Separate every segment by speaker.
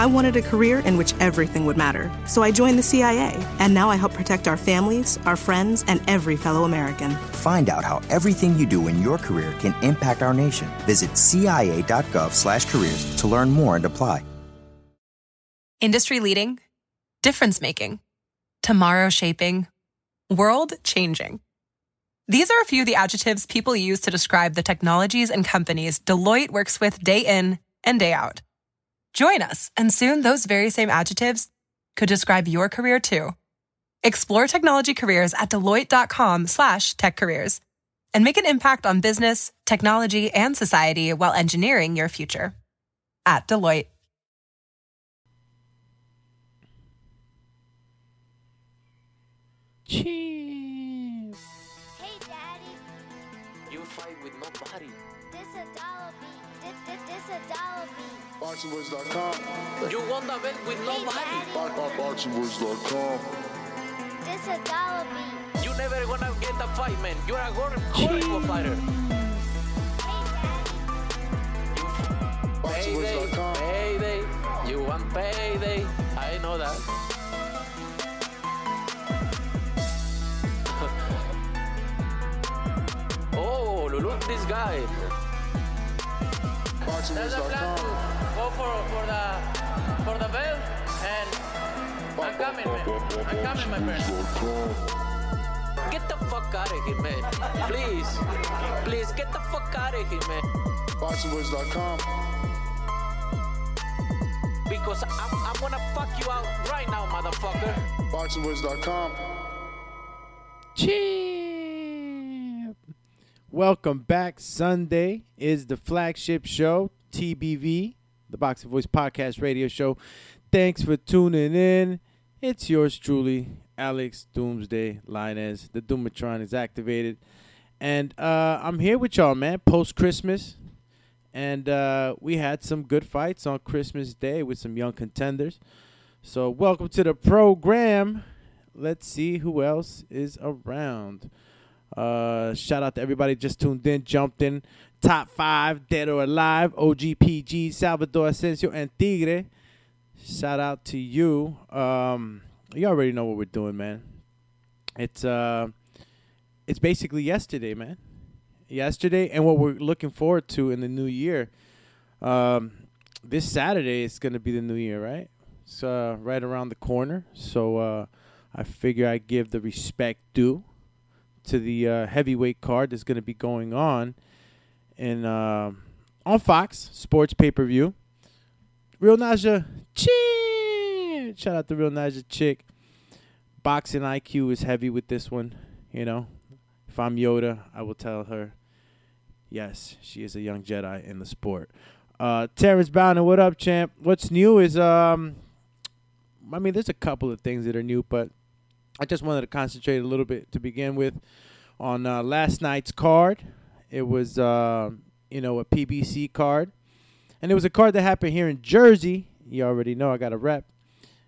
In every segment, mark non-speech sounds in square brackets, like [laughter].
Speaker 1: I wanted a career in which everything would matter, so I joined the CIA, and now I help protect our families, our friends, and every fellow American.
Speaker 2: Find out how everything you do in your career can impact our nation. Visit cia.gov/careers to learn more and apply.
Speaker 3: Industry leading, difference making, tomorrow shaping, world changing. These are a few of the adjectives people use to describe the technologies and companies Deloitte works with day in and day out. Join us, and soon those very same adjectives could describe your career too. Explore technology careers at deloitte.com slash tech careers and make an impact on business, technology, and society while engineering your future. At Deloitte.
Speaker 4: Cheese.
Speaker 5: BoxingWords.com.
Speaker 6: You won the bet with nobody.
Speaker 5: Box, box, BoxingWords.com.
Speaker 7: This a dollar beat.
Speaker 6: You never gonna get the fight, man. You're a horrible, horrible fighter.
Speaker 7: Hey, Daddy,
Speaker 6: Payday, payday. You want payday. I know that. [laughs] oh, look this guy. There's a plan to
Speaker 5: BoxingWords.com.
Speaker 6: go for, for the for the belt and I'm coming, man. I'm coming, my friend. Get the fuck out of here, man. Please. Please get the fuck out of here, man.
Speaker 5: BoxingWords.com.
Speaker 6: Because I'm, I'm gonna fuck you out right now, motherfucker.
Speaker 5: BoxingWords.com.
Speaker 4: Champ. Welcome back. Sunday is the flagship show, TBV, the Boxing Voice Podcast Radio Show. Thanks for tuning in. It's yours truly, Alex Doomsday Linez. The Doomatron is activated. And uh, I'm here with y'all, man, post Christmas. And uh, we had some good fights on Christmas Day with some young contenders. So, welcome to the program. Let's see who else is around. Uh, shout out to everybody just tuned in, jumped in. Top five, dead or alive. OGPG, Salvador Asensio, and Tigre. Shout out to you. Um, you already know what we're doing, man. It's uh, it's basically yesterday, man. Yesterday, and what we're looking forward to in the new year. Um, this Saturday is gonna be the new year, right? It's uh, right around the corner. So uh, I figure I give the respect due to the uh, heavyweight card that's going to be going on in uh, on Fox Sports Pay Per View. Real Naja Chick. Shout out to Real Naja Chick. Boxing IQ is heavy with this one. You know, if I'm Yoda, I will tell her, yes, she is a young Jedi in the sport. Uh, Terrence Bowden, what up, champ? What's new is um, I mean, there's a couple of things that are new, but I just wanted to concentrate a little bit to begin with on uh, last night's card. It was, uh, you know, a PBC card, and it was a card that happened here in Jersey. You already know I got a rep,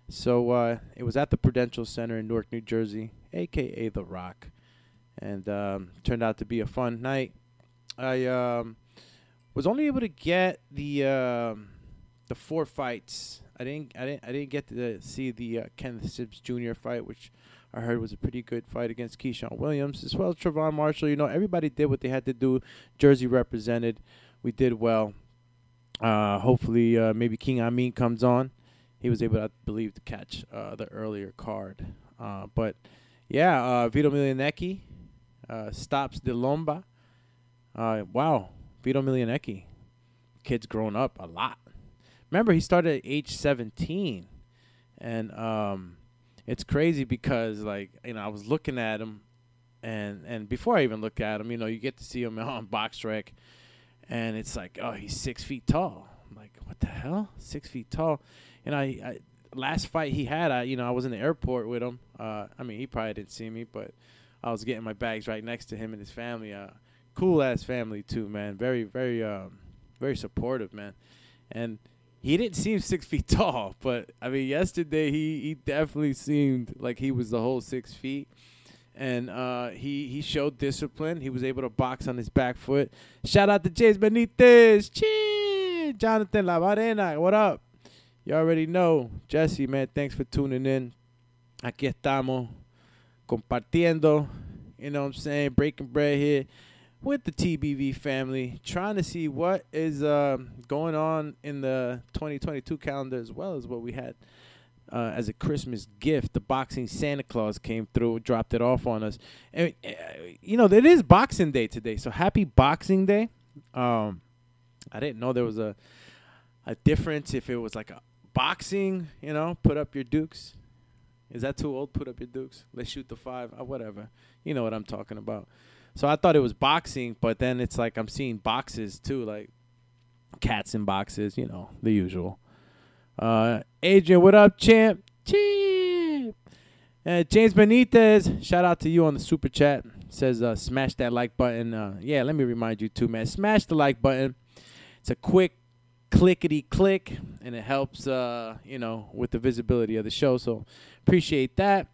Speaker 4: so uh, it was at the Prudential Center in Newark, New Jersey, aka the Rock, and um, turned out to be a fun night. I um, was only able to get the um, the four fights. I didn't I didn't I didn't get to see the uh, Kenneth Sims Jr. fight, which I heard was a pretty good fight against Keyshawn Williams, as well as Trevon Marshall. You know, everybody did what they had to do. Jersey represented. We did well. Uh, hopefully, uh, maybe King Amin comes on. He was able, I believe, to catch uh, the earlier card. Uh, but yeah, uh, Vito Mielnicki uh, stops De Lomba. Uh, wow, Vito Mielnicki, kid's grown up a lot. Remember, he started at age 17, and um, it's crazy because like you know I was looking at him, and and before I even look at him, you know, you get to see him [laughs] on Box Rec, and it's like, oh, he's six feet tall. I'm like, what the hell, six feet tall? And I, I last fight he had, I you know I was in the airport with him. Uh, I mean, he probably didn't see me, but I was getting my bags right next to him and his family. Uh, cool ass family too, man. Very very um, very supportive, man. And he didn't seem six [laughs] feet tall, but I mean, yesterday he, he definitely seemed like he was the whole six feet. And uh, he he showed discipline. He was able to box on his back foot. Shout out to James Benitez, Chee! Jonathan Lavarena, what up? You already know. Jesse, man, thanks for tuning in. Aquí estamos compartiendo, you know what I'm saying, breaking bread here with the TBV family, trying to see what is uh, going on in the 2022 calendar as well as what we had uh, as a Christmas gift. The boxing Santa Claus came through, dropped it off on us. And, uh, you know, it is Boxing Day today, so happy Boxing Day. Um, I didn't know there was a a difference if it was like a boxing, you know, put up your dukes. Is that too old? Put up your dukes. Let's shoot the five. Uh, whatever. You know what I'm talking about. So I thought it was boxing, but then it's like I'm seeing boxes too, like cats in boxes. You know, the usual. Uh, Adrian, what up, champ? Champ. Uh, James Benitez, shout out to you on the super chat. Says uh, smash that like button. Uh, yeah, let me remind you too, man. Smash the like button. It's a quick clickety click, and it helps, uh, you know, with the visibility of the show. So appreciate that.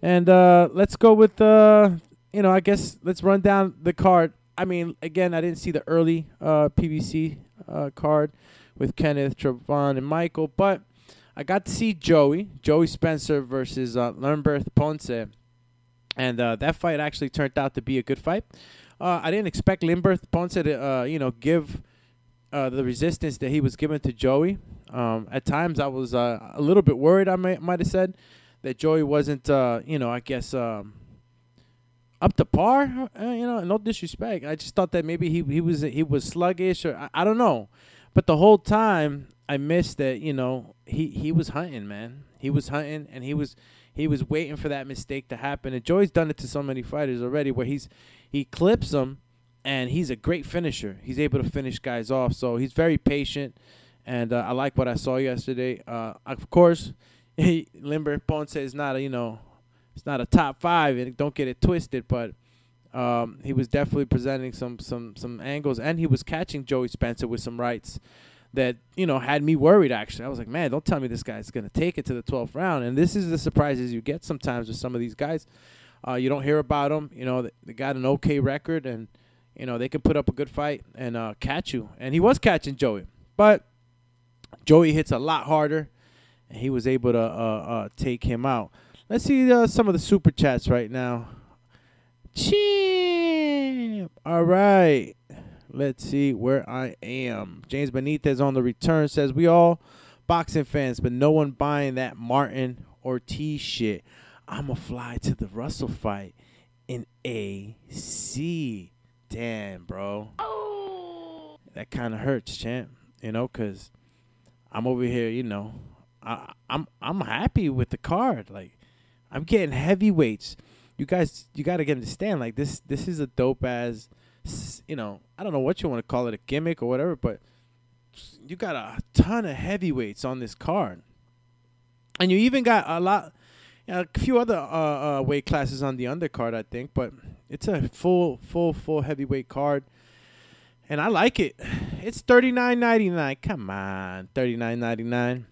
Speaker 4: And uh, let's go with, uh, you know, I guess let's run down the card. I mean, again, I didn't see the early uh, PBC uh, card with Kenneth, Trevon, and Michael, but I got to see Joey, Joey Spencer versus uh, Limberth Ponce. And uh, that fight actually turned out to be a good fight. Uh, I didn't expect Limberth Ponce to, uh, you know, give uh, the resistance that he was given to Joey. Um, at times, I was a little bit worried. I might might have said that Joey wasn't, you know, I guess um, up to par. Uh, you know, no disrespect. I just thought that maybe he he was he was sluggish or I, I don't know. But the whole time, I missed that. You know, he he was hunting, man. He was hunting, and he was he was waiting for that mistake to happen. And Joey's done it to so many fighters already, where he's he clips them and he's a great finisher. He's able to finish guys off, so he's very patient, and uh, I like what I saw yesterday. Uh, of course, [laughs] he, Limber Ponce is not a you know, it's not a top five, and don't get it twisted, but um, he was definitely presenting some some some angles, and he was catching Joey Spencer with some rights that you know had me worried. Actually, I was like, man, don't tell me this guy's gonna take it to the 12th round. And this is the surprises you get sometimes with some of these guys. Uh, you don't hear about them. You know, they got an okay record and you know, they can put up a good fight and uh, catch you. And he was catching Joey, but Joey hits a lot harder, and he was able to uh, uh, take him out. Let's see uh, some of the super chats right now. Champ. All right. Let's see where I am. James Benitez on the return says we all boxing fans, but no one buying that Martin Ortiz shit. I'ma fly to the Russell fight in AC damn, bro. That kind of hurts, champ. You know, cause I'm over here. You know, I, I'm I'm happy with the card. Like, I'm getting heavyweights. You guys, you got to get understand. Like this, this is a dope as, you know, I don't know what you want to call it, a gimmick or whatever, but you got a ton of heavyweights on this card, and you even got a lot, you know, a few other uh, uh, weight classes on the undercard, I think. But it's a full, full, full heavyweight card, and I like it. It's thirty nine ninety nine. Come on, thirty nine ninety nine.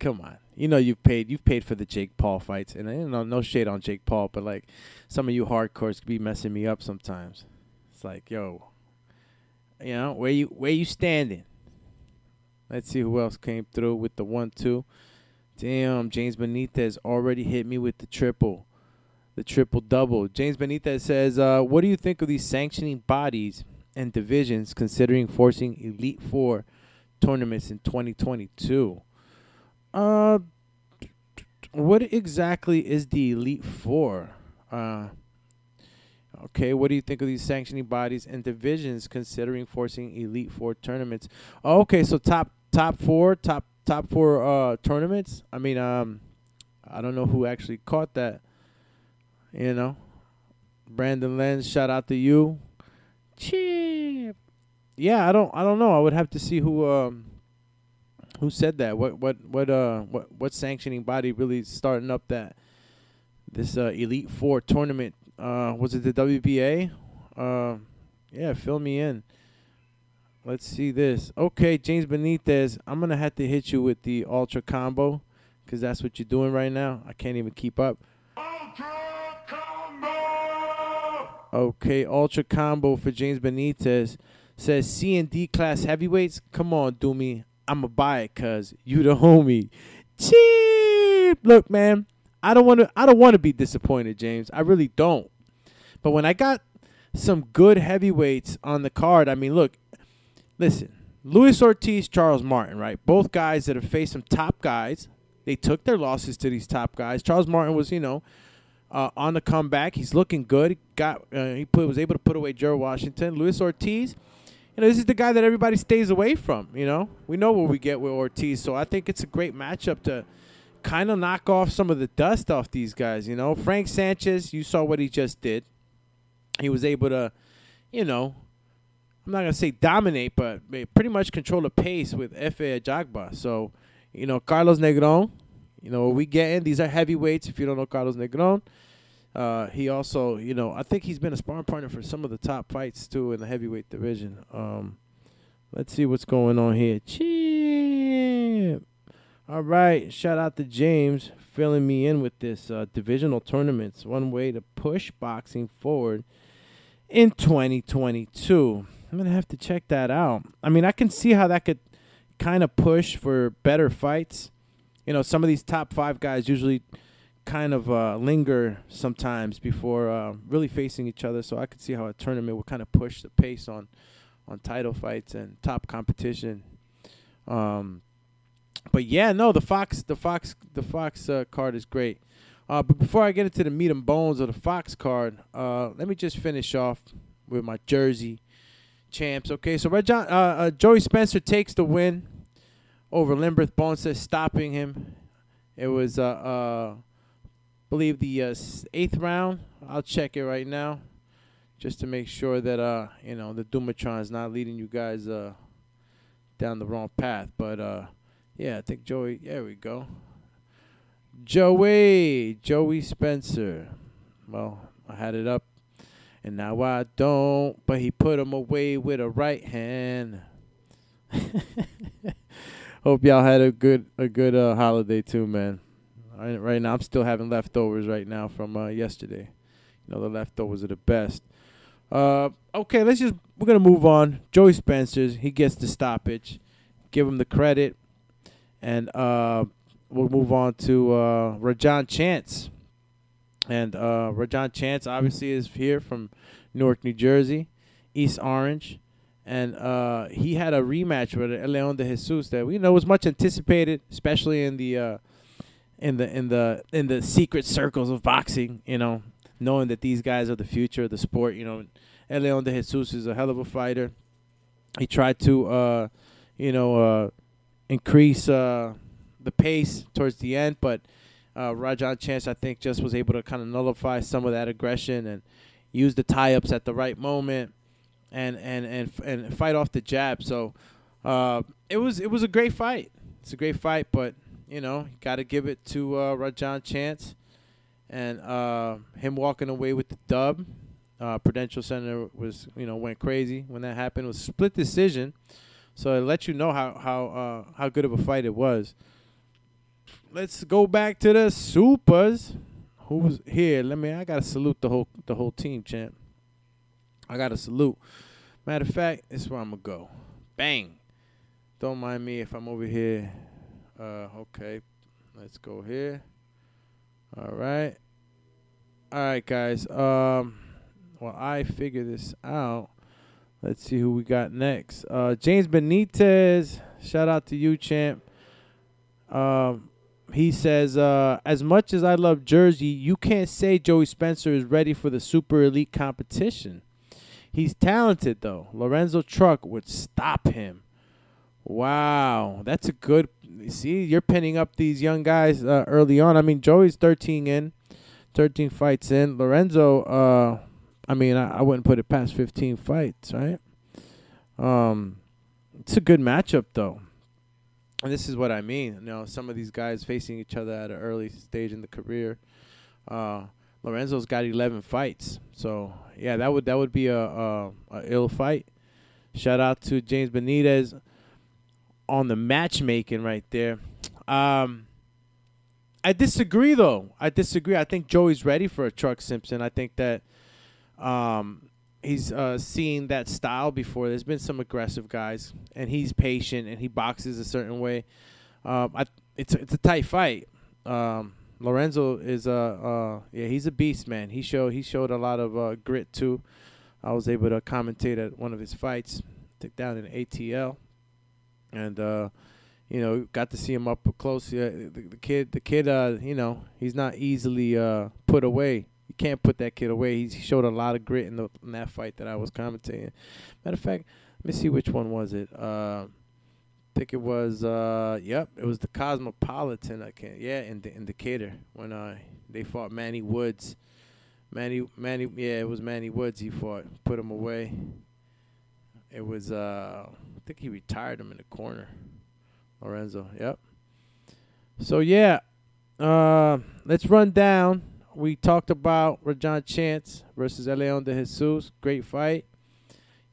Speaker 4: Come on, you know you've paid. You've paid for the Jake Paul fights, and I don't know no shade on Jake Paul, but like some of you hardcores could be messing me up sometimes. It's like, yo, you know where you where you standing? Let's see who else came through with the one two. Damn, James Benitez already hit me with the triple, the triple double. James Benitez says, uh, "What do you think of these sanctioning bodies and divisions considering forcing Elite Four tournaments in 2022?" Uh, what exactly is the Elite Four? Uh, okay, what do you think of these sanctioning bodies and divisions considering forcing Elite Four tournaments? Oh, okay, so top top four, top top four uh, tournaments. I mean, um, I don't know who actually caught that. You know, Brandon Lenz, shout out to you. Cheap. Yeah, I don't, I don't know. I would have to see who, um, who said that. What, what, what, uh, what, what sanctioning body really starting up that this uh, Elite Four tournament? Uh, was it the WBA? Uh, yeah, fill me in. Let's see this. Okay, James Benitez, I'm to have to hit you with the Ultra Combo because that's what you're doing right now. I can't even keep up. Ultra combo. Okay, Ultra Combo for James Benitez. Says C and D class heavyweights. Come on, Doomy. I'ma buy it cause you the homie. Cheap. Look, man, I don't want to. I don't want to be disappointed, James. I really don't. But when I got some good heavyweights on the card, I mean, look, listen, Luis Ortiz, Charles Martin, right? Both guys that have faced some top guys. They took their losses to these top guys. Charles Martin was, you know, uh, on the comeback. He's looking good. He got uh, he put, was able to put away Joe Washington. Luis Ortiz, you know, this is the guy that everybody stays away from. You know, we know what we get with Ortiz, so I think it's a great matchup to kind of knock off some of the dust off these guys. You know, Frank Sanchez, you saw what he just did. He was able to, you know, I'm not gonna say dominate, but pretty much control the pace with Efe Ajagba. So, you know, Carlos Negron, you know, we getting these are heavyweights. If you don't know Carlos Negron, uh, he also, you know, I think he's been a sparring partner for some of the top fights too in the heavyweight division. Um, let's see what's going on here. Chip. All right, shout out to James filling me in with this uh, divisional tournaments. One way to push boxing forward in 2022. I'm gonna have to check that out. I mean, I can see how that could kind of push for better fights. You know, some of these top five guys usually kind of uh, linger sometimes before uh, really facing each other. So I could see how a tournament would kind of push the pace on on title fights and top competition. Um, but yeah, no, the Fox, the Fox, the Fox uh, card is great. Uh, but before I get into the meat and bones of the Fox card, uh, let me just finish off with my Jersey champs. Okay, so Red John, uh, Joey Spencer takes the win over Limberth Bonesa, stopping him. It was, uh, believe the uh, eighth round. I'll check it right now, just to make sure that uh, you know the Doomatron is not leading you guys uh down the wrong path. But uh, yeah, I think Joey. There we go. Joey, Joey Spencer. Well, I had it up, and now I don't. But he put him away with a right hand. [laughs] Hope y'all had a good a good uh, holiday too, man. Right, right now, I'm still having leftovers right now from uh, yesterday. You know, the leftovers are the best. Uh, okay, let's just we're gonna move on. Joey Spencer's he gets the stoppage. Give him the credit, and uh, we'll move on to uh, Rajon Chance. And uh, Rajon Chance obviously is here from Newark, New Jersey, East Orange, and uh, he had a rematch with Leon de Jesus that we know was much anticipated, especially in the uh, in the in the in the secret circles of boxing. You know, knowing that these guys are the future of the sport. You know, Leon de Jesus is a hell of a fighter. He tried to, uh, you know, uh, increase uh, the pace towards the end, but uh, Rajon Chance, I think, just was able to kind of nullify some of that aggression and use the tie-ups at the right moment and and and and fight off the jab. So uh, it was it was a great fight. It's a great fight, but you know, got to give it to uh, Rajon Chance and uh, him walking away with the dub. Uh, Prudential Center was, you know, went crazy when that happened. It was split decision, so it let you know how how uh, how good of a fight it was. Let's go back to the supers. Who's here? Let me. I gotta salute the whole the whole team, champ. I gotta salute. Matter of fact, this is where I'm gonna go. Bang. Don't mind me if I'm over here. Uh, okay, let's go here. All right. All right, guys. Um, well, I figure this out. Let's see who we got next. Uh, James Benitez. Shout out to you, champ. Um, he says, uh, as much as I love Jersey, you can't say Joey Spencer is ready for the super elite competition. He's talented though. Lorenzo Truck would stop him. Wow, that's a good. See, you're pinning up these young guys uh, early on. I mean, Joey's 13 in, 13 fights in. Lorenzo, uh, I mean, I, I wouldn't put it past 15 fights, right? Um, it's a good matchup though, and this is what I mean. You know, some of these guys facing each other at an early stage in the career. Uh, Lorenzo's got 11 fights, so yeah, that would that would be a, a, a ill fight. Shout out to James Benitez on the matchmaking right there. Um, I disagree though. I disagree. I think Joey's ready for a Truck Simpson. I think that um, he's uh, seen that style before. There's been some aggressive guys, and he's patient and he boxes a certain way. Um, I, it's it's a tight fight. Um, Lorenzo is a uh, yeah, he's a beast, man. He showed he showed a lot of uh, grit too. I was able to commentate at one of his fights, took down in ATL, and uh, you know got to see him up close. The, the kid, the kid, uh, you know, he's not easily uh, put away. You can't put that kid away. He's, he showed a lot of grit in, the, in that fight that I was commentating. Matter of fact, let me see which one was it. Uh, I think it was. Uh, yep, it was the Cosmopolitan. I can't. Yeah, in the in Decatur when uh, they fought Manny Woods. Manny, Manny, yeah, it was Manny Woods. He fought, put him away. It was, think he retired him in the corner. Lorenzo, yep. So yeah, uh, let's run down. We talked about Rajon Chance versus Leon de Jesus. Great fight.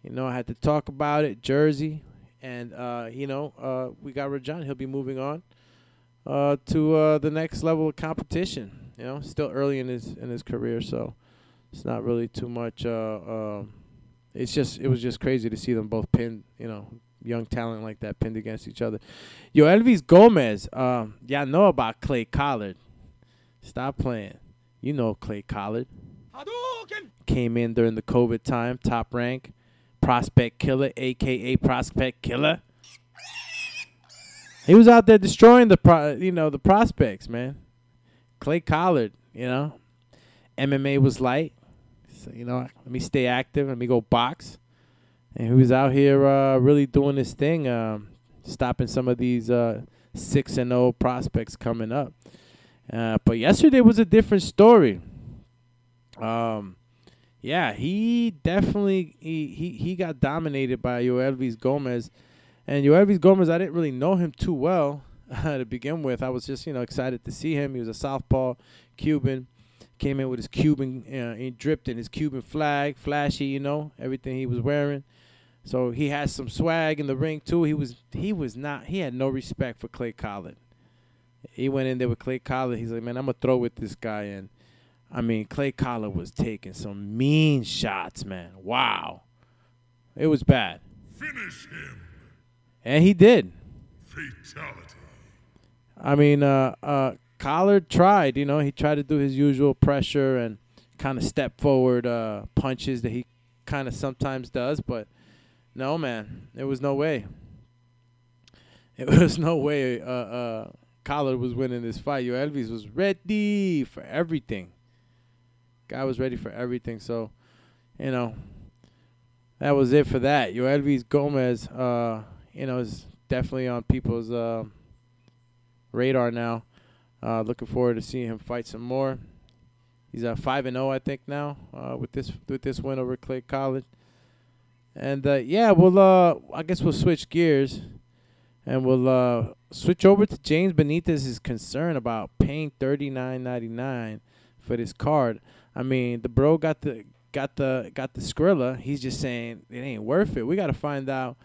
Speaker 4: You know, I had to talk about it. Jersey, and uh, you know, uh, we got Rajon. He'll be moving on uh, to uh, the next level of competition. You know, still early in his in his career, so it's not really too much. Uh, um, it's just it was just crazy to see them both pinned. You know, young talent like that pinned against each other. Yoelvis Gomez. Um, y'all know about Clay Collard. Stop playing. You know Clay Collard. Came in during the COVID time, top rank, prospect killer, aka prospect killer. He was out there destroying the pro, you know, the prospects, man. Clay Collard, you know, MMA was light. So, you know, let me stay active. Let me go box. And he was out here uh, really doing his thing, um, stopping some of these uh, six and zero prospects coming up. Uh, but yesterday was a different story. Um, yeah, he definitely he, he, he got dominated by Yoelvis Gomez, and Yoelvis Gomez I didn't really know him too well [laughs] to begin with. I was just you know excited to see him. He was a southpaw Cuban, came in with his Cuban, uh, he dripped in his Cuban flag, flashy, you know everything he was wearing. So he had some swag in the ring too. He was he was not he had no respect for Clay Collard. He went in there with Clay Collard. He's like, man, I'm gonna throw with this guy, and I mean, Clay Collard was taking some mean shots, man. Wow, it was bad,
Speaker 8: Finish him.
Speaker 4: and he did.
Speaker 8: Fatality.
Speaker 4: I mean, uh, uh, Collard tried. You know, he tried to do his usual pressure and kind of step forward uh, punches that he kind of sometimes does, but no, man, there was no way. It [laughs] was no way. Uh, uh, Collard was winning this fight. Yoelvis was ready for everything. Guy was ready for everything. So, you know, that was it for that. Yoelvis Gomez, uh, you know, is definitely on people's uh, radar now. Uh, looking forward to seeing him fight some more. He's at five and zero, I think, now uh, with this with this win over Clay Collard. And uh, yeah, we'll uh, I guess we'll switch gears, and we'll uh, switch over to James Benitez's concern about paying thirty nine ninety nine for this card. I mean, the bro got the got the got the Skrilla. He's just saying it ain't worth it. We got to find out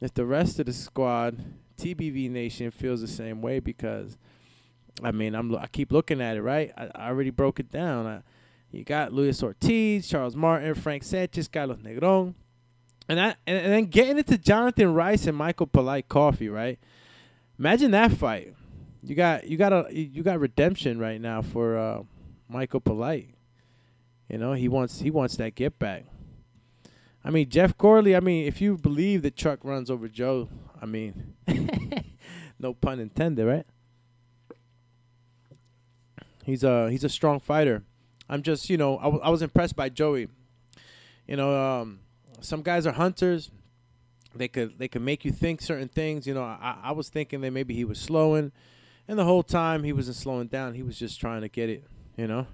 Speaker 4: if the rest of the squad, TBV Nation, feels the same way because. I mean, I'm I keep looking at it, right? I, I already broke it down. I, you got Luis Ortiz, Charles Martin, Frank Sanchez, Carlos Negron, and I and, and then getting into Jonathan Rice and Michael Polite Coffie, right? Imagine that fight. You got you got a you got redemption right now for uh, Michael Polite. You know he wants he wants that get back. I mean Jeff Corley. I mean if you believe that Chuck runs over Joe, I mean, [laughs] no pun intended, right? He's a he's a strong fighter. I'm just you know I, w- I was impressed by Joey. You know, um, some guys are hunters. They could they could make you think certain things. You know, I, I was thinking that maybe he was slowing, and the whole time he wasn't slowing down. He was just trying to get it. You know,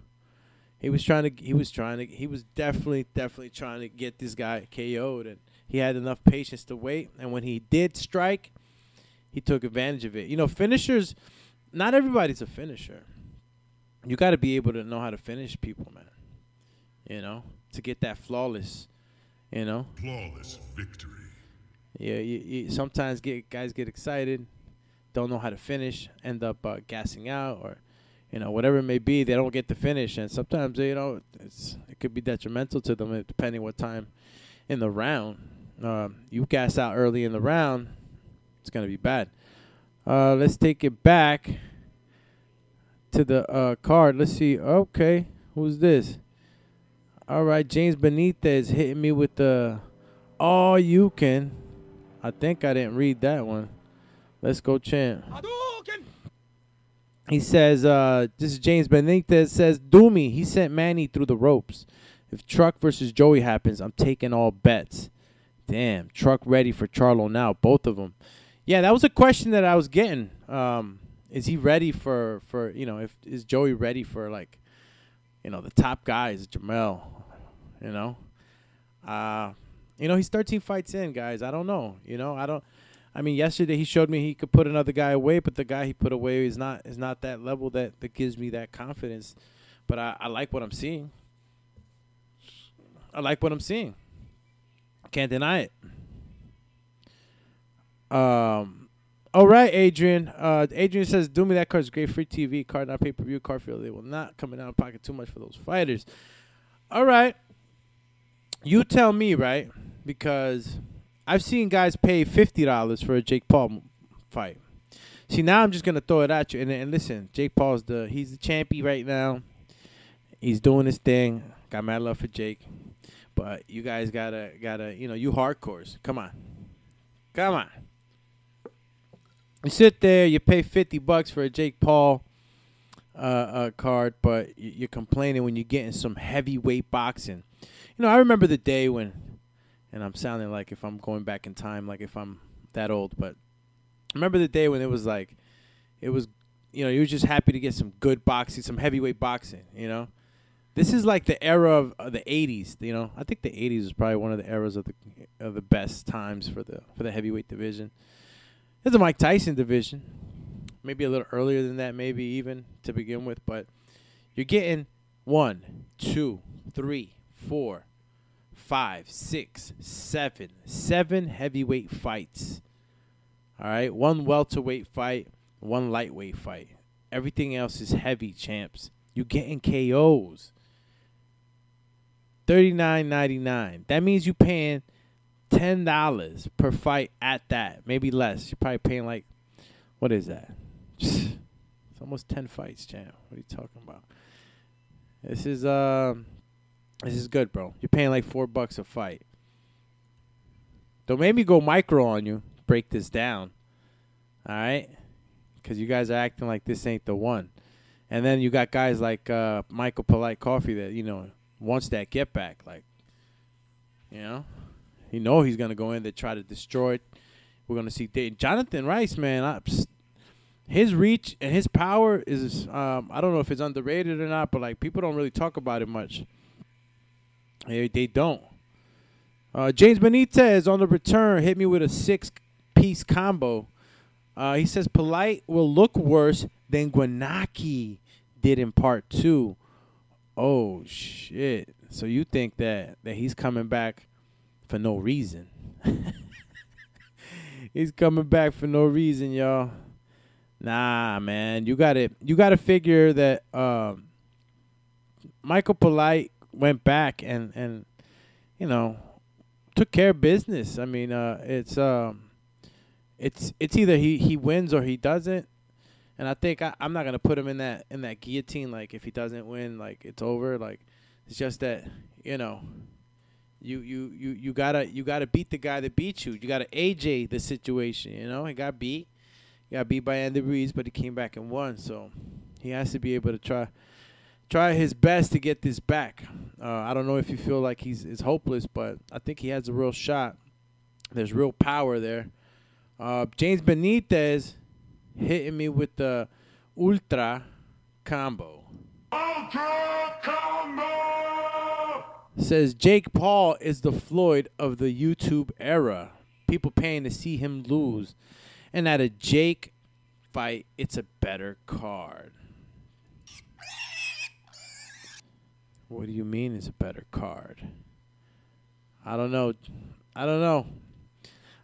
Speaker 4: he was trying to he was trying to he was definitely definitely trying to get this guy KO'd, and he had enough patience to wait. And when he did strike, he took advantage of it. You know, finishers. Not everybody's a finisher you got to be able to know how to finish people, man. You know, to get that flawless. You know,
Speaker 8: Flawless victory.
Speaker 4: yeah. You, you sometimes get guys get excited, don't know how to finish, end up uh, gassing out, or you know, whatever it may be, they don't get the finish, and sometimes you know it's it could be detrimental to them uh, depending what time in the round. Um, you gas out early in the round, it's gonna be bad. Uh, let's take it back to the uh, card. Let's see. Okay, who's this? All right, James Benitez hitting me with the all you can. I think I didn't read that one. Let's go, champ. He says, uh, this is James Benitez says, do me. he sent Manny through the ropes. If Truck versus Joey happens, I'm taking all bets. Damn, Truck ready for Charlo now, both of them. Yeah, that was a question that I was getting. Um, is he ready for, for you know, if is Joey ready for like, you know, the top guys, Jamel, you know? Uh, you know, he's 13 fights in, guys. I don't know. You know, I don't. I mean, yesterday he showed me he could put another guy away, but the guy he put away is not is not that level that that gives me that confidence. But I, I like what I'm seeing. I like what I'm seeing. Can't deny it. Um. All right, Adrian. Uh, Adrian says, "Do me that card card's great free TV card, not pay per view card. Feel they will not come out of pocket too much for those fighters." All right. You tell me, right? Because I've seen guys pay fifty dollars for a Jake Paul fight. See, now I'm just gonna throw it at you. And, and listen, Jake Paul's the he's the champion right now. He's doing his thing. Got mad love for Jake, but you guys gotta gotta you know you hardcores. Come on, come on. You sit there, you pay fifty bucks for a Jake Paul uh, uh, card, but you're complaining when you're getting some heavyweight boxing. You know, I remember the day when and I'm sounding like if I'm going back in time, like if I'm that old. But remember the day when it was like, it was, you know, you were just happy to get some good boxing, some heavyweight boxing. You know, this is like the era of, of the '80s. You know, I think the '80s was probably one of the eras of the of the best times for the for the heavyweight division. There's the Mike Tyson division, maybe a little earlier than that, maybe even to begin with. But you're getting one, two, three, four five, six, seven, seven heavyweight fights. All right, one welterweight fight, one lightweight fight. Everything else is heavy, champs. You're getting KOs. Thirty nine ninety nine. That means you're paying ten dollars per fight at that, maybe less. You're probably paying like, what is that? [sighs] It's almost ten fights, champ. What are you talking about? This is um. This is good, bro. You're paying like four bucks a fight. Don't make me go micro on you. Break this down. All right? Because you guys are acting like this ain't the one. And then you got guys like uh, Michael Polite Coffie that, you know, wants that get back. Like, you know, you know he's going to go in there try to destroy it. We're going to see Dayton. Jonathan Rice, man, I, his reach and his power is, um, I don't know if it's underrated or not, but like people don't really talk about it much. They, they don't. Uh, James Benitez on the return hit me with a six piece combo. Uh, he says Polite will look worse than Guanaki did in part two. Oh shit! So you think that that he's coming back for no reason? [laughs] he's coming back for no reason, y'all. Nah, man, you got to You got to figure that um, Michael Polite went back and and you know took care of business. I mean, uh, it's um, it's it's either he he wins or he doesn't. And I think I, I'm not gonna put him in that in that guillotine. Like if he doesn't win, like it's over. Like it's just that you know, you you you you gotta you gotta beat the guy that beat you. You gotta AJ the situation. You know, he got beat. He got beat by Andy Ruiz, but he came back and won. So he has to be able to try try his best to get this back. Uh, I don't know if you feel like he's is hopeless, but I think he has a real shot. There's real power there. Uh, James Benitez hitting me with the ultra combo.
Speaker 8: Ultra Combo!
Speaker 4: Says Jake Paul is the Floyd of the YouTube era. People paying to see him lose. And at a Jake fight, it's a better card. What do you mean it's a better card? I don't know. I don't know.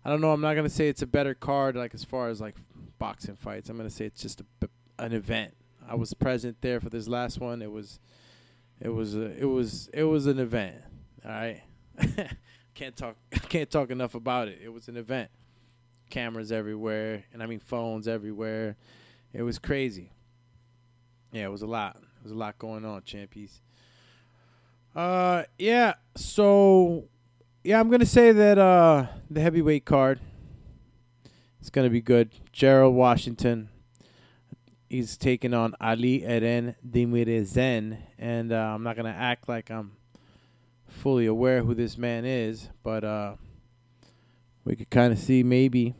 Speaker 4: I don't know. I'm not gonna say it's a better card, like as far as like boxing fights. I'm gonna say it's just a, an event. I was present there for this last one. It was, it was, a, it was, it was an event. All right, [laughs] can't talk, [laughs] can't talk enough about it. It was an event. Cameras everywhere, and I mean phones everywhere. It was crazy. Yeah, it was a lot. It was a lot going on, champions. Uh, yeah. So, yeah, I'm gonna say that uh the heavyweight card is gonna be good. Gerald Washington. He's taking on Ali Eren Demirezen, and uh, I'm not gonna act like I'm fully aware who this man is, but uh, we could kind of see maybe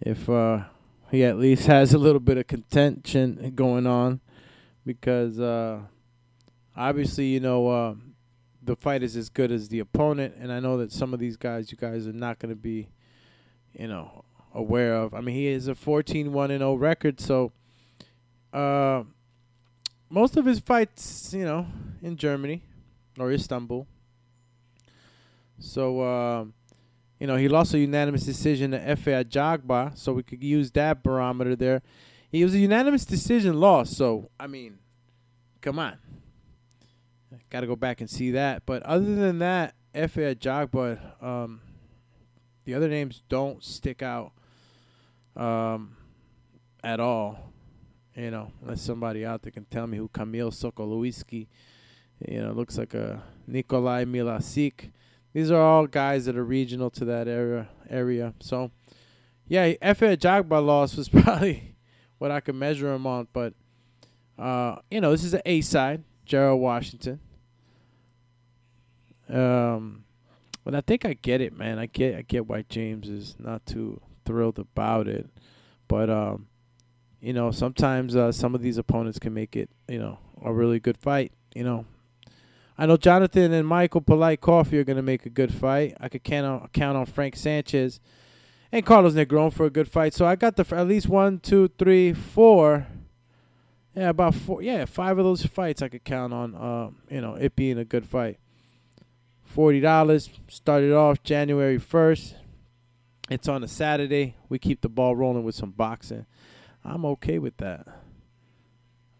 Speaker 4: if uh, he at least [laughs] has a little bit of contention going on, because uh, obviously you know uh, the fight is as good as the opponent, and I know that some of these guys, you guys are not going to be, you know, aware of. I mean, he is a 14 1 0 record, so uh, most of his fights, you know, in Germany or Istanbul. So, uh, you know, he lost a unanimous decision to Efe Ajagba, so we could use that barometer there. He was a unanimous decision loss, so, I mean, come on. Got to go back and see that. But other than that, Efe Ajagba, um, the other names don't stick out um, at all. You know, unless somebody out there can tell me who Kamil Sokolowski, you know, looks like a Nikolai Milasik. These are all guys that are regional to that area. Area. So, yeah, Efe Ajagba loss [laughs] was probably what I could measure him on. But, uh, you know, this is an A side, Gerald Washington. Um, but I think I get it, man. I get I get why James is not too thrilled about it, but um, you know, sometimes uh, some of these opponents can make it, you know, a really good fight. You know, I know Jonathan and Michael Polite Coffie are going to make a good fight. I could count on, count on Frank Sanchez and Carlos Negron for a good fight. So I got the at least one, two, three, four. Yeah, about four. Yeah, five of those fights I could count on. Uh, you know, it being a good fight. Forty dollars. Started off January first. It's on a Saturday. We keep the ball rolling with some boxing. I'm okay with that.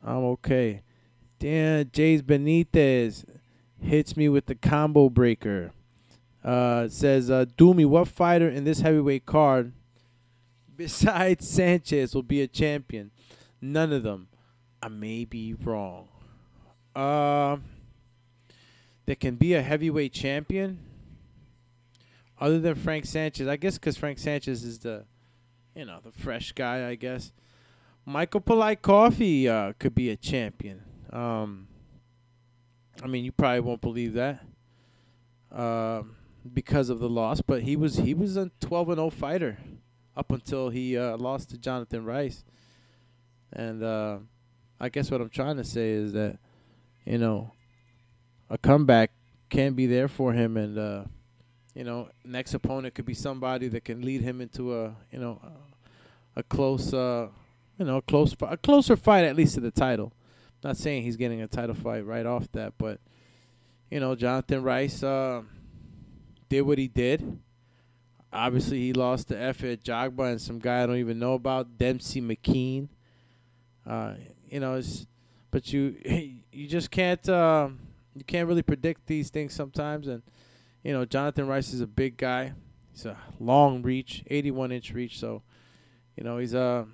Speaker 4: I'm okay. Dan Jays Benitez hits me with the combo breaker. Uh, says, uh, do me what fighter in this heavyweight card [laughs] besides Sanchez will be a champion? None of them. I may be wrong. Uh, there can be a heavyweight champion other than Frank Sanchez. I guess because Frank Sanchez is the, you know, the fresh guy. I guess Michael Polite Coffie uh, could be a champion. Um, I mean, you probably won't believe that uh, because of the loss, but he was he was a 12 and 0 fighter up until he uh, lost to Jonathan Rice. And uh, I guess what I'm trying to say is that you know a comeback can be there for him, and uh, you know next opponent could be somebody that can lead him into a you know a, a close uh, you know a close a closer fight at least to the title. Not saying he's getting a title fight right off that, but you know, Jonathan Rice uh, did what he did. Obviously, he lost to Efe Ajagba and some guy I don't even know about, Dempsey McKean. Uh, you know, it's, but you [laughs] you just can't uh, you can't really predict these things sometimes. And you know, Jonathan Rice is a big guy. He's a long reach, 81 inch reach. So, you know, he's uh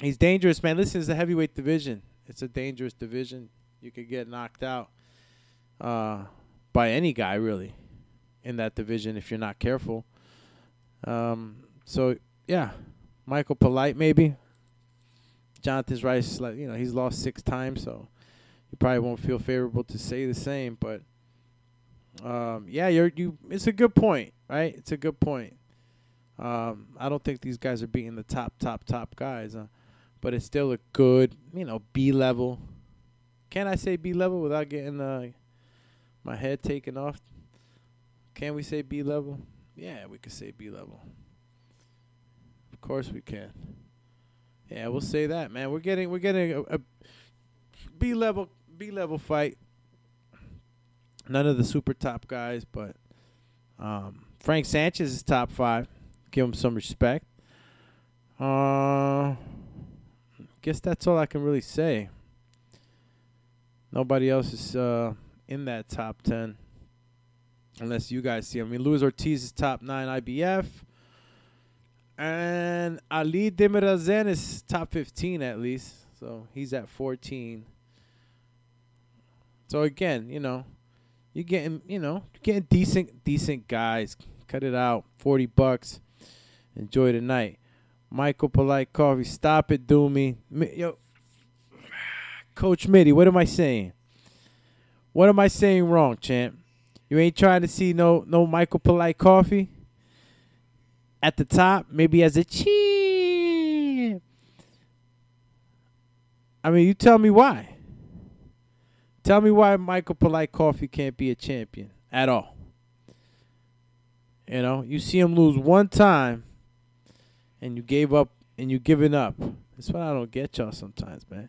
Speaker 4: he's dangerous, man. Listen, it's the heavyweight division it's a dangerous division. You could get knocked out uh, by any guy really in that division if you're not careful. Um, so yeah, Michael Polite maybe. Jonathan Rice, like you know, he's lost six times, so you probably won't feel favorable to say the same. But um, yeah, you're you. It's a good point, right? It's a good point. Um, I don't think these guys are beating the top, top, top guys. Uh, but it's still a good, you know, B level. Can I say B level without getting uh, my head taken off? Can we say B level? Yeah, we could say B level. Of course we can. Yeah, we'll say that, man. We're getting we're getting a, a B level B level fight. None of the super top guys, but um, Frank Sanchez is top five. Give him some respect. Uh, guess that's all I can really say. Nobody else is uh, in that top ten, unless you guys see. I mean, Luis Ortiz is top nine IBF, and Ali Demirezen is top fifteen at least, so he's at fourteen. So again, you know, you're getting, you know, getting decent, decent guys. Cut it out, forty bucks. Enjoy the night. Michael Polite Coffie, stop it, do me. Yo, Coach Mitty, what am I saying? What am I saying wrong, champ? You ain't trying to see no no Michael Polite Coffie at the top, maybe as a champ. I mean, you tell me why. Tell me why Michael Polite Coffie can't be a champion at all. You know, you see him lose one time and you gave up and you giving up. That's what I don't get y'all sometimes, man.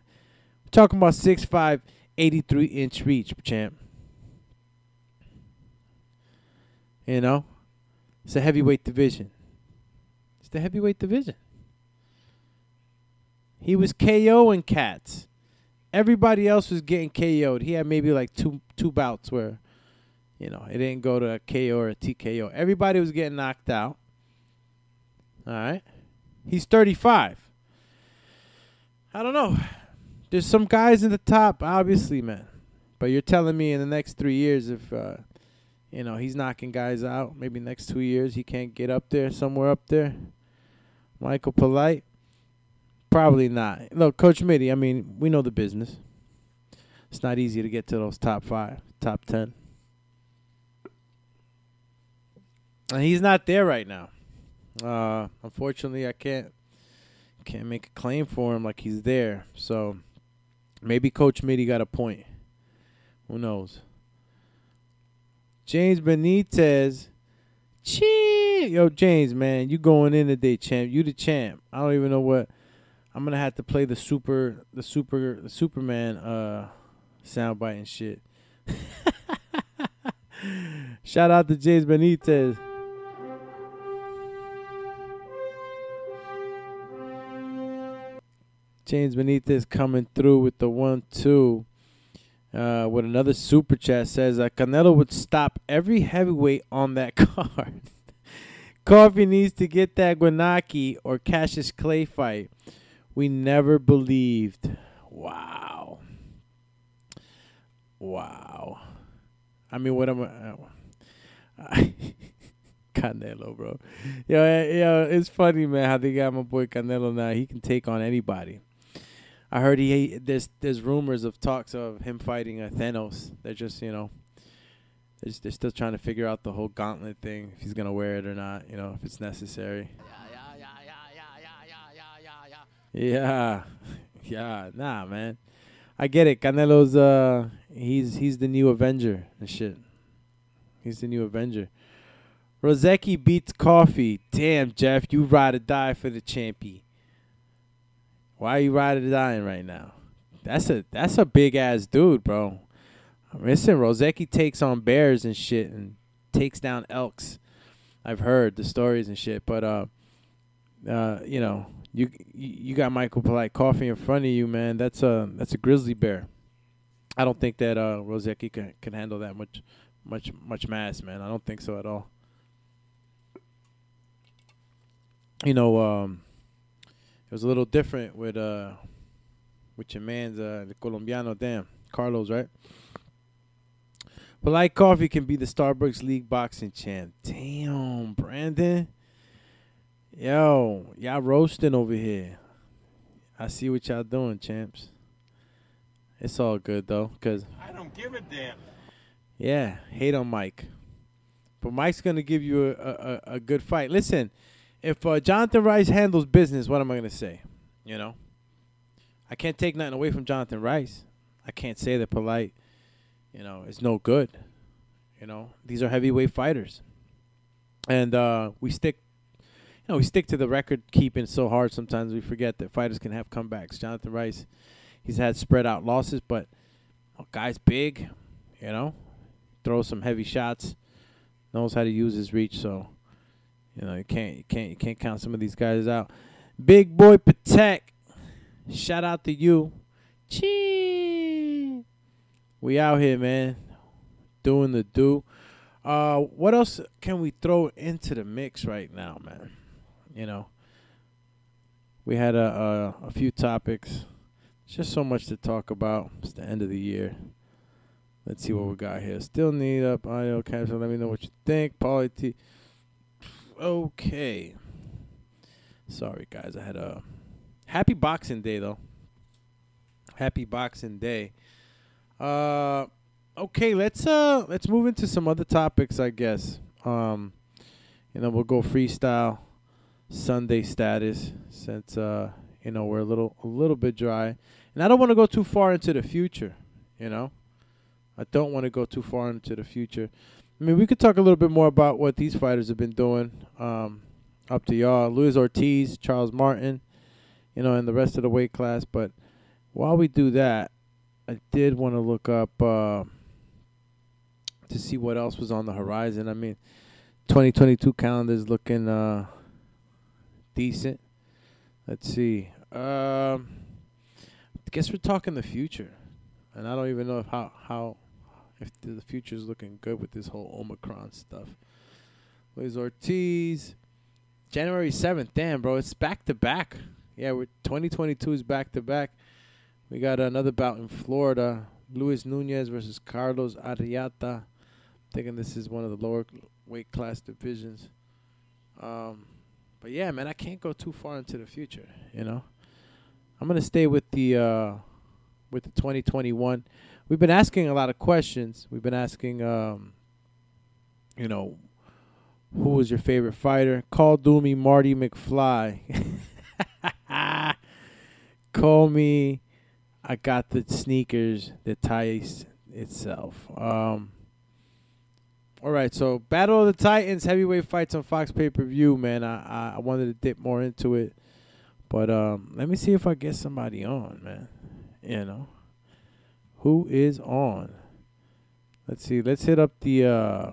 Speaker 4: We're talking about 6'5", 83 inch reach, champ. You know? It's a heavyweight division. It's the heavyweight division. He was KOing cats. Everybody else was getting KO'd. He had maybe like two two bouts where, you know, it didn't go to a KO or a TKO. Everybody was getting knocked out. All right. He's 35. I don't know. There's some guys in the top, obviously, man. But you're telling me in the next three years, if uh, you know he's knocking guys out, maybe next two years he can't get up there, somewhere up there. Michael Polite, probably not. Look, Coach Mitty. I mean, we know the business. It's not easy to get to those top five, top ten, and he's not there right now. Uh, unfortunately, I can't can't make a claim for him like he's there. So maybe Coach Mitty got a point. Who knows? James Benitez. Chee! Yo, James, man, you going in today, champ. You the champ. I don't even know what I'm gonna have to play the super the super the Superman uh soundbite and shit. [laughs] Shout out to James Benitez. James Benitez coming through with the one two. Uh, with another super chat says that Canelo would stop every heavyweight on that [laughs] card. Coffie needs to get that Gwanaki or Cassius Clay fight. We never believed. Wow. Wow. I mean, what am I? [laughs] Canelo, bro. Yo, eh, yo, it's funny, man, how they got my boy Canelo now. He can take on anybody. I heard he there's there's rumors of talks of him fighting uh, Thanos. They're just you know, they're, just, they're still trying to figure out the whole gauntlet thing if he's gonna wear it or not. You know, if it's necessary. Yeah, yeah, yeah, yeah, yeah, yeah, yeah, yeah, yeah, yeah. Yeah. Yeah. nah, man. I get it. Canelo's uh, he's he's the new Avenger and shit. He's the new Avenger. Rosecki beats Coffie. Damn, Jeff, you ride or die for the champy. Why are you riding dying right now? That's a that's a big ass dude, bro. I'm Listen, Rosecki takes on bears and shit and takes down elks. I've heard the stories and shit, but uh, uh, you know, you you got Michael Polite Coffie in front of you, man. That's a that's a grizzly bear. I don't think that uh Rosecki can can handle that much much much mass, man. I don't think so at all. You know, um, it was a little different with uh with your man's uh the Colombiano damn Carlos, right? But like Coffee can be the Starbucks League boxing champ. Damn, Brandon. Yo, y'all roasting over here. I see what y'all doing, champs. It's all good though, cause
Speaker 8: I don't give a damn.
Speaker 4: yeah, hate on Mike, but Mike's gonna give you a a, a, a good fight. Listen, if uh, Jonathan Rice handles business, what am I gonna say? You know, I can't take nothing away from Jonathan Rice. I can't say that polite, you know, is no good. You know, these are heavyweight fighters, and uh, we stick. You know, we stick to the record keeping so hard. Sometimes we forget that fighters can have comebacks. Jonathan Rice, he's had spread out losses, but oh, guy's big. You know, throws some heavy shots, knows how to use his reach. So, you know, you can't you can't you can't count some of these guys out. Big boy Patek, Shout out to you. Chee. We out here, man. Doing the do. Uh, what else can we throw into the mix right now, man? You know, we had a a, a few topics. It's Just so much to talk about. It's the end of the year. Let's see what we got here. Still need up audio capture. Let me know what you think. T. Okay. Sorry, guys. I had a happy Boxing Day though. Happy Boxing Day. Uh, okay. Let's uh let's move into some other topics. I guess. Um, you know, we'll go freestyle Sunday status since uh you know we're a little a little bit dry, and I don't want to go too far into the future. You know. I don't want to go too far into the future. I mean, we could talk a little bit more about what these fighters have been doing. Um, up to y'all, Luis Ortiz, Charles Martin, you know, and the rest of the weight class. But while we do that, I did want to look up uh, to see what else was on the horizon. I mean, 2022 calendar is looking uh, decent. Let's see. Um, I guess we're talking the future, and I don't even know how how if the future is looking good with this whole Omicron stuff. Luis Ortiz, January seventh. Damn, bro, it's back to back. Yeah, we're 2022 is back to back. We got another bout in Florida. Luis Nunez versus Carlos Arriata. Thinking this is one of the lower weight class divisions. Um, but yeah, man, I can't go too far into the future. You know, I'm gonna stay with the uh, with the 2021 we've been asking a lot of questions. We've been asking, um, you know, who was your favorite fighter? Call Doomy Marty McFly. [laughs] Call me. I got the sneakers that ties itself. Um, all right, so Battle of the Titans heavyweight fights on Fox pay per view. Man, I I wanted to dip more into it, but um, let me see if I get somebody on, man. You know who is on. Let's see. Let's hit up the uh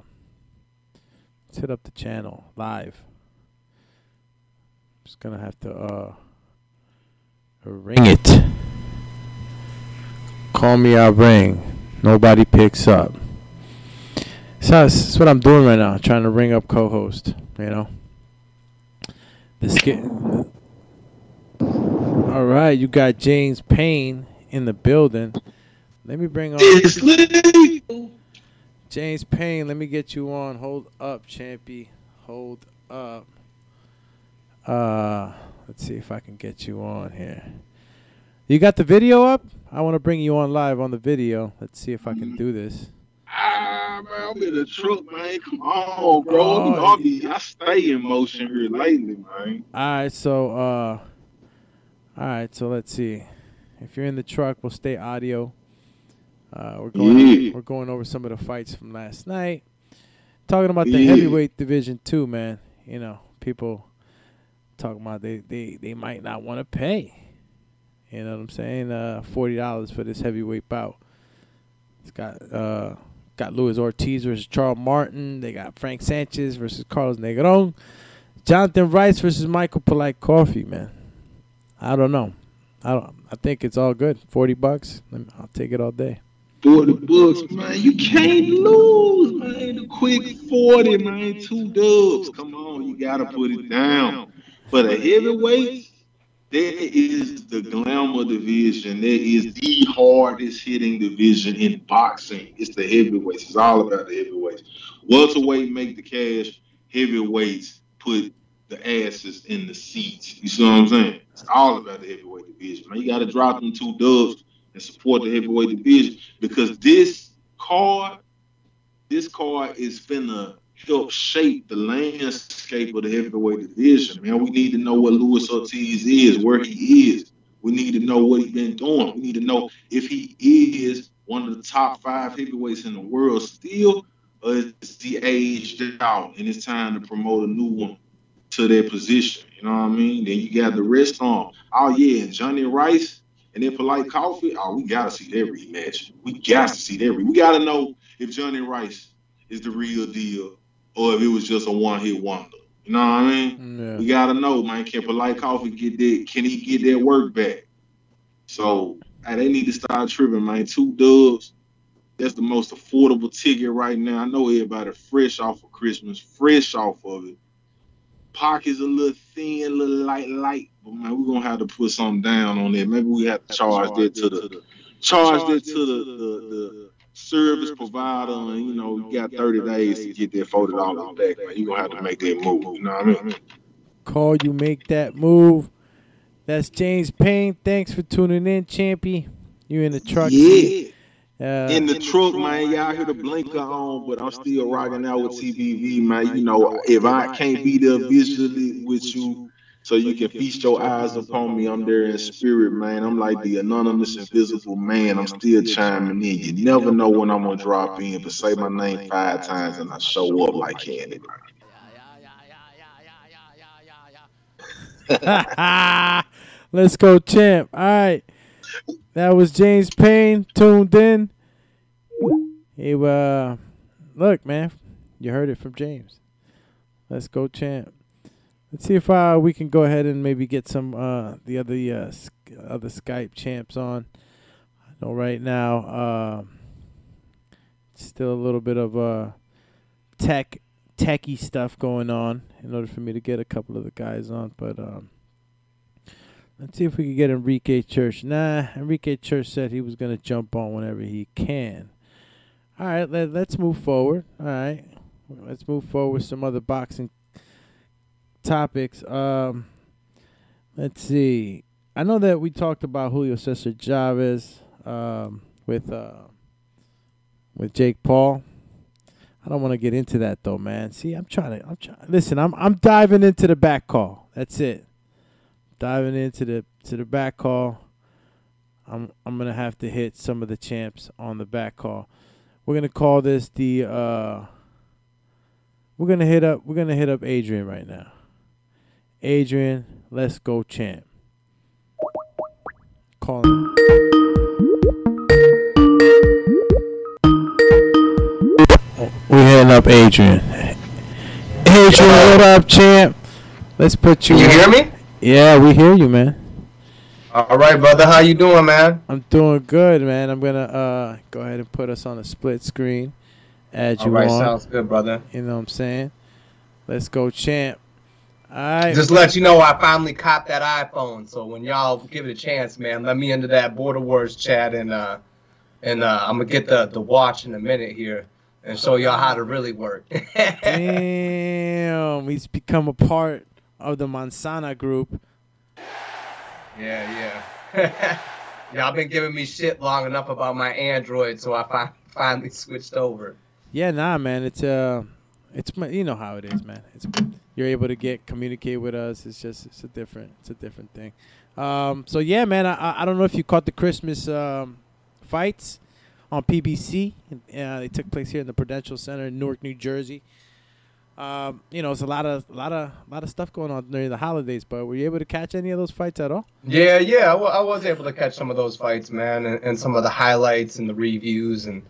Speaker 4: let's hit up the channel live. Just gonna have to uh ring it. Call me, I'll ring. Nobody picks up. So that's what I'm doing right now, trying to ring up co-host. You know. This get. All right, you got James Payne in the building. Let me bring on James Payne. Let me get you on. Hold up, Champy. Hold up. Uh, let's see if I can get you on here. You got the video up? I want to bring you on live on the video. Let's see if I can do this.
Speaker 9: Ah, man, I'm in the truck, man. Come on, bro.
Speaker 4: Oh,
Speaker 9: I, be, I stay in motion here lately, man.
Speaker 4: All right, so uh, all right, so let's see. If you're in the truck, we'll stay audio. Uh, we're going
Speaker 9: Yeah.
Speaker 4: we're going over some of the fights from last night. Talking about the
Speaker 9: Yeah.
Speaker 4: heavyweight division too, man. You know, people talking about they they, they might not want to pay. You know what I'm saying? Uh, forty dollars for this heavyweight bout. It's got uh got Luis Ortiz versus Charles Martin. They got Frank Sanchez versus Carlos Negron. Jonathan Rice versus Michael Polite Coffie, man. I don't know. I don't. I think it's all good. Forty bucks. I'll take it all day.
Speaker 9: For the books, man. You can't lose, man. The quick 40, man. Two dubs. Come on, you gotta put it down. For the heavyweights, there is the glamour division. There is the hardest hitting division in boxing. It's the heavyweights. It's all about the heavyweights. Welterweight make the cash. Heavyweights put the asses in the seats. You see what I'm saying? It's all about the heavyweight division. Man, you got to drop them two dubs and support the heavyweight division because this card, this card is finna help shape the landscape of the heavyweight division. Man, we need to know what Luis Ortiz is, where he is. We need to know what he's been doing. We need to know if he is one of the top five heavyweights in the world still, or is he aged out and it's time to promote a new one to their position? You know what I mean? Then you got the rest on. Oh yeah, Johnny Rice and then polite Coffie. Oh, we gotta see that rematch. We got to see that. Re- we gotta know if Johnny Rice is the real deal or if it was just a one hit wonder. You know what I mean?
Speaker 4: Yeah.
Speaker 9: We gotta know, man. Can polite Coffie get that? Can he get that work back? So hey, they need to start tripping, man. Two dubs. That's the most affordable ticket right now. I know everybody fresh off of Christmas, fresh off of it. Pockets a little thin, a little light, light. But man, we're gonna have to put something down on it. Maybe we have to charge that to the charge that to the, the, the service provider, and you know, you got 30 days to get that forty dollars back, man. You're gonna have to make that move. You know what I mean?
Speaker 4: Call you make that move. That's James Payne. Thanks for tuning in, Champy. You in the truck?
Speaker 9: Yeah.
Speaker 4: Uh,
Speaker 9: In the truck, man, y'all hear the blinker on, but I'm still rocking out with TBV, man. You know, if I can't be there visually with you, so you can feast your eyes upon me, I'm there in spirit, man. I'm like the anonymous, invisible man. I'm still chiming in. You never know when I'm gonna drop in, but say my name five times and I show up like candy. [laughs]
Speaker 4: Let's go, champ. All right. That was James Payne tuned in. He uh look, man. You heard it from James. Let's go, champ. Let's see if uh, we can go ahead and maybe get some uh the other uh, other Skype champs on. I know right now uh still a little bit of uh tech techie stuff going on in order for me to get a couple of the guys on, but um Let's see if we can get Enrique Church. Nah, Enrique Church said he was to jump on whenever he can. All right, let, let's move forward. All right, let's move forward with some other boxing topics. Um, let's see. I know that we talked about Julio Cesar Chavez um, with uh, with Jake Paul. I don't want to get into that though, man. See, I'm trying to. I'm trying. Listen, I'm I'm diving into the back call. That's it diving into the to the back call. I'm I'm gonna have to hit some of the champs on the back call. We're gonna call this the uh we're gonna hit up we're gonna hit up Adrian right now. Adrian, let's go champ. Call him. We're hitting up Adrian. Adrian, what up, champ? Let's put you.
Speaker 10: You
Speaker 4: on.
Speaker 10: hear me?
Speaker 4: Yeah, we hear you, man.
Speaker 10: All right, brother. How you doing, man?
Speaker 4: I'm doing good, man. I'm gonna uh go ahead and put us on a split screen. Add
Speaker 10: All
Speaker 4: you
Speaker 10: right,
Speaker 4: on.
Speaker 10: sounds good, brother.
Speaker 4: You know what I'm saying? Let's go, champ. Right.
Speaker 10: Just let you know, I finally copped that iPhone. So when y'all give it a chance, man, let me into that Border Wars chat, and uh, and uh, I'm gonna get the the watch in a minute here and show y'all how to really work. [laughs]
Speaker 4: Damn, he's become a part of the Mansana group.
Speaker 10: Yeah, yeah. [laughs] Y'all been giving me shit long enough about my Android, so I fi- finally switched over.
Speaker 4: Yeah, nah, man. It's uh, it's you know how it is, man. It's you're able to get communicate with us. It's just it's a different it's a different thing. Um, so yeah, man. I I- I don't know if you caught the Christmas um fights on PBC. Uh, they took place here in the Prudential Center in Newark, New Jersey. Um, you know, it's a lot of a lot of a lot of stuff going on during the holidays. But were you able to catch any of those fights at all?
Speaker 10: Yeah, yeah, I was able to catch some of those fights, man, and, and some of the highlights and the reviews and,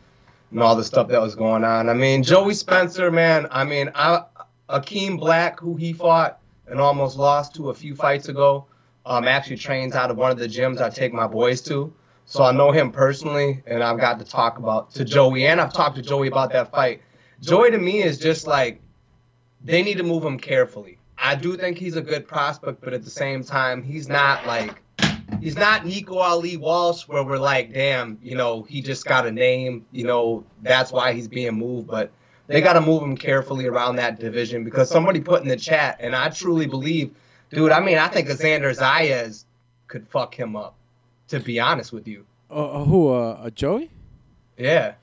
Speaker 10: and all the stuff that was going on. I mean, Joey Spencer, man. I mean, I, Akeem Black, who he fought and almost lost to a few fights ago, um, actually trains out of one of the gyms I take my boys to. So I know him personally, and I've got to talk about to Joey, and I've talked to Joey about that fight. Joey to me is just like they need to move him carefully. I do think he's a good prospect, but at the same time, he's not like he's not Nico Ali Walsh where we're like, damn, you know, he just got a name, you know, that's why he's being moved. But they got to move him carefully around that division because somebody put in the chat, and I truly believe, dude. I mean, I think Xander Zayas could fuck him up. To be honest with you,
Speaker 4: Uh, who? Uh, uh, Joey?
Speaker 10: yeah.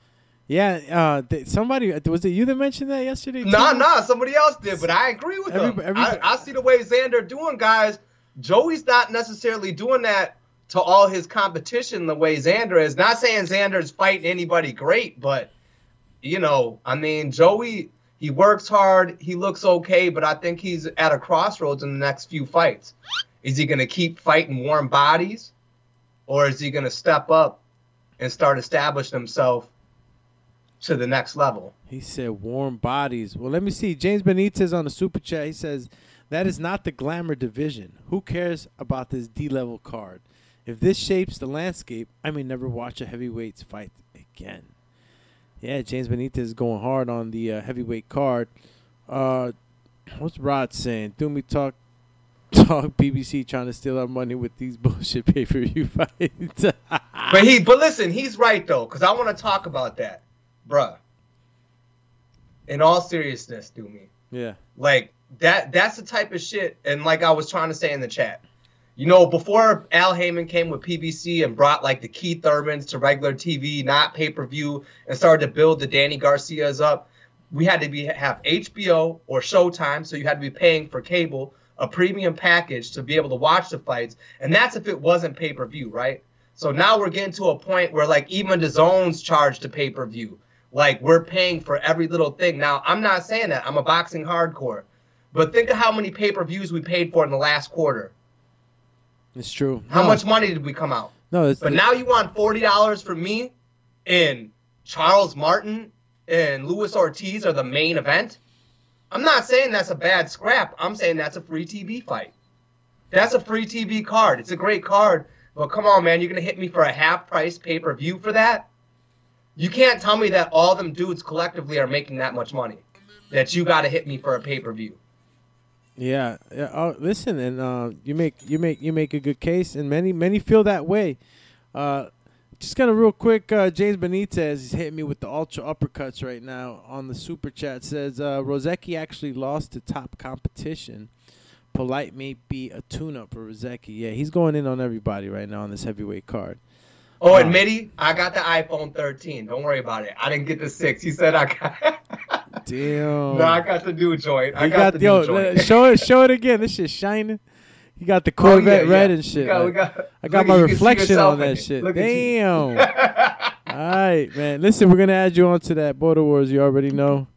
Speaker 4: Yeah. Uh, th- somebody was it you that mentioned that yesterday?
Speaker 10: Nah,
Speaker 4: too?
Speaker 10: nah, somebody else did, but I agree with
Speaker 4: Every-
Speaker 10: them.
Speaker 4: every-
Speaker 10: I, I see the way Xander doing, guys. Joey's not necessarily doing that to all his competition the way Xander is. Not saying Xander's fighting anybody great, but you know, I mean, Joey, he works hard, he looks okay, but I think he's at a crossroads in the next few fights. Is he gonna keep fighting warm bodies, or is he gonna step up and start establishing himself to the next level?
Speaker 4: He said warm bodies. Well, let me see. James Benitez on the super chat. He says that is not the glamour division. Who cares about this D level card? If this shapes the landscape, I may never watch a heavyweights fight again. Yeah, James Benitez is going hard on the uh, heavyweight card. Uh, what's Rod saying? Do me talk, [laughs] talk PBC trying to steal our money with these [laughs] bullshit pay per view fights. [laughs]
Speaker 10: But he, but listen, he's right though, because I want to talk about that, bruh. In all seriousness, do me
Speaker 4: yeah,
Speaker 10: like that. That's the type of shit. And like I was trying to say in the chat, you know, before Al Haymon came with PBC and brought like the Keith Thurmans to regular TV, not pay per view, and started to build the Danny Garcias up, we had to be have HBO or Showtime, so you had to be paying for cable, a premium package to be able to watch the fights, and that's if it wasn't pay per view, right? So now we're getting to a point where like even the zones charge to pay per view. Like we're paying for every little thing. Now I'm not saying that I'm a boxing hardcore, but think of how many pay per views we paid for in the last quarter.
Speaker 4: It's true.
Speaker 10: How
Speaker 4: No,
Speaker 10: much money did we come out?
Speaker 4: No, it's
Speaker 10: But now you want forty dollars for me, and Charles Martin and Luis Ortiz are the main event. I'm not saying that's a bad scrap. I'm saying that's a free TV fight. That's a free TV card. It's a great card. But come on, man, you're gonna hit me for a half price pay per view for that? You can't tell me that all them dudes collectively are making that much money. That you got to hit me for a pay per view.
Speaker 4: Yeah, yeah. Oh, listen, and uh, you make you make you make a good case, and many many feel that way. Uh, just kind of real quick, uh, James Benitez is hitting me with the ultra uppercuts right now on the super chat. Says uh, Rozeki actually lost to top competition. Polite may be a tune-up for Rozeki. Yeah, he's going in on everybody right now on this heavyweight card.
Speaker 10: Oh, and Mitty, I got the iPhone 13. Don't worry about it. I didn't get the six. He said I got. [laughs]
Speaker 4: Damn.
Speaker 10: no, I got the new joint. I got,
Speaker 4: got,
Speaker 10: the
Speaker 4: yo,
Speaker 10: new joint.
Speaker 4: show it, show it again. This shit's shining. You got the
Speaker 10: Oh, yeah,
Speaker 4: Corvette red
Speaker 10: yeah.
Speaker 4: and shit.
Speaker 10: Got-
Speaker 4: like,
Speaker 10: got-
Speaker 4: I got my
Speaker 10: at- you can see
Speaker 4: reflection on that shit.
Speaker 10: Look.
Speaker 4: Damn. [laughs] All right, man. Listen, we're gonna add you on to that Border Wars. You already know.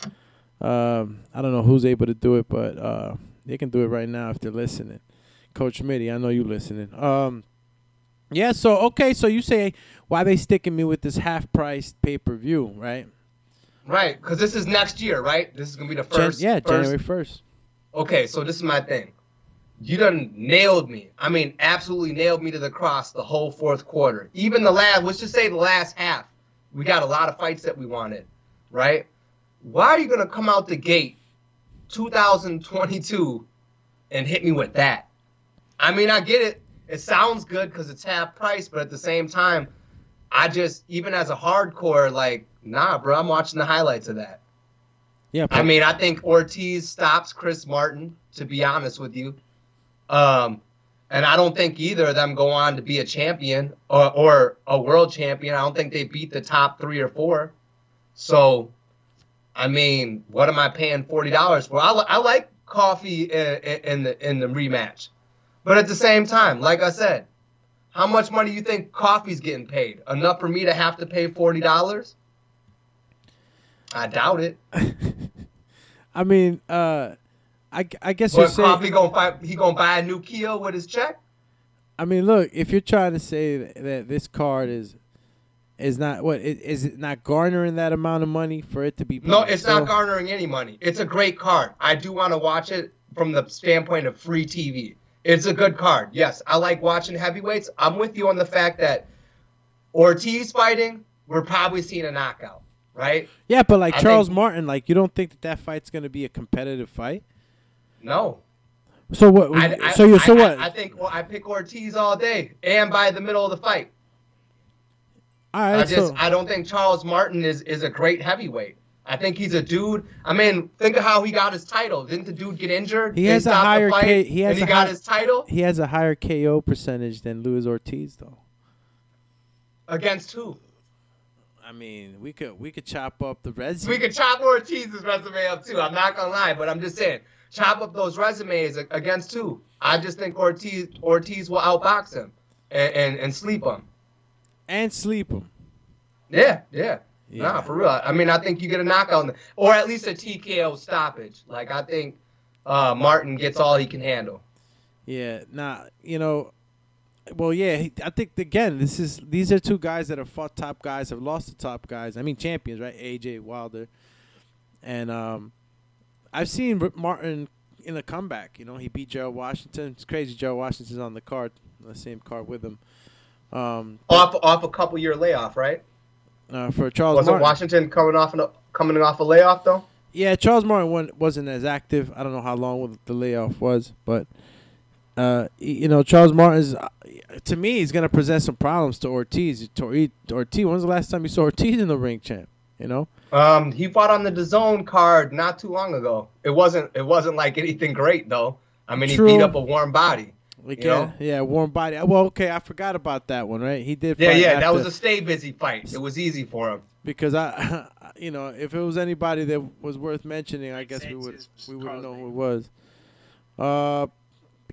Speaker 4: Um, I don't know who's able to do it, but uh, they can do it right now if they're listening. Coach Mitty, I know you listening. Um, yeah. So okay, so you say why they sticking me with this half price pay per view, right?
Speaker 10: Right, because this is next year, right? This is gonna be the first.
Speaker 4: yeah,
Speaker 10: first-
Speaker 4: January first.
Speaker 10: Okay, so this is my thing. You done nailed me. I mean, absolutely nailed me to the cross the whole fourth quarter. Even the last, let's just say the last half, we got a lot of fights that we wanted, right? Why are you gonna come out the gate, 2022, and hit me with that? I mean, I get it. It sounds good because it's half price, but at the same time, I just, even as a hardcore, like, nah, bro, I'm watching the highlights of that.
Speaker 4: Yeah.
Speaker 10: I mean, I think Ortiz stops Chris Martin, to be honest with you. Um, and I don't think either of them go on to be a champion or, or a world champion. I don't think they beat the top three or four. So, I mean, what am I paying forty dollars for? I, I like Coffie in, in the in the rematch, but at the same time, like I said, how much money do you think Coffie's getting paid? Enough for me to have to pay forty dollars? I doubt it. [laughs]
Speaker 4: I mean, uh, I, I guess
Speaker 10: But
Speaker 4: you're saying.
Speaker 10: Coffie gonna buy, he gonna buy a new Kia with his check?
Speaker 4: I mean, look, if you're trying to say that, that this card is is not what is it not garnering that amount of money for it to be
Speaker 10: No, it's
Speaker 4: So-
Speaker 10: not garnering any money. It's a great card. I do want to watch it from the standpoint of free TV. It's a good card. Yes, I like watching heavyweights. I'm with you on the fact that Ortiz fighting, we're probably seeing a knockout, right?
Speaker 4: Yeah, but like
Speaker 10: I
Speaker 4: Charles
Speaker 10: think-
Speaker 4: Martin, like you don't think that that fight's gonna be a competitive fight?
Speaker 10: No.
Speaker 4: So what?
Speaker 10: I, I,
Speaker 4: so you so what?
Speaker 10: I, think well, I pick Ortiz all day and by the middle of the fight.
Speaker 4: All
Speaker 10: I just
Speaker 4: so
Speaker 10: I don't think Charles Martin is is a great heavyweight. I think he's a dude. I mean, think of how he got his title. Didn't the dude get injured?
Speaker 4: he has a higher
Speaker 10: fight,
Speaker 4: K, he has
Speaker 10: and he
Speaker 4: a
Speaker 10: got
Speaker 4: hi-
Speaker 10: his title
Speaker 4: He has a higher KO percentage than Luis Ortiz, though.
Speaker 10: against who?
Speaker 4: I mean, we could we could chop up the resume.
Speaker 10: We could chop Ortiz's resume up too. I'm not gonna lie, but I'm just saying, chop up those resumes against who? I just think Ortiz Ortiz will outbox him and and, and sleep him.
Speaker 4: and sleep him.
Speaker 10: Yeah, yeah.
Speaker 4: Yeah.
Speaker 10: Nah, for real. I mean, I think you get a knockout, or at least a TKO stoppage. Like I think uh, Martin gets all he can handle.
Speaker 4: Yeah, nah, you know, well, yeah, he, I think again, this is these are two guys that have fought top guys, have lost to top guys. I mean, champions, right? AJ Wilder, and um, I've seen Martin in a comeback. You know, he beat Gerald Washington. It's crazy. Gerald Washington's on the card, the same card with him. Um,
Speaker 10: Off off a couple year layoff, right?
Speaker 4: Uh, for Charles
Speaker 10: Wasn't
Speaker 4: Martin.
Speaker 10: Washington coming off an, coming off a layoff though?
Speaker 4: Yeah, Charles Martin wa- wasn't as active. I don't know how long the layoff was, but uh, you know, Charles Martin's uh, to me he's gonna present some problems to Ortiz. Ortiz, when's the last time you saw Ortiz in the ring, champ? You know,
Speaker 10: Um, he fought on the DAZN card not too long ago. It wasn't it wasn't like anything great though. I mean,
Speaker 4: True.
Speaker 10: he beat up a warm body.
Speaker 4: Like
Speaker 10: You
Speaker 4: yeah,
Speaker 10: know?
Speaker 4: yeah, warm body. Well, okay, I forgot about that one. Right, he did.
Speaker 10: Yeah,
Speaker 4: fight
Speaker 10: yeah, that was a stay busy fight. It was easy for him.
Speaker 4: because I, [laughs] you know, if it was anybody that was worth mentioning, I guess we would we would know who it was. Uh,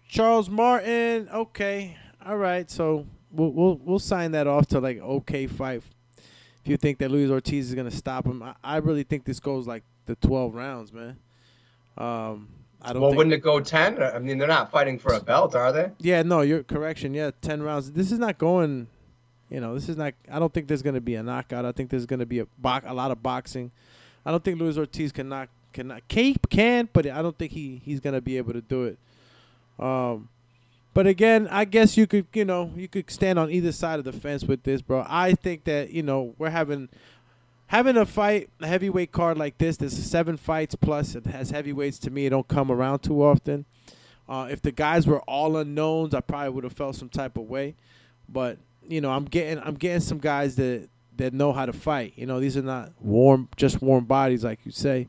Speaker 4: Charles Martin. Okay, all right. So we'll we'll we'll sign that off to like okay fight. If you think that Luis Ortiz is gonna stop him, I, I really think this goes like the twelve rounds, man. Um, I don't.
Speaker 10: Well,
Speaker 4: think,
Speaker 10: wouldn't it go ten? I mean, they're not fighting for a belt, are they?
Speaker 4: yeah, no, your correction. Yeah, ten rounds. This is not going. You know, this is not. I don't think there's going to be a knockout. I think there's going to be a bo- a lot of boxing. I don't think Luis Ortiz can knock can knock, can can, but I don't think he he's going to be able to do it. Um, but again, I guess you could you know you could stand on either side of the fence with this, bro. I think that you know we're having having a fight a heavyweight card like this. There's seven fights plus. It has heavyweights. To me, it don't come around too often. Uh, if the guys were all unknowns, I probably would have felt some type of way. But you know, I'm getting I'm getting some guys that that know how to fight. You know, these are not warm, just warm bodies like you say.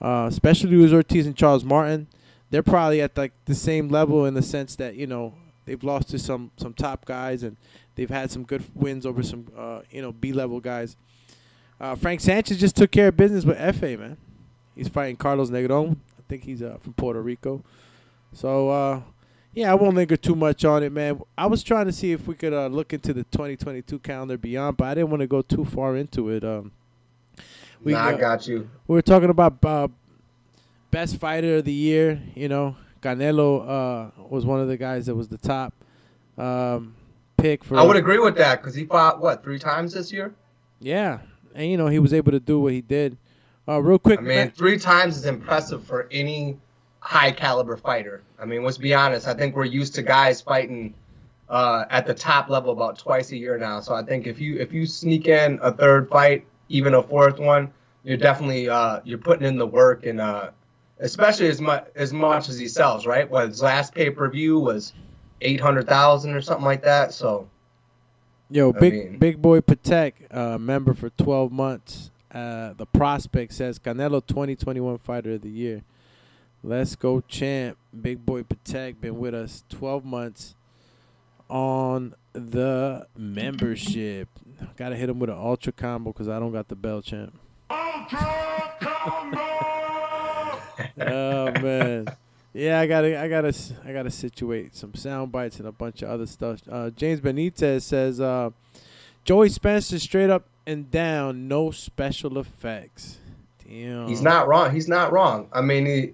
Speaker 4: Uh, especially Luis Ortiz and Charles Martin, they're probably at like the same level in the sense that you know they've lost to some some top guys and they've had some good wins over some uh, you know B level guys. Uh, Frank Sanchez just took care of business with FA man. He's fighting Carlos Negron. I think he's uh, from Puerto Rico. So uh, yeah, I won't linger too much on it, man. I was trying to see if we could uh, look into the 2022 calendar beyond, but I didn't want to go too far into it. Um, we
Speaker 10: nah, I
Speaker 4: got-
Speaker 10: got you.
Speaker 4: we were talking about uh, best fighter of the year. You know, Canelo uh, was one of the guys that was the top um, pick for.
Speaker 10: I would agree with that because he fought what three times this year.
Speaker 4: Yeah, and you know he was able to do what he did. Uh, real quick,
Speaker 10: I mean, three times is impressive for any high caliber fighter. I mean, let's be honest. I think we're used to guys fighting uh, at the top level about twice a year now. So I think if you if you sneak in a third fight, even a fourth one, you're definitely uh, you're putting in the work and uh, especially as much as much as he sells. Right? What his last pay per view was eight hundred thousand or something like that. So
Speaker 4: Yo,
Speaker 10: I
Speaker 4: big
Speaker 10: mean-
Speaker 4: big boy Patek, uh, member for 12 months. Uh, the prospect says Canelo 2021 fighter of the year. Let's go, champ. Big boy Patek been with us 12 months on the membership. Got to hit him with an ultra combo because I don't got the bell champ. Ultra combo. [laughs] oh man, yeah, I gotta, I gotta, I gotta situate some sound bites and a bunch of other stuff. Uh, James Benitez says, uh, Joey Spencer straight up and down, no special effects. Damn,
Speaker 10: He's not wrong. He's not wrong. I mean, he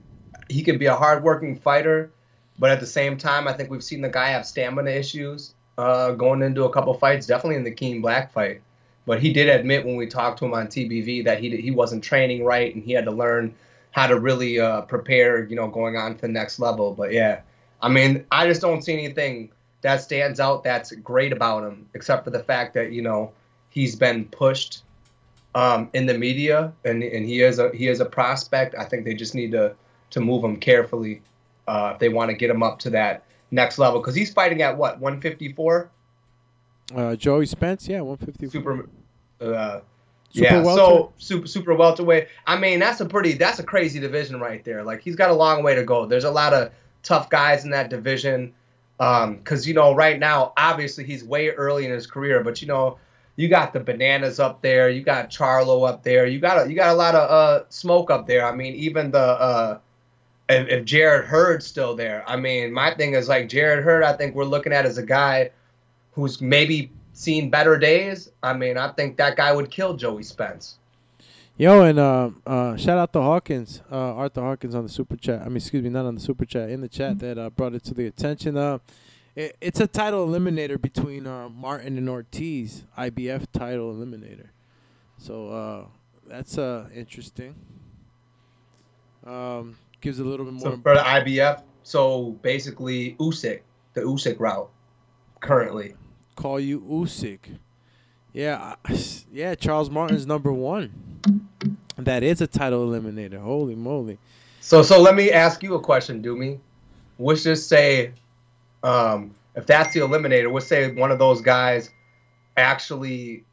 Speaker 10: he could be a hardworking fighter, but at the same time, I think we've seen the guy have stamina issues uh, going into a couple fights. Definitely in the Keen Black fight, but he did admit when we talked to him on TBV that he he wasn't training right and he had to learn how to really uh, prepare. You know, going on to the next level. But yeah, I mean, I just don't see anything that stands out that's great about him, except for the fact that you know he's been pushed um, in the media, and and he is a he is a prospect. I think they just need to to move him carefully uh, if they want to get him up to that next level because he's fighting at what 154
Speaker 4: Uh, Joey Spence, yeah, 154.
Speaker 10: super. Uh,
Speaker 4: Super
Speaker 10: yeah, so super super welterweight. I mean, that's a pretty that's a crazy division right there. Like he's got a long way to go. There's a lot of tough guys in that division. Um, cause you know right now, obviously he's way early in his career, but you know you got the bananas up there, you got Charlo up there, you got a, you got a lot of uh smoke up there. I mean, even the uh if, if Jarrett Hurd's still there, I mean, my thing is like Jared Hurd. I think we're looking at as a guy who's maybe seen better days. I mean, I think that guy would kill Joey Spence.
Speaker 4: Yo, and uh, uh, shout out to Hawkins, uh, Arthur Hawkins on the super chat. I mean, excuse me, not on the super chat, in the chat that uh, brought it to the attention. Uh, it, it's a title eliminator between uh, Martin and Ortiz, IBF title eliminator. So uh, that's uh, interesting. Um, gives a little bit more.
Speaker 10: So for the IBF, so basically Usyk, the Usyk route, currently.
Speaker 4: Call you Usyk. Yeah, [sighs] yeah. Charles Martin's number one. That is a title eliminator. Holy moly!
Speaker 10: So so let me ask you a question, Doomy. Let's just say, um, if that's the eliminator, let's say one of those guys actually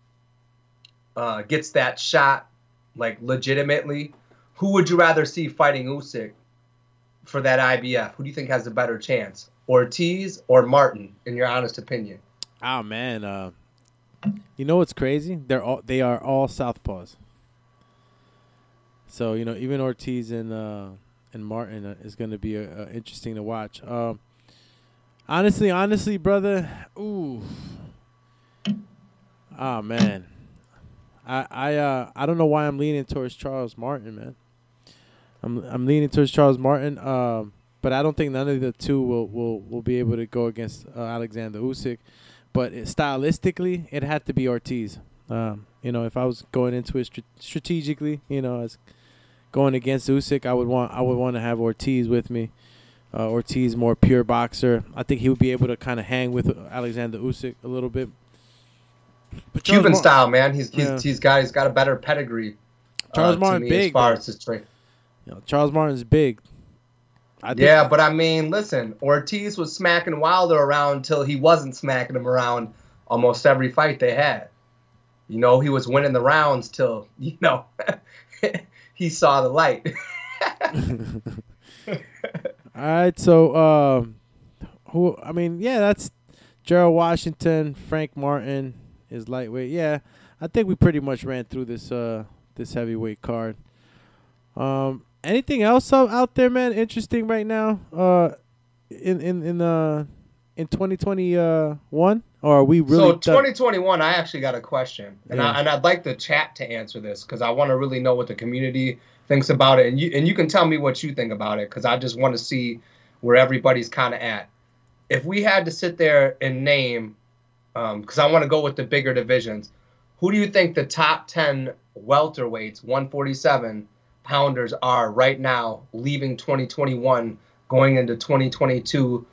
Speaker 10: uh, gets that shot, like legitimately. Who would you rather see fighting Usyk for that IBF? Who do you think has a better chance, Ortiz or Martin, in your honest opinion?
Speaker 4: Oh man, uh, you know what's crazy? They're all they are all southpaws. So you know, even Ortiz and uh, and Martin uh, is going to be uh, uh, interesting to watch. Um, honestly, honestly, brother, ooh, oh man, I I uh I don't know why I'm leaning towards Charles Martin, man. I'm I'm leaning towards Charles Martin, um, but I don't think none of the two will will will be able to go against uh, Alexander Usyk. But it, stylistically, it had to be Ortiz. Um, you know, if I was going into it str- strategically, you know, as going against Usyk, I would want I would want to have Ortiz with me. Uh, Ortiz more pure boxer. I think he would be able to kind of hang with Alexander Usyk a little bit. But Charles
Speaker 10: Cuban
Speaker 4: Mar-
Speaker 10: style, man. He's he's,
Speaker 4: Yeah.
Speaker 10: he's got he's got a better pedigree.
Speaker 4: Charles
Speaker 10: uh,
Speaker 4: Martin big,
Speaker 10: as far as his trade.
Speaker 4: You know, Charles Martin's big.
Speaker 10: Yeah, but I mean, listen, Ortiz was smacking Wilder around until he wasn't smacking him around almost every fight they had. You know, he was winning the rounds till, [laughs] you know, [laughs] he saw the light. [laughs]
Speaker 4: All right, so um, who? I mean, yeah, that's Gerald Washington, Frank Martin is lightweight. Yeah, I think we pretty much ran through this uh this heavyweight card. Um, anything else out, there, man? Interesting right now? Uh, in in in uh in twenty twenty uh one, or are we really?
Speaker 10: so 2021, I actually got a question, and
Speaker 4: Yeah.
Speaker 10: I, and I'd like the chat to answer this because I want to really know what the community thinks about it, and you and you can tell me what you think about it because I just want to see where everybody's kind of at. If we had to sit there and name, because I want to go with the bigger divisions, who do you think the top 10 welterweights, 147 pounders are right now, leaving 2021, going into 2022,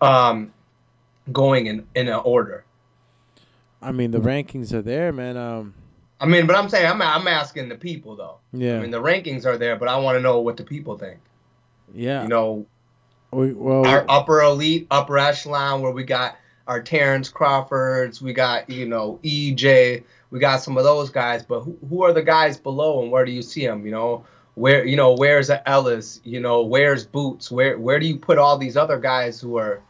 Speaker 10: um, going in in an order?
Speaker 4: I mean, the rankings are there, man. Um,
Speaker 10: I mean, but I'm saying I'm I'm asking the people though.
Speaker 4: yeah,
Speaker 10: I mean, the rankings are there, but I want to know what the people think.
Speaker 4: yeah.
Speaker 10: You know,
Speaker 4: we, well,
Speaker 10: our upper elite, upper echelon, where we got our Terrence Crawfords, we got you know EJ, we got some of those guys. But who, who are the guys below, and where do you see them? You know, where you know where's Ellis? You know, where's Boots? Where where do you put all these other guys who are,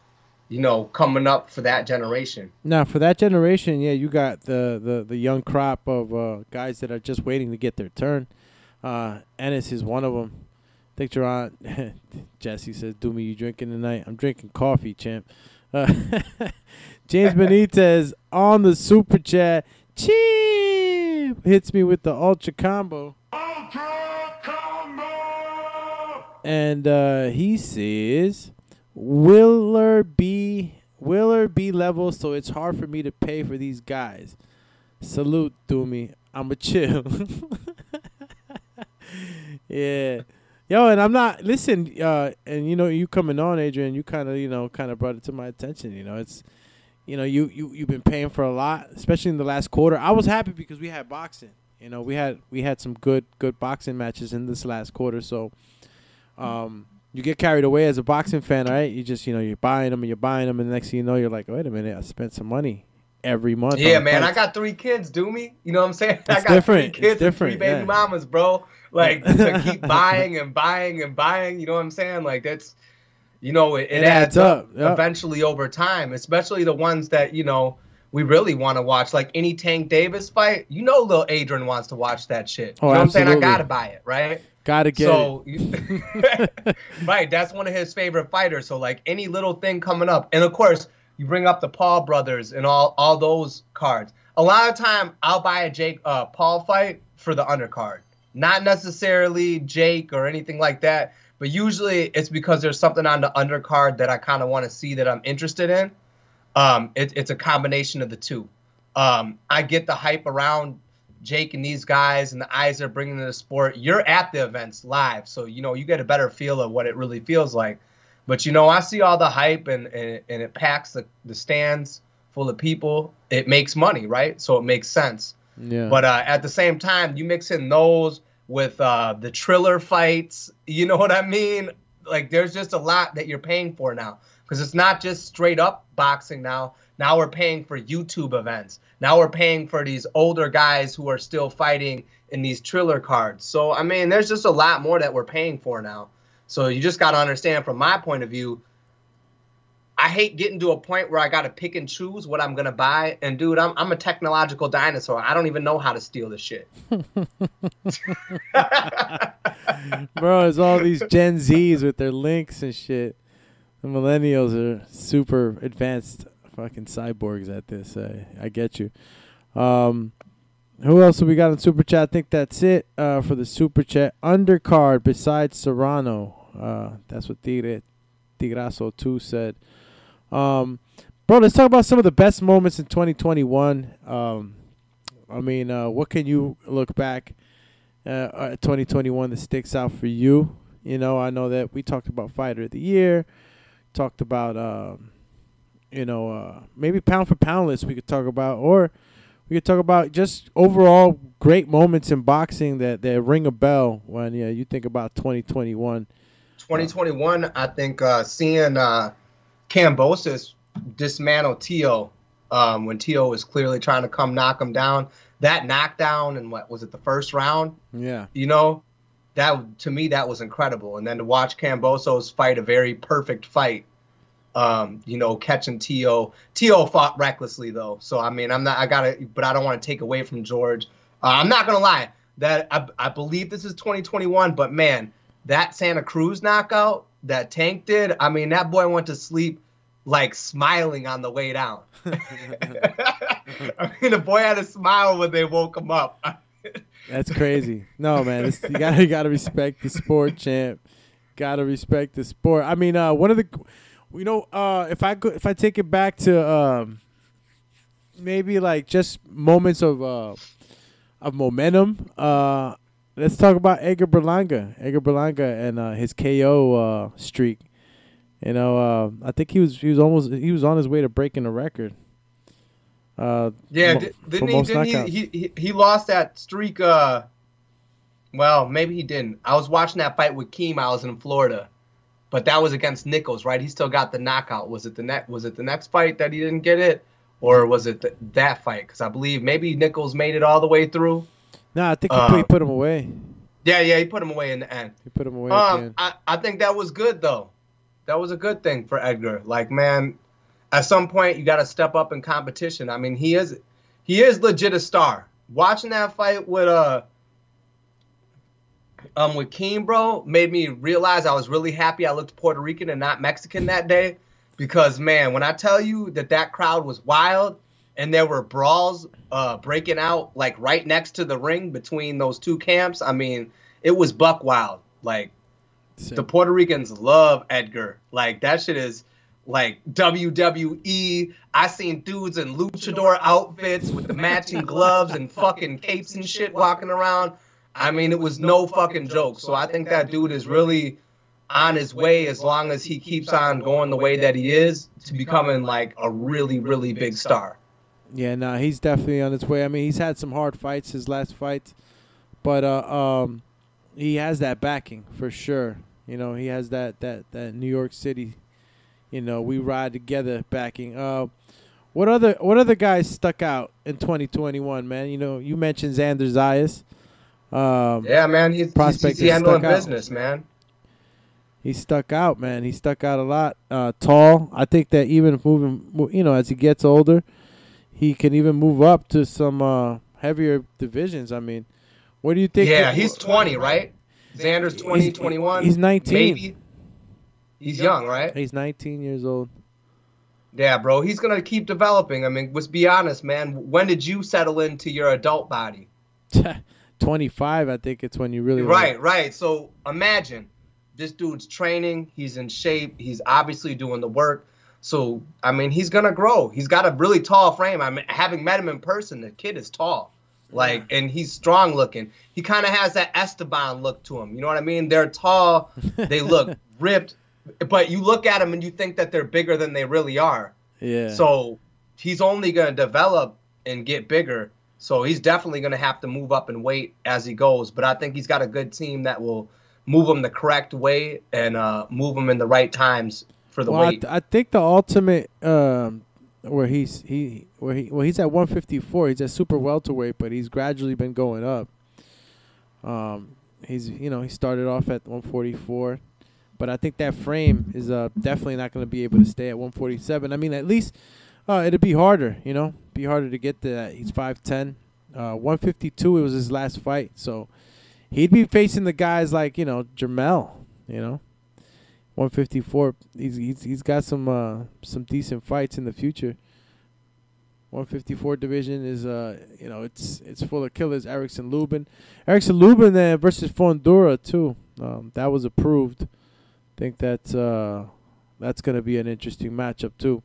Speaker 10: you know, coming up for that generation?
Speaker 4: Now, for that generation, yeah, you got the, the, the young crop of uh, guys that are just waiting to get their turn. Uh, Ennis is one of them. I think Jaron, [laughs] Jesse says, "Do me, you drinking tonight?" I'm drinking coffee, champ. Uh, [laughs] James [laughs] Benitez on the super chat, cheap hits me with the ultra combo,
Speaker 8: Ultra Combo!
Speaker 4: And uh, he says, "Willer be Willer be level, so it's hard for me to pay for these guys." Salute, to me. I'm a chill. [laughs] yeah. Yo, and I'm not listen, uh, and you know, you coming on, Adrian, you kinda, you know, kinda brought it to my attention. You know, it's you know, you, you you've been paying for a lot, especially in the last quarter. I was happy because we had boxing. You know, we had we had some good good boxing matches in this last quarter, so um you get carried away as a boxing fan, right? You just, you know, you're buying them and you're buying them, and the next thing you know, you're like, wait a minute, I spent some money every month.
Speaker 10: Yeah, man, I got three kids, do me. You know what I'm saying? [laughs] I got
Speaker 4: different.
Speaker 10: three
Speaker 4: It's
Speaker 10: kids and three
Speaker 4: different,
Speaker 10: baby
Speaker 4: yeah.
Speaker 10: mamas, bro. Like [laughs] to keep buying and buying and buying. You know what I'm saying? Like that's, you know, it, it,
Speaker 4: It
Speaker 10: adds,
Speaker 4: adds
Speaker 10: up,
Speaker 4: up, yep.
Speaker 10: eventually over time. Especially the ones that you know we really want to watch, like any Tank Davis fight. You know, little Adrian wants to watch that shit.
Speaker 4: Oh,
Speaker 10: you know what I'm saying? I gotta buy it, right?
Speaker 4: Gotta get
Speaker 10: so,
Speaker 4: it. [laughs]
Speaker 10: right, that's one of his favorite fighters. So like any little thing coming up, and of course you bring up the Paul brothers and all all those cards. A lot of time I'll buy a Jake uh, Paul fight for the undercard, not necessarily Jake or anything like that. But usually it's because there's something on the undercard that I kind of want to see that I'm interested in. Um, it, it's a combination of the two. Um, I get the hype around Jake and these guys and the eyes they're bringing to the sport. You're at the events live, so you know you get a better feel of what it really feels like. But you know, I see all the hype and and, and it packs the, the stands full of people, it makes money, right? So it makes sense.
Speaker 4: Yeah.
Speaker 10: But uh, at the same time, you mix in those with uh, the Triller fights. You know what I mean? Like, there's just a lot that you're paying for now because it's not just straight up boxing now. Now we're paying for YouTube events. Now we're paying for these older guys who are still fighting in these Triller cards. So I mean, there's just a lot more that we're paying for now. So you just got to understand from my point of view. I hate getting to a point where I got to pick and choose what I'm gonna buy. And dude, I'm I'm a technological dinosaur. I don't even know how to steal this shit. [laughs] [laughs]
Speaker 4: Bro, it's all these Gen Zs with their links and shit. The millennials are super advanced fucking cyborgs at this. I, I get you. Um, who else have we got on Super Chat? I think that's it uh, for the Super Chat. Undercard besides Serrano. Uh, that's what Tigre, Tigraso 2 said. Um, bro, let's talk about some of the best moments in 2021. Um, I mean, uh, what can you look back uh, at 2021 that sticks out for you? You know, I know that we talked about Fighter of the Year, talked about, um, you know, uh, maybe pound for pound list we could talk about, or we could talk about just overall great moments in boxing that, that ring a bell when yeah, you think about 2021.
Speaker 10: 2021, I think uh, seeing uh, Kambosos dismantle Teo um, when Teo was clearly trying to come knock him down. That knockdown and what was it the first round?
Speaker 4: Yeah.
Speaker 10: You know, that to me that was incredible. And then to watch Kambosos fight a very perfect fight. Um, you know, catching T.O. T.O. fought recklessly though, so I mean, I'm not. I gotta, but I don't want to take away from George. Uh, I'm not gonna lie. That I, I believe this is 2021, but man, that Santa Cruz knockout that Tank did. I mean, that boy went to sleep like smiling on the way down. [laughs] [laughs] I mean, the boy had a smile when they woke him up. [laughs]
Speaker 4: That's crazy. No, man, it's, you gotta you gotta respect the sport, champ. Gotta respect the sport. I mean, uh, one of the, you know, uh, if I go, if I take it back to um, maybe like just moments of uh, of momentum. Uh, let's talk about Edgar Berlanga. Edgar Berlanga and uh, his KO uh, streak. You know, uh, I think he was he was almost he was on his way to breaking a record. Uh,
Speaker 10: yeah,
Speaker 4: mo-
Speaker 10: didn't, he, didn't he, he? He he lost that streak. Uh, well, maybe he didn't. I was watching that fight with Keem. I was in Florida, but that was against Nichols, right? He still got the knockout. Was it the next? Was it the next fight that he didn't get it, or was it th- that fight? Because I believe maybe Nichols made it all the way through.
Speaker 4: No, I think he,
Speaker 10: Uh,
Speaker 4: put, he put him away.
Speaker 10: Yeah, yeah, he put him away in the end.
Speaker 4: He put him away.
Speaker 10: Um. I, I think that was good though. That was a good thing for Edgar. Like, man, at some point you got to step up in competition. I mean, he is he is legit a star. Watching that fight with uh um with Keem, bro, made me realize I was really happy I looked Puerto Rican and not Mexican that day. Because man, when I tell you that that crowd was wild and there were brawls uh, breaking out like right next to the ring between those two camps, I mean, it was buck wild. Like the Puerto Ricans love Edgar. Like that shit is like WWE. I seen dudes in luchador outfits with the matching gloves and fucking capes and shit walking around. I mean, it was no fucking joke. So I think that dude is really on his way as long as he keeps on going the way that he is to becoming like a really, really big star.
Speaker 4: Yeah, no, he's definitely on his way. I mean, he's had some hard fights his last fight, but uh, um, he has that backing for sure. You know, he has that that that New York City, you know, we ride together backing. Uh, what other what other guys stuck out in 2021, man? You know, you mentioned Xander Zayas. Um,
Speaker 10: Yeah, man, he's,
Speaker 4: Prospect
Speaker 10: he's, he's handling
Speaker 4: out.
Speaker 10: business, man.
Speaker 4: he stuck out, man. He stuck out a lot. Uh, tall. I think that even moving, you know, as he gets older, he can even move up to some uh, heavier divisions. I mean, what do you think?
Speaker 10: Yeah, he's 20, right? Xander's 20,
Speaker 4: He's-
Speaker 10: 21.
Speaker 4: he's 19.
Speaker 10: Maybe. He's young, right?
Speaker 4: He's 19 years old.
Speaker 10: Yeah, bro. He's gonna keep developing. I mean, let's be honest, man. When did you settle into your adult body? [laughs]
Speaker 4: 25, I think it's when you really
Speaker 10: Right, right. So imagine this dude's training. He's in shape. He's obviously doing the work. So I mean, he's gonna grow. He's got a really tall frame. I mean, having met him in person, the kid is tall. Like, and he's strong looking. He kind of has that Esteban look to him. You know what I mean? They're tall. [laughs] They look ripped, but you look at them and you think that they're bigger than they really are.
Speaker 4: Yeah.
Speaker 10: So he's only going to develop and get bigger. So he's definitely going to have to move up and weight as he goes. But I think he's got a good team that will move him the correct way and uh, move him in the right times for the
Speaker 4: well, I, th- I think the ultimate um, where he's he where he well he's at 154. He's at super welterweight, but he's gradually been going up. Um, he's you know he started off at 144, but I think that frame is uh definitely not going to be able to stay at 147. I mean, at least uh, it'd be harder, you know, be harder to get to that. He's 5'10. Uh, 152. It was his last fight, so he'd be facing the guys like you know Jamel, you know. 154. He's he's he's got some uh some decent fights in the future. 154 division is uh you know it's it's full of killers. Erickson Lubin, Erickson Lubin then versus Fundora too. Um, that was approved. Think that uh that's gonna be an interesting matchup too.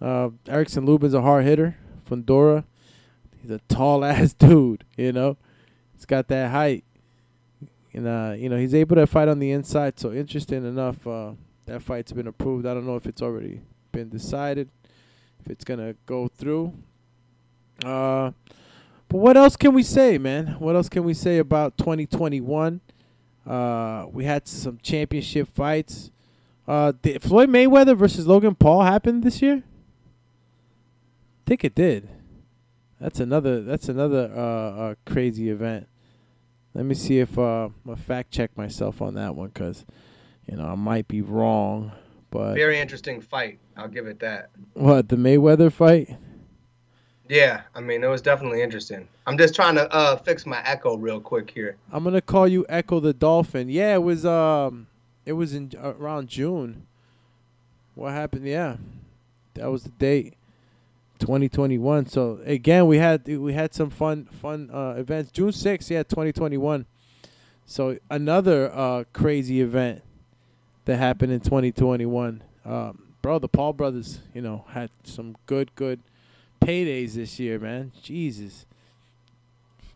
Speaker 4: Uh, Erickson Lubin's a hard hitter. Fundora, he's a tall [laughs] ass dude. You know, he's got that height and uh, you know he's able to fight on the inside. So interesting enough, uh, that fight's been approved. I don't know if it's already been decided, if it's gonna go through. Uh, but what else can we say, man? What else can we say about 2021? Uh, we had some championship fights. Uh, Floyd Mayweather versus Logan Paul happen this year? Think it did. That's another. That's another uh, uh, crazy event. Let me see if uh, I fact check myself on that one because, you know, I might be wrong. But
Speaker 10: Very interesting fight. I'll give it that.
Speaker 4: what the Mayweather fight?
Speaker 10: Yeah, I mean, it was definitely interesting. I'm just trying to uh, fix my echo real quick here.
Speaker 4: I'm gonna call you Echo the Dolphin. Yeah, it was um, it was in uh, around June. What happened? Yeah, that was the date. 2021. So again, we had we had some fun fun uh, events. June 6th, yeah, 2021. So another uh, crazy event that happened in 2021. Um, bro, the Paul brothers, you know, had some good good paydays this year, man. Jesus,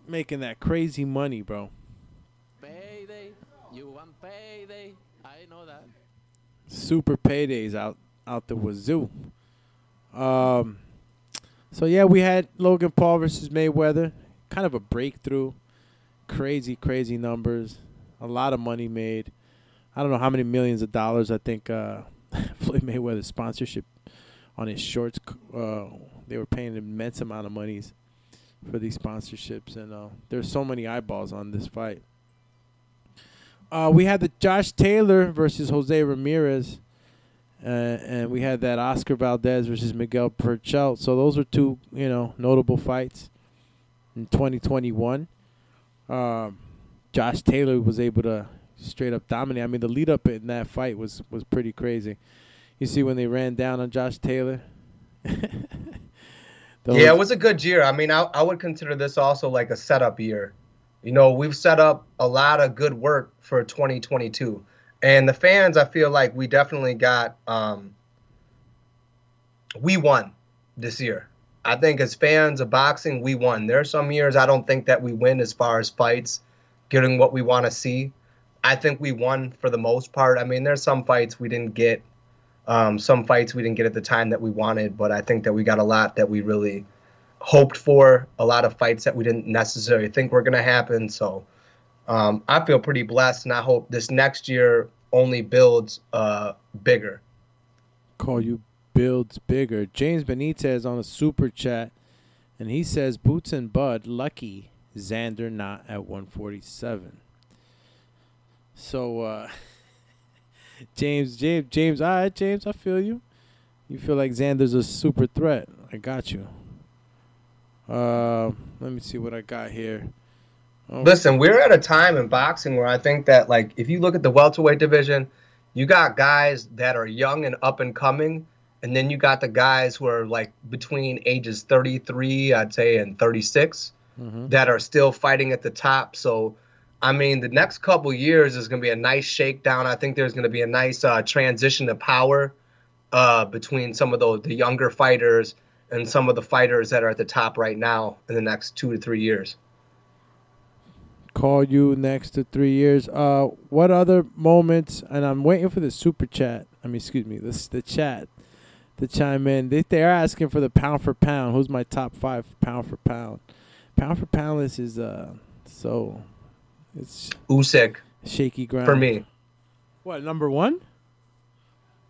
Speaker 4: making that crazy money, bro.
Speaker 6: Payday. You want payday. I know that.
Speaker 4: super paydays out out the wazoo. Um, so yeah, we had Logan Paul versus Mayweather, kind of a breakthrough. Crazy, crazy numbers, a lot of money made. I don't know how many millions of dollars. I think uh, [laughs] Floyd Mayweather's sponsorship on his shorts. Uh, they were paying an immense amount of monies for these sponsorships, and uh, there's so many eyeballs on this fight. Uh, we had the Josh Taylor versus Jose Ramirez, uh, and we had that Oscar Valdez versus Miguel Berchelt. So those were two, you know, notable fights in 2021. Um, Josh Taylor was able to straight up dominate. I mean, the lead up in that fight was was pretty crazy. You see when they ran down on Josh Taylor. [laughs]
Speaker 10: Yeah, it was a good year. I mean, I, I would consider this also like a setup year. You know, we've set up a lot of good work for 2022. And the fans, I feel like we definitely got, um, we won this year. I think as fans of boxing, we won. There are some years I don't think that we win as far as fights, getting what we want to see. I think we won for the most part. I mean, there's some fights we didn't get um, some fights we didn't get at the time that we wanted, but I think that we got a lot that we really hoped for, a lot of fights that we didn't necessarily think were going to happen. So um, I feel pretty blessed, and I hope this next year only builds uh, bigger.
Speaker 4: call you builds bigger. James Benitez on a super chat, and he says Boots and Bud lucky Xander not at 147. So uh, [laughs] James, James, James, all right, James, I feel you. You feel like Xander's a super threat. I got you. Uh, let me see what I got here. Oh,
Speaker 10: Listen, we're at a time in boxing where I think that, like, if you look at the welterweight division, you got guys that are young and up and coming, and then you got the guys who are like between ages 33, I'd say, and 36
Speaker 4: mhm.
Speaker 10: that are still fighting at the top. So, I mean, the next couple years is going to be a nice shakedown. I think there's going to be a nice uh, transition of power uh, between some of the, the younger fighters and some of the fighters that are at the top right now in the next two to three years.
Speaker 4: Call you next to three years. Uh, what other moments? And I'm waiting for the super chat. I mean, excuse me, this the chat to chime in. They they're asking for the pound for pound. Who's my top five pound for pound? Pound for pound list is uh so it's
Speaker 10: Usyk
Speaker 4: shaky ground
Speaker 10: for me.
Speaker 4: What number one?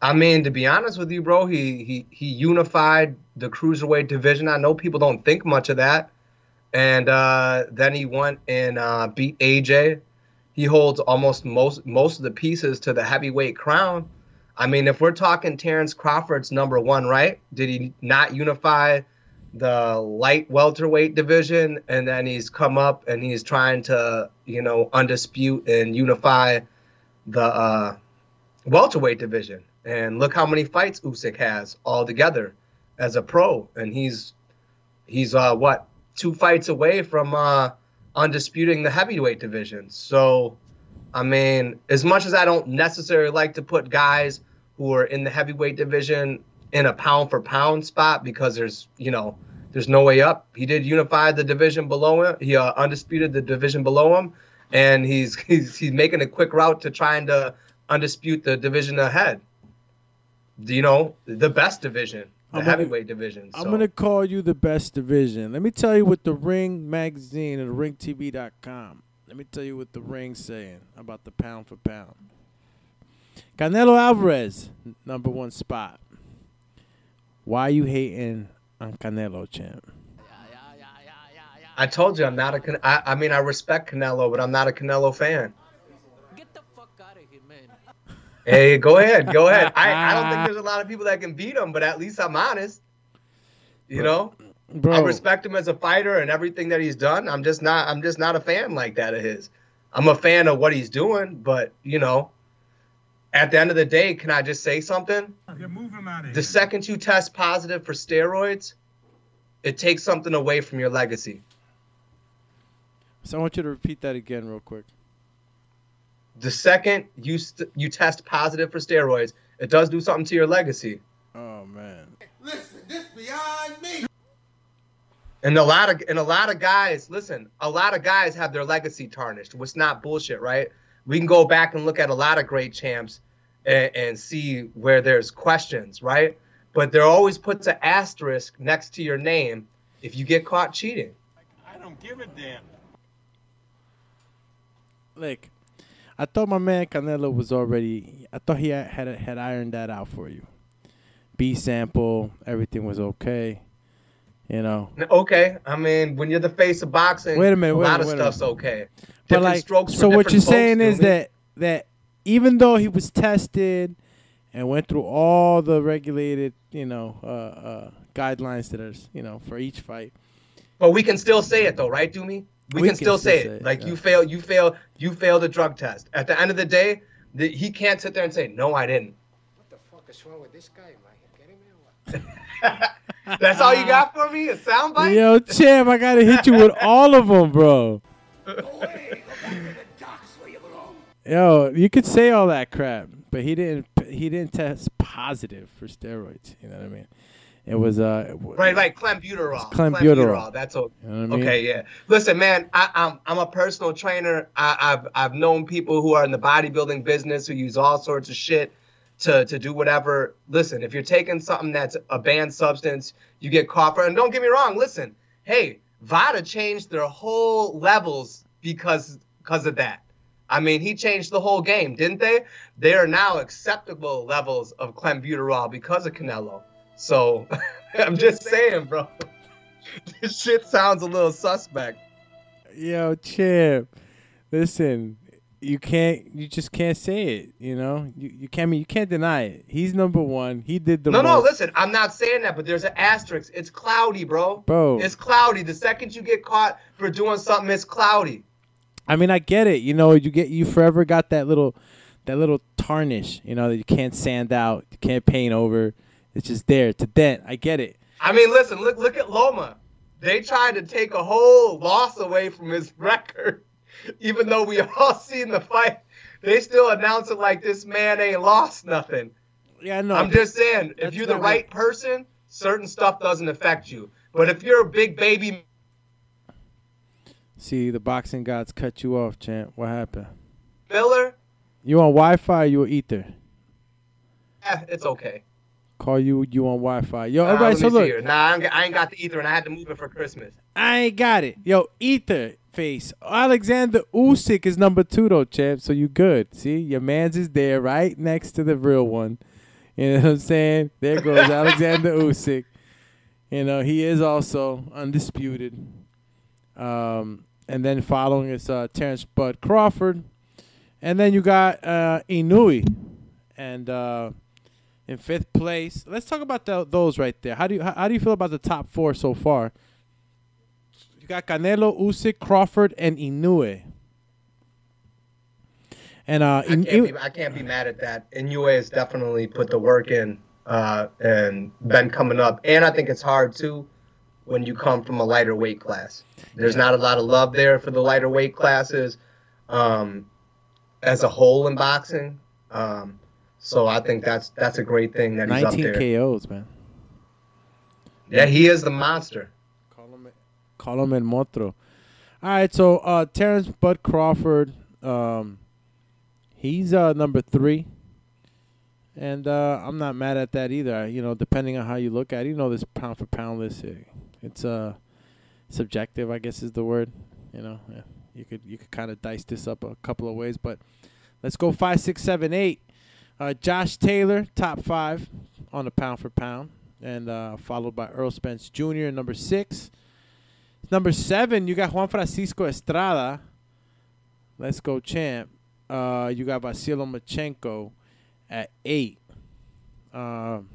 Speaker 10: I mean, to be honest with you, bro, he he he unified the cruiserweight division. I know people don't think much of that, and uh, then he went and uh, beat AJ. He holds almost most most of the pieces to the heavyweight crown. I mean, if we're talking Terrence Crawford's number one, right? Did he not unify the light welterweight division, and then he's come up and he's trying to, you know, undispute and unify the uh, welterweight division? And look how many fights Usyk has all together as a pro, and he's he's uh what two fights away from uh undisputing the heavyweight division. So, I mean, as much as I don't necessarily like to put guys who are in the heavyweight division in a pound for pound spot because there's you know there's no way up. He did unify the division below him. He uh, undisputed the division below him, and he's [laughs] he's he's making a quick route to trying to undispute the division ahead you know, the best division, the
Speaker 4: I'm gonna-
Speaker 10: heavyweight division. So.
Speaker 4: I'm gonna call you the best division. Let me tell you what the Ring magazine and RingTV.com. Let me tell you what the Ring's saying about the pound for pound. Canelo Alvarez, number one spot. Why you hating on Canelo, champ?
Speaker 10: I told you I'm not a. Can- I, I mean, I respect Canelo, but I'm not a Canelo fan. Hey, go ahead, go ahead. I, I don't think [laughs] there's a lot of people that can beat him, but at least I'm honest. You know,
Speaker 4: Bro,
Speaker 10: I respect him as a fighter and everything that he's done. I'm just not. I'm just not a fan like that of his. I'm a fan of what he's doing, but you know, at the end of the day, can I just say something? The second you test positive for steroids, it takes something away from your legacy.
Speaker 4: so I want you to repeat that again, real quick.
Speaker 10: The second you st- you test positive for steroids, it does do something to your legacy.
Speaker 4: Oh man.
Speaker 8: Listen, this beyond me.
Speaker 10: And a lot of and a lot of guys, listen, a lot of guys have their legacy tarnished. What's not bullshit, right? We can go back and look at a lot of great champs and, and see where there's questions, right? But there always puts an asterisk next to your name if you get caught cheating.
Speaker 8: I don't give a damn.
Speaker 4: Like, I thought my man Canelo was already. I thought he had had, had ironed that out for you. B sample, everything was okay. You know,
Speaker 10: Okay, I mean, when you're the face of boxing,
Speaker 4: Wait a minute,
Speaker 10: a
Speaker 4: wait
Speaker 10: lot of
Speaker 4: wait
Speaker 10: stuff's okay.
Speaker 4: but like,
Speaker 10: strokes
Speaker 4: so what you're saying is
Speaker 10: know?
Speaker 4: that that even though he was tested and went through all the regulated, you know, uh, uh, guidelines that are, you know, for each fight.
Speaker 10: But we can still say it though, right, Doomy? We,
Speaker 4: We
Speaker 10: can,
Speaker 4: can
Speaker 10: still
Speaker 4: still
Speaker 10: say
Speaker 4: say
Speaker 10: it.
Speaker 4: it,
Speaker 10: Like
Speaker 4: yeah.
Speaker 10: you failed, you failed, you failed a drug test. At the end of the day, the, he can't sit there and say, "No, I didn't."
Speaker 11: What the fuck is wrong with this guy? Am I kidding me or what? [laughs]
Speaker 10: That's all you uh, got for me? A soundbite?
Speaker 4: Yo, champ, I gotta hit you with all of them, bro. Yo, you could say all that crap, but he didn't. He didn't test positive for steroids. You know what I mean? It was uh.
Speaker 10: Right, right. Clenbuterol.
Speaker 4: Clenbuterol.
Speaker 10: That's okay.
Speaker 4: You know I mean?
Speaker 10: Okay, yeah. Listen, man, I, I'm I'm a personal trainer. I, I've I've known people who are in the bodybuilding business who use all sorts of shit to to do whatever. Listen, if you're taking something that's a banned substance, you get caught for. And don't get me wrong. Listen, hey, VADA changed their whole levels because because of that. I mean, he changed the whole game, didn't they? They are now acceptable levels of clenbuterol because of Canelo. So [laughs] I'm just saying, bro. this shit sounds a little suspect.
Speaker 4: Yo, champ, listen. You can't. You just can't say it. You know. You you can't. mean You can't deny it. He's number one. He did the
Speaker 10: no,
Speaker 4: most.
Speaker 10: no, listen, I'm not saying that, but there's an asterisk. It's cloudy, bro.
Speaker 4: Bro.
Speaker 10: It's cloudy. The second you get caught for doing something, it's cloudy.
Speaker 4: I mean, I get it. You know, you get you forever got that little, that little tarnish. You know that you can't sand out, you can't paint over. It's just there. to dent. I get it.
Speaker 10: I mean, listen, look look at Loma. They tried to take a whole loss away from his [laughs] record, even though we all [laughs] seen the fight. They still announce it like this man ain't lost nothing.
Speaker 4: Yeah, no.
Speaker 10: I'm just saying, if you're the right person, certain stuff doesn't affect you. But if you're a big baby,
Speaker 4: See, the boxing gods cut you off, champ. What happened?
Speaker 10: Miller,
Speaker 4: You on Wi-Fi? Or you on Ether?
Speaker 10: eh, it's okay.
Speaker 4: Call you you on Wi-Fi. Yo,
Speaker 10: Uh,
Speaker 4: all right.
Speaker 10: let
Speaker 4: So look.
Speaker 10: Nah, I ain't, got- I ain't got the ether, and I had to move it for Christmas.
Speaker 4: I ain't got it. Yo, Ether face. Alexander Usyk is number two though, champ. So you good. See, your man's is there right next to the real one. You know what I'm saying? There goes [laughs] Alexander Usyk. You know, he is also undisputed. Um, and then following is uh, Terrence Bud Crawford. And then you got uh, Inoue. And uh, in fifth place, let's talk about tho- those right there. How do you how, how do you feel about the top four so far? You got Canelo, Usyk, Crawford, and Inoue. And uh,
Speaker 10: I can't, be, I can't be mad at that. UA has definitely put the work in uh, and been coming up. And I think it's hard too when you come from a lighter weight class. There's not a lot of love there for the lighter weight classes um, as a whole in boxing. Um, so I think that's that's a great thing that he's up
Speaker 4: 19
Speaker 10: there.
Speaker 4: KOs, man.
Speaker 10: Yeah, he is the monster.
Speaker 4: Call him El Motro. All right, so uh, Terrence Bud Crawford, um, he's uh, number three, and uh, I'm not mad at that either. You know, depending on how you look at it, you know, this pound for pound list, uh, it's uh, subjective, I guess is the word. You know, yeah, you could you could kind of dice this up a couple of ways, but let's go five, six, seven, eight. Uh, Josh Taylor, top five on the pound for pound, and uh, followed by Errol Spence Jr. number six. Number seven, you got Juan Francisco Estrada. Let's go, champ. Uh, you got Vasily Lomachenko at eight. Um,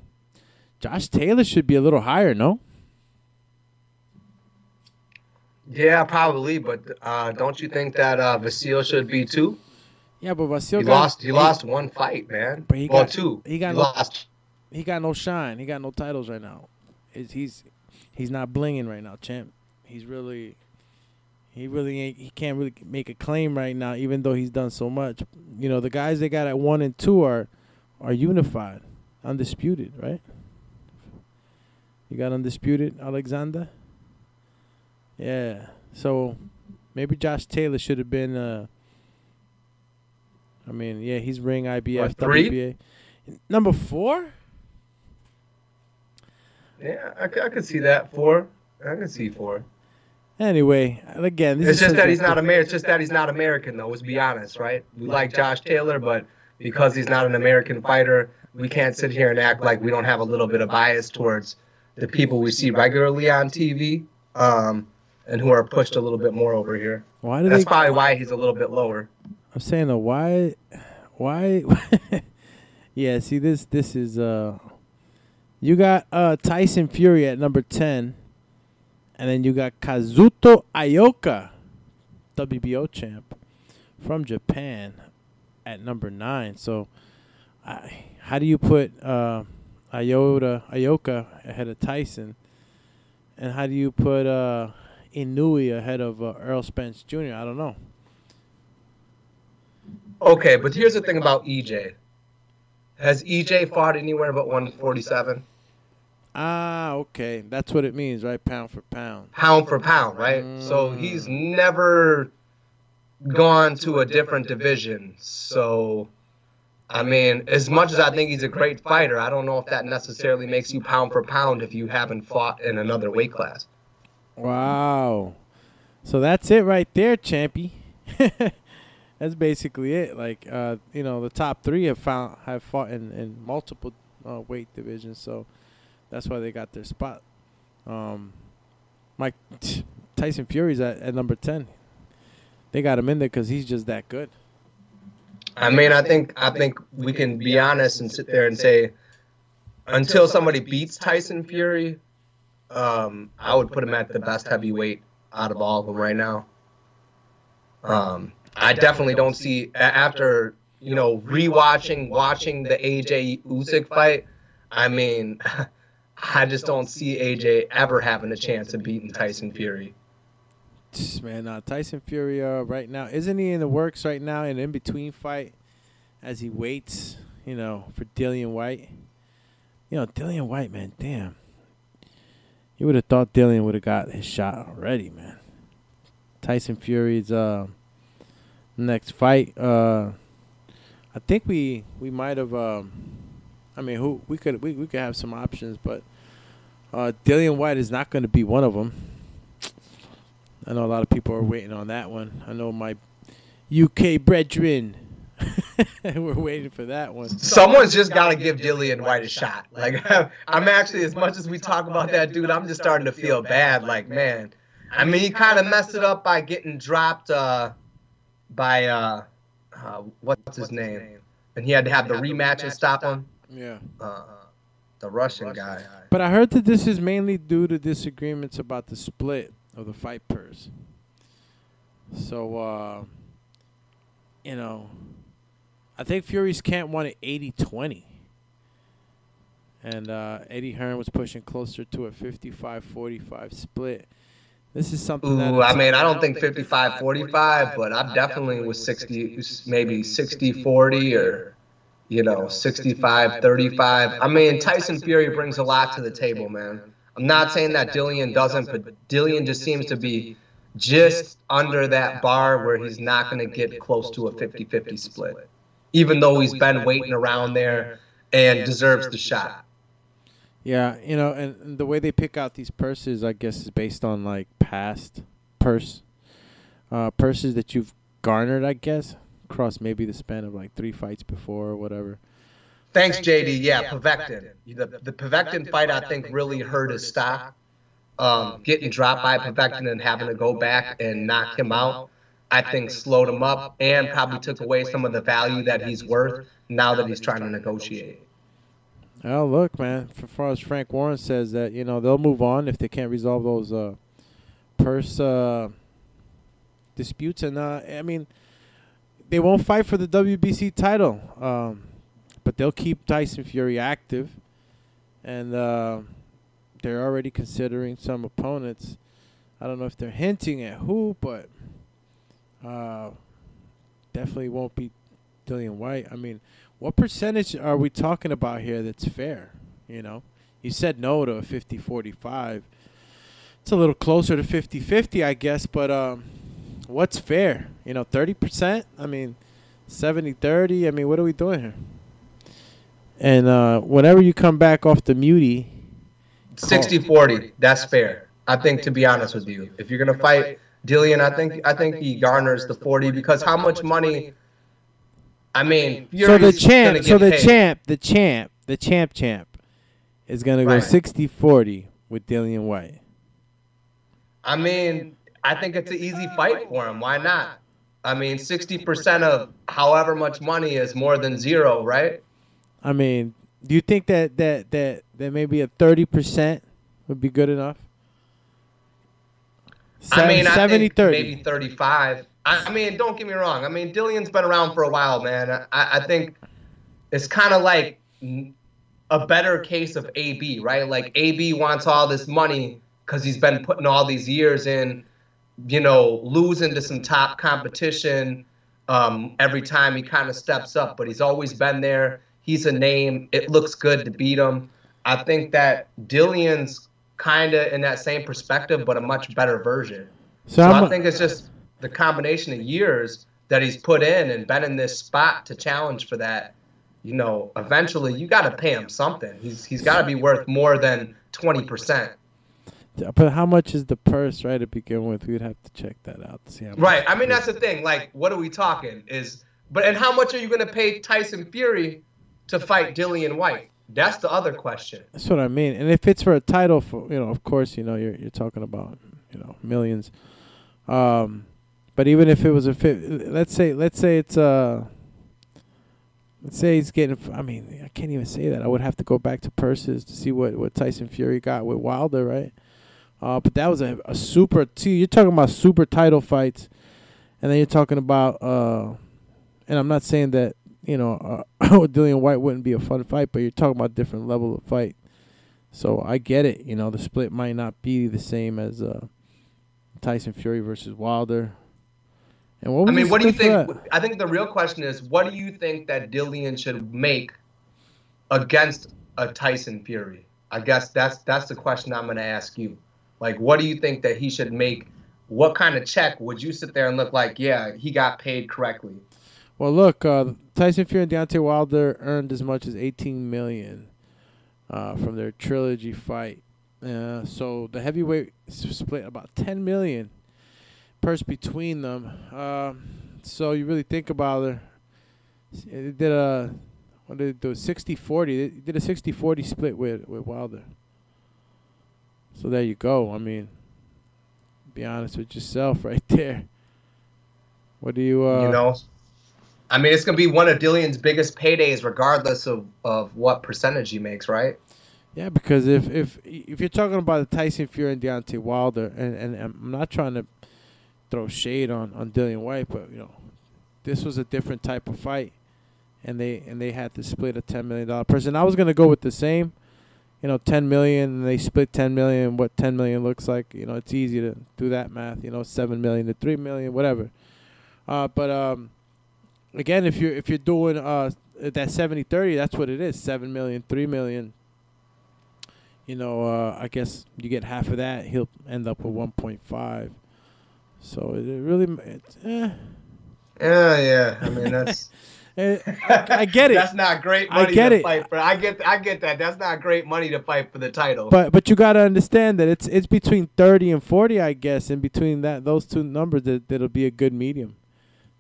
Speaker 4: Josh Taylor should be a little higher, no?
Speaker 10: Yeah, probably. But uh, don't you think that uh, Vasil should be too?
Speaker 4: Yeah, but Vasily
Speaker 10: He lost. He lost one fight, man.
Speaker 4: But he
Speaker 10: well,
Speaker 4: got
Speaker 10: two.
Speaker 4: He got
Speaker 10: He
Speaker 4: no,
Speaker 10: lost.
Speaker 4: He got no shine. He got no titles right now. It's, he's he's not blinging right now, champ. He's really he really ain't. He can't really make a claim right now, even though he's done so much. You know, the guys they got at one and two are are unified, undisputed, right? You got undisputed, Alexander. Yeah. So maybe Josh Taylor should have been. Uh, I mean, yeah, he's ring IBF,
Speaker 10: What, three?
Speaker 4: WBA. Number four.
Speaker 10: Yeah, I could see that. Four. I can see four.
Speaker 4: Anyway, again, this
Speaker 10: It's
Speaker 4: is
Speaker 10: just that he's not American. It's just that he's not American, though. Let's be honest, right? We like Josh Taylor, but because he's not an American fighter, we can't sit here and act like we don't have a little bit of bias towards the people we see regularly on TV, um, and who are pushed a little bit more over here.
Speaker 4: Why do
Speaker 10: That's
Speaker 4: they?
Speaker 10: probably why he's a little bit lower.
Speaker 4: I'm saying though, why, why? [laughs] yeah, see this. This is uh, you got uh Tyson Fury at number ten, and then you got Kazuto Ioka, WBO champ from Japan, at number nine. So, I, how do you put uh, Iota Ioka ahead of Tyson, and how do you put uh, Inoue ahead of uh, Errol Spence Jr.? I don't know.
Speaker 10: Okay, but here's the thing about EJ. Has EJ fought anywhere but 147?
Speaker 4: Ah, okay. That's what it means, right? Pound for pound.
Speaker 10: pound for pound, right? So he's never gone to a different division. So, I mean, as much as I think he's a great fighter, I don't know if that necessarily makes you pound for pound if you haven't fought in another weight class.
Speaker 4: Wow. So that's it right there, Champy. [laughs] that's basically it. Like, uh, you know, the top three have found have fought in, in multiple uh, weight divisions, so that's why they got their spot. Um, Mike [sniffs] Tyson Fury's at, at number ten. They got him in there because he's just that good.
Speaker 10: I mean, I think I think we can be honest and sit there and say, until somebody beats Tyson Fury, um, I would put him at the best heavyweight out of all of them right now. Um, I definitely don't see after you know rewatching watching the AJ Usyk fight. I mean, [laughs] I just don't see AJ ever having a chance of beating Tyson Fury.
Speaker 4: Man, uh, Tyson Fury uh, right now isn't he in the works right now in in between fight as he waits, you know, for Dillian Whyte. You know, Dillian Whyte, man, damn. You would have thought Dillian would have got his shot already, man. Tyson Fury's uh, next fight. Uh, I think we we might have. Um, I mean, who we could we, we could have some options, but uh, Dillian Whyte is not going to be one of them. I know a lot of people are waiting on that one. I know my UK brethren. [laughs] We're waiting for that one.
Speaker 10: Someone's just got to give Dillian Whyte a shot. Like, [laughs] I'm actually, as much as we talk about that dude, I'm just starting to feel bad. Like, man, I mean, he kind of messed it up by getting dropped uh, by, uh, uh, what's his name? And he had to have the rematch and stop him.
Speaker 4: Yeah.
Speaker 10: Uh, the Russian guy.
Speaker 4: But I heard that this is mainly due to disagreements about the split of the fight purse. So, uh, you know, I think Fury's camp wanted 80 20. And uh, Eddie Hearn was pushing closer to a 55 45 split. This is something that.
Speaker 10: Ooh, I mean, I don't think 55 45, but I'm definitely with 60, maybe 60 40 or, you know, 65 35. I mean, Tyson Fury brings a lot to the table, man. I'm not saying that Dillian doesn't, but Dillian just seems to be just under that bar where he's not going to get close to a 50 50 split, even though he's been waiting around there and deserves the shot.
Speaker 4: Yeah, you know, and, and the way they pick out these purses, I guess, is based on like past purse uh, purses that you've garnered. I guess across maybe the span of like three fights before or whatever.
Speaker 10: Thanks, JD. Yeah, Povetkin. The the Povetkin fight, I think, really hurt his stock. Um, getting dropped by Povetkin and having to go back and knock him out, I think slowed him up and probably took away some of the value that he's worth now that he's trying to negotiate.
Speaker 4: Oh, look, man. As far as Frank Warren says that you know they'll move on if they can't resolve those uh, purse uh, disputes, and uh, I mean they won't fight for the WBC title, um, but they'll keep Tyson Fury active, and uh, they're already considering some opponents. I don't know if they're hinting at who, but uh, definitely won't be Dillian Whyte. I mean, what percentage are we talking about here that's fair? You know, you said no to a 50-45. It's a little closer to 50-50, I guess, but um, what's fair? You know, 30%? I mean, 70-30? I mean, what are we doing here? And uh, whenever you come back off the mutie,
Speaker 10: 60-40, that's fair. I think, to be honest with you, if you're gonna fight Dillian, I think I think he garners the 40 because how much money? I mean,
Speaker 4: so the champ, so the
Speaker 10: paid.
Speaker 4: champ, the champ, the champ, champ is gonna go
Speaker 10: Right.
Speaker 4: 60-40 with Dillian Whyte.
Speaker 10: I mean, I think it's an easy fight for him. Why not? I mean, 60% of however much money is more than zero, right?
Speaker 4: I mean, do you think that that that that maybe a thirty percent would be good enough?
Speaker 10: I mean, I
Speaker 4: 70
Speaker 10: think
Speaker 4: 30.
Speaker 10: maybe 35. I, mean, don't get me wrong. I mean, Dillian's been around for a while, man. I, I think it's kind of like a better case of AB, right? Like AB wants all this money because he's been putting all these years in, you know, losing to some top competition um, every time he kind of steps up, but he's always been there. He's a name. It looks good to beat him. I think that Dillian's kind of in that same perspective, but a much better version.
Speaker 4: So
Speaker 10: So, I think it's just the combination of years that he's put in and been in this spot to challenge for that. You know, eventually you got to pay him something. He's he's got to be worth more than twenty percent.
Speaker 4: But how much is the purse, right, to begin with? We'd have to check that out to see how much.
Speaker 10: Right. I mean, that's the thing. Like, what are we talking? Is but and how much are you going to pay Tyson Fury to fight Dillian Whyte? That's the other question.
Speaker 4: That's what I mean. And if it's for a title, for you know, of course, you know, you're you're talking about you know millions. Um, but even if it was a fi- let's say let's say it's uh let's say he's getting. I mean, I can't even say that. I would have to go back to purses to see what what Tyson Fury got with Wilder, right? Uh, but that was a, a super. See, you're talking about super title fights, and then you're talking about. Uh, and I'm not saying that you know uh, [coughs] Dillian Whyte wouldn't be a fun fight, but you're talking about different level of fight. So I get it. You know, the split might not be the same as uh, Tyson Fury versus Wilder. And what
Speaker 10: I mean, what do you think? I think the real question is, what do you think that Dillian should make against a Tyson Fury? I guess that's that's the question I'm going to ask you. Like, what do you think that he should make? What kind of check would you sit there and look like? Yeah, he got paid correctly.
Speaker 4: Well, look, uh, Tyson Fury and Deontay Wilder earned as much as 18 million uh, from their trilogy fight. Uh, so the heavyweight split about 10 million purse between them. Um so you really think about it, they did a what did they do? 60-40. They did a 60-40 split with with Wilder. So there you go. I mean, be honest with yourself [laughs] right there. What do you uh
Speaker 10: you know, I mean, it's gonna be one of Dillian's biggest paydays, regardless of of what percentage he makes, right?
Speaker 4: Yeah, because if if if you're talking about the Tyson Fury and Deontay Wilder, and, and I'm not trying to throw shade on on Dillian Whyte, but you know, this was a different type of fight, and they and they had to split a ten million dollar person. I was gonna go with the same, you know, ten million, and they split ten million. What ten million looks like, you know, it's easy to do that math. You know, seven million to three million, whatever. Uh, but um, again, if you're if you're doing uh that 70-30, that's what it is. Seven million, three million you know, uh, I guess you get half of that, he'll end up with 1.5. So it it really, it's, eh.
Speaker 10: Yeah, yeah. I mean, [laughs] that's.
Speaker 4: Eh, I, I get it. [laughs]
Speaker 10: That's not great
Speaker 4: I
Speaker 10: money
Speaker 4: get
Speaker 10: to
Speaker 4: it.
Speaker 10: fight for. I get, I get that. That's not great money to fight for the title.
Speaker 4: But but you got to understand that it's it's between 30 and 40, I guess, and between that those two numbers that that'll be a good medium,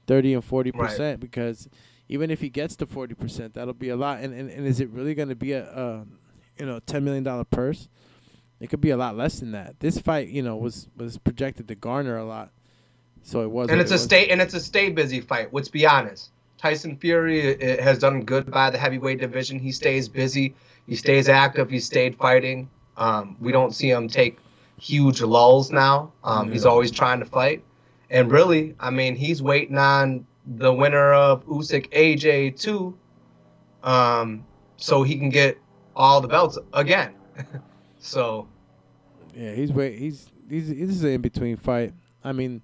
Speaker 4: 30 and 40 percent. Because even if he gets to 40 percent, that'll be a lot. And and, and is it really going to be a, a you know 10 million dollar purse? It could be a lot less than that. This fight, you know, was was projected to garner a lot, so it was.
Speaker 10: and it's a stay and it's a stay busy fight. Let's be honest. Tyson Fury uh, has done good by the heavyweight division. He stays busy. He stays active. He stayed fighting. Um, we don't see him take huge lulls now. Um, He's always trying to fight. And really, I mean, he's waiting on the winner of Usyk AJ two, um, so he can get all the belts again. [laughs] so
Speaker 4: Yeah, he's wait. He's he's this is an in between fight. I mean,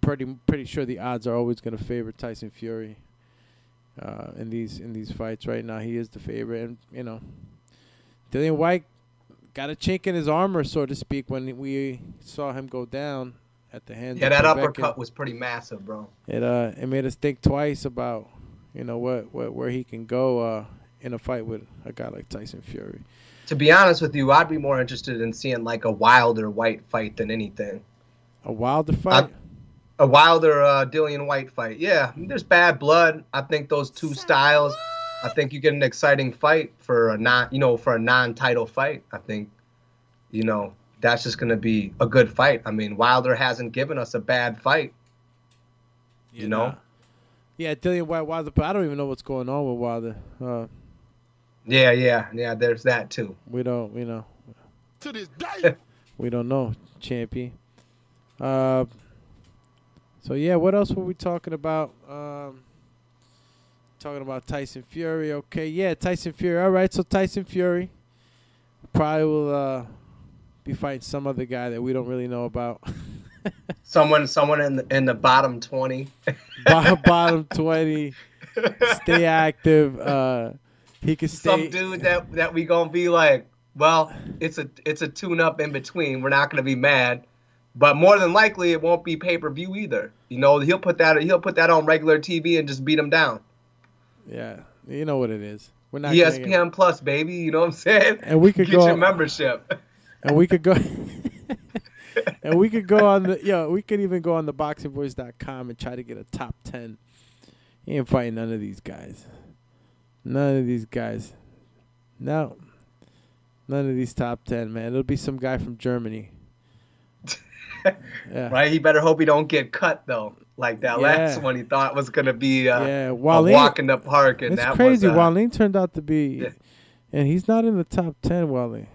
Speaker 4: pretty pretty sure the odds are always going to favor Tyson Fury. Uh, in these in these fights right now, he is the favorite, and you know, Dillian Whyte got a chink in his armor, so to speak, when we saw him go down at the hands.
Speaker 10: yeah, that
Speaker 4: Povetkin.
Speaker 10: uppercut was pretty massive, bro.
Speaker 4: It uh it made us think twice about you know what, what where he can go uh in a fight with a guy like Tyson Fury.
Speaker 10: To be honest with you, I'd be more interested in seeing like a Wilder Whyte fight than anything.
Speaker 4: A Wilder fight.
Speaker 10: A Wilder uh, Dillian Whyte fight. Yeah, there's bad blood. I think those two styles. I think you get an exciting fight for a non, you know, for a non-title fight. I think, you know, that's just gonna be a good fight. I mean, Wilder hasn't given us a bad fight. You know.
Speaker 4: Yeah, Dillian Whyte Wilder, but I don't even know what's going on with Wilder. Uh,
Speaker 10: Yeah, yeah, yeah. There's that too.
Speaker 4: we don't, you know,
Speaker 8: To this day. [laughs]
Speaker 4: we don't know, champion. Uh, so yeah, what else were we talking about? Um, talking about Tyson Fury. Okay, yeah, Tyson Fury. All right, so Tyson Fury probably will uh, be fighting some other guy that we don't really know about. [laughs]
Speaker 10: Someone, someone in the in the bottom twenty.
Speaker 4: Bottom [laughs] twenty. Stay active. Uh, he could stay.
Speaker 10: Some dude that that we gonna be like, well, it's a it's a tune up in between. We're not gonna be mad, but more than likely it won't be pay per view either. You know, he'll put that he'll put that on regular TV and just beat him down.
Speaker 4: Yeah, you know what it is. We're not gonna get-
Speaker 10: ESPN Plus, baby. You know what I'm saying?
Speaker 4: And we could
Speaker 10: get
Speaker 4: go-
Speaker 10: your membership.
Speaker 4: and we could go [laughs] and we could go on the yeah we could even go on the boxingvoice.com and try to get a top 10 he ain't fighting none of these guys none of these guys. No. None of these top 10 man. It'll be some guy from germany. [laughs] Yeah.
Speaker 10: Right? He better hope he don't get cut though, like that
Speaker 4: Yeah.
Speaker 10: last one he thought was gonna be uh,
Speaker 4: yeah.
Speaker 10: a walk in the park, and
Speaker 4: it's
Speaker 10: that
Speaker 4: crazy.
Speaker 10: was uh,
Speaker 4: Wallin turned out to be
Speaker 10: Yeah.
Speaker 4: and he's not in the top 10 Wally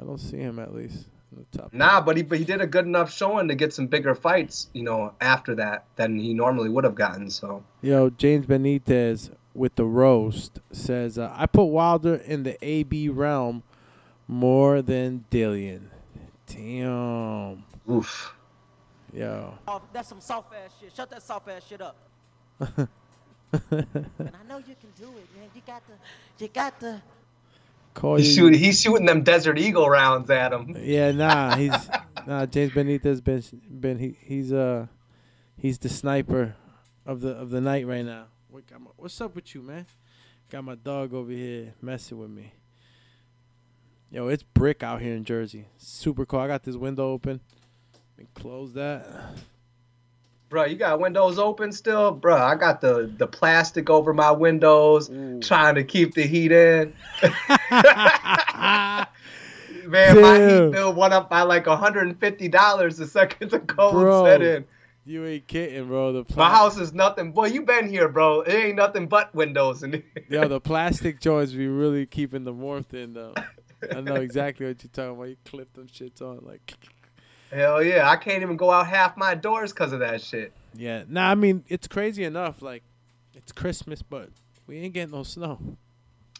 Speaker 4: i don't see him at least in the top
Speaker 10: Nah, but he but he did a good enough showing to get some bigger fights, you know, after that than he normally would have gotten. So.
Speaker 4: Yo, James Benitez with the roast says, uh, I put Wilder in the AB realm more than Dillian. Damn.
Speaker 10: Oof.
Speaker 4: Yo.
Speaker 12: Oh, that's some soft ass shit. Shut that soft ass shit up. [laughs] and I know you can do it, man. You got the, you got the.
Speaker 4: Call
Speaker 10: he's
Speaker 4: you-
Speaker 10: shooting he's shooting them Desert Eagle rounds at him.
Speaker 4: Yeah, [laughs] nah, he's nah. James Benitez has been been he he's uh he's the sniper of the of the night right now. What got my, what's up with you, man? Got my dog over here messing with me. Yo, it's brick out here in Jersey. Super cool. I got this window open. And close that.
Speaker 10: Bro, you got windows open still, bro. I got the the plastic over my windows, trying to keep the heat in. [laughs] Man, my heat bill went up by like $150 the second the cold
Speaker 4: Bro,
Speaker 10: set in.
Speaker 4: You ain't kidding, bro. The
Speaker 10: My house is nothing. Boy, you been here, bro. It ain't nothing but windows in here.
Speaker 4: Yo, the plastic joints be really keeping the warmth in though. I know [laughs] exactly what you're talking about. You clip them shits on like [laughs]
Speaker 10: Hell yeah, I can't even go out half my doors because of that shit.
Speaker 4: Yeah. Nah, I mean it's crazy enough. Like it's Christmas, but we ain't getting no snow.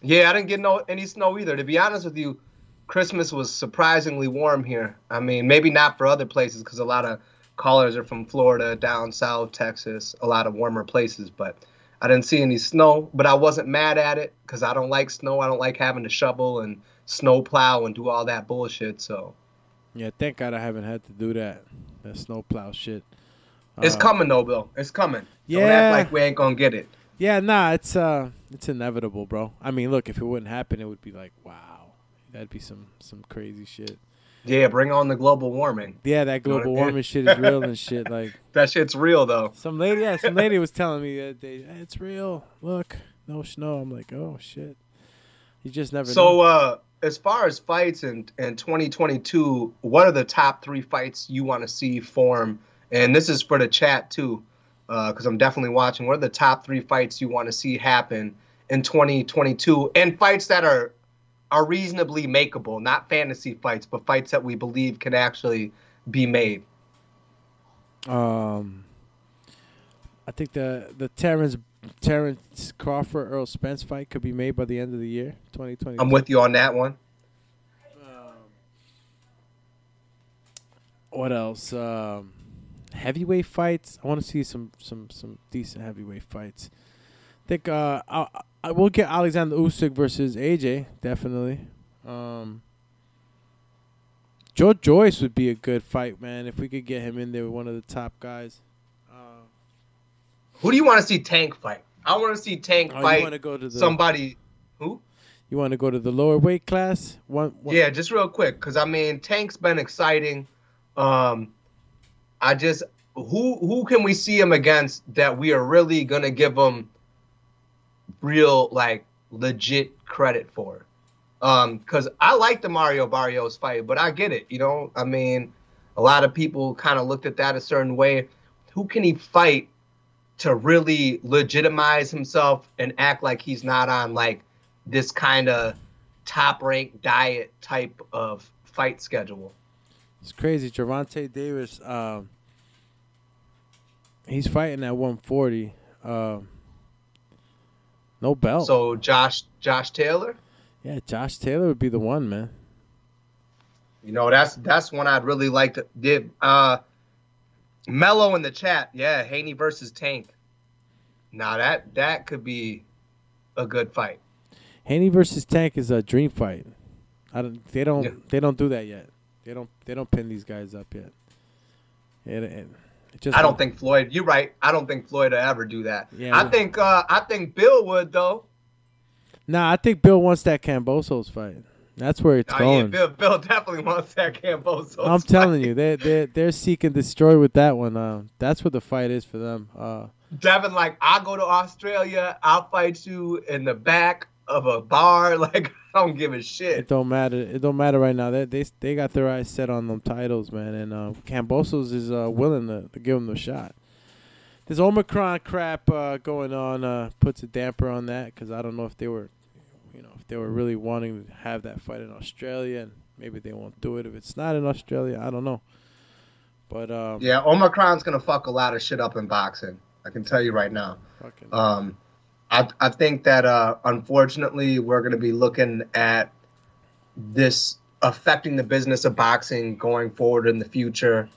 Speaker 10: Yeah, I didn't get no any snow either. To be honest with you, Christmas was surprisingly warm here. I mean, maybe not for other places because a lot of callers are from Florida, down south, Texas, a lot of warmer places. But I didn't see any snow. But I wasn't mad at it because I don't like snow. I don't like having to shovel and snow plow and do all that bullshit. So
Speaker 4: Yeah, thank God I haven't had to do that. That snow plow shit.
Speaker 10: it's
Speaker 4: Uh,
Speaker 10: coming though, Bill. It's coming. Don't
Speaker 4: Yeah.
Speaker 10: act like we ain't gonna get it.
Speaker 4: Yeah, nah, it's uh it's inevitable, bro. I mean, look, if it wouldn't happen, it would be like, wow. That'd be some some crazy shit.
Speaker 10: Yeah, bring on the global warming.
Speaker 4: Yeah, that
Speaker 10: You know what I
Speaker 4: global
Speaker 10: mean?
Speaker 4: warming shit is real and [laughs] shit. Like
Speaker 10: That shit's real though.
Speaker 4: some lady, yeah, some lady was [laughs] telling me the other day, "Hey, it's real. Look, no snow. I'm like, oh shit. You just never
Speaker 10: So,
Speaker 4: know.
Speaker 10: uh, as far as fights in, in 2022, what are the top three fights you want to see form? And this is for the chat too, because I'm definitely watching. What are the top three fights you want to see happen in 2022? And fights that are are reasonably makeable, not fantasy fights, but fights that we believe can actually be made.
Speaker 4: Um, I think the the Terrence Terrence Crawford Errol Spence fight could be made by the end of the year, 2020.
Speaker 10: I'm with you on that one.
Speaker 4: What else? Um, heavyweight fights. I want to see some some some decent heavyweight fights. I think uh, I, I will get Alexander Usyk versus AJ definitely. Um, Joe Joyce would be a good fight, man. If we could get him in there with one of the top guys.
Speaker 10: Who do you want to see Tank fight? I want to see Tank
Speaker 4: Oh, you
Speaker 10: fight
Speaker 4: wanna go to the-
Speaker 10: somebody. Who?
Speaker 4: You want to go to the lower weight class? One, one
Speaker 10: Yeah, just real quick, because I mean, Tank's been exciting. Um, I just who who can we see him against that we are really gonna give him real like legit credit for? Um, because I like the Mario Barrios fight, but I get it. You know, I mean, a lot of people kind of looked at that a certain way. Who can he fight to really legitimize himself and act like he's not on like this kind of top rank diet type of fight schedule.
Speaker 4: It's crazy. Gervonta Davis, um, he's fighting at 140. Um, no belt.
Speaker 10: So Josh Josh Taylor,
Speaker 4: yeah, Josh Taylor would be the one, man.
Speaker 10: you know that's that's one I'd really like to give. Uh, Mello in the chat, yeah, Haney versus Tank. Now that that could be a good fight.
Speaker 4: Haney versus Tank is a dream fight. I don't. They don't.
Speaker 10: Yeah.
Speaker 4: They don't do that yet. They don't. They don't pin these guys up yet. It, it, it just
Speaker 10: I don't think Floyd. You're right. I don't think Floyd will ever do that.
Speaker 4: Yeah,
Speaker 10: I think uh, I think Bill would though.
Speaker 4: Nah, I think Bill wants that Kambosos fight. That's where it's
Speaker 10: Oh, yeah,
Speaker 4: going.
Speaker 10: Bill, Bill definitely wants that Kambosos.
Speaker 4: I'm telling you, they they they're [laughs] seeking destroy with that one. Uh, that's what the fight is for them. Uh,
Speaker 10: Devin, like, I'll go to Australia, I'll fight you in the back of a bar. [laughs] Like, I don't give a shit.
Speaker 4: It don't matter. It don't matter right now. They they they got their eyes set on them titles, man. And uh, Kambosos is uh, willing to, to give them the shot. This Omicron crap uh, going on uh, puts a damper on that because I don't know if they were, you know, if they were really wanting to have that fight in Australia, and maybe they won't do it if it's not in Australia. I don't know. But um,
Speaker 10: Yeah, Omicron's gonna fuck a lot of shit up in boxing. I can tell you right now.
Speaker 4: fucking,
Speaker 10: Um, I I think that uh, unfortunately we're gonna be looking at this affecting the business of boxing going forward in the future.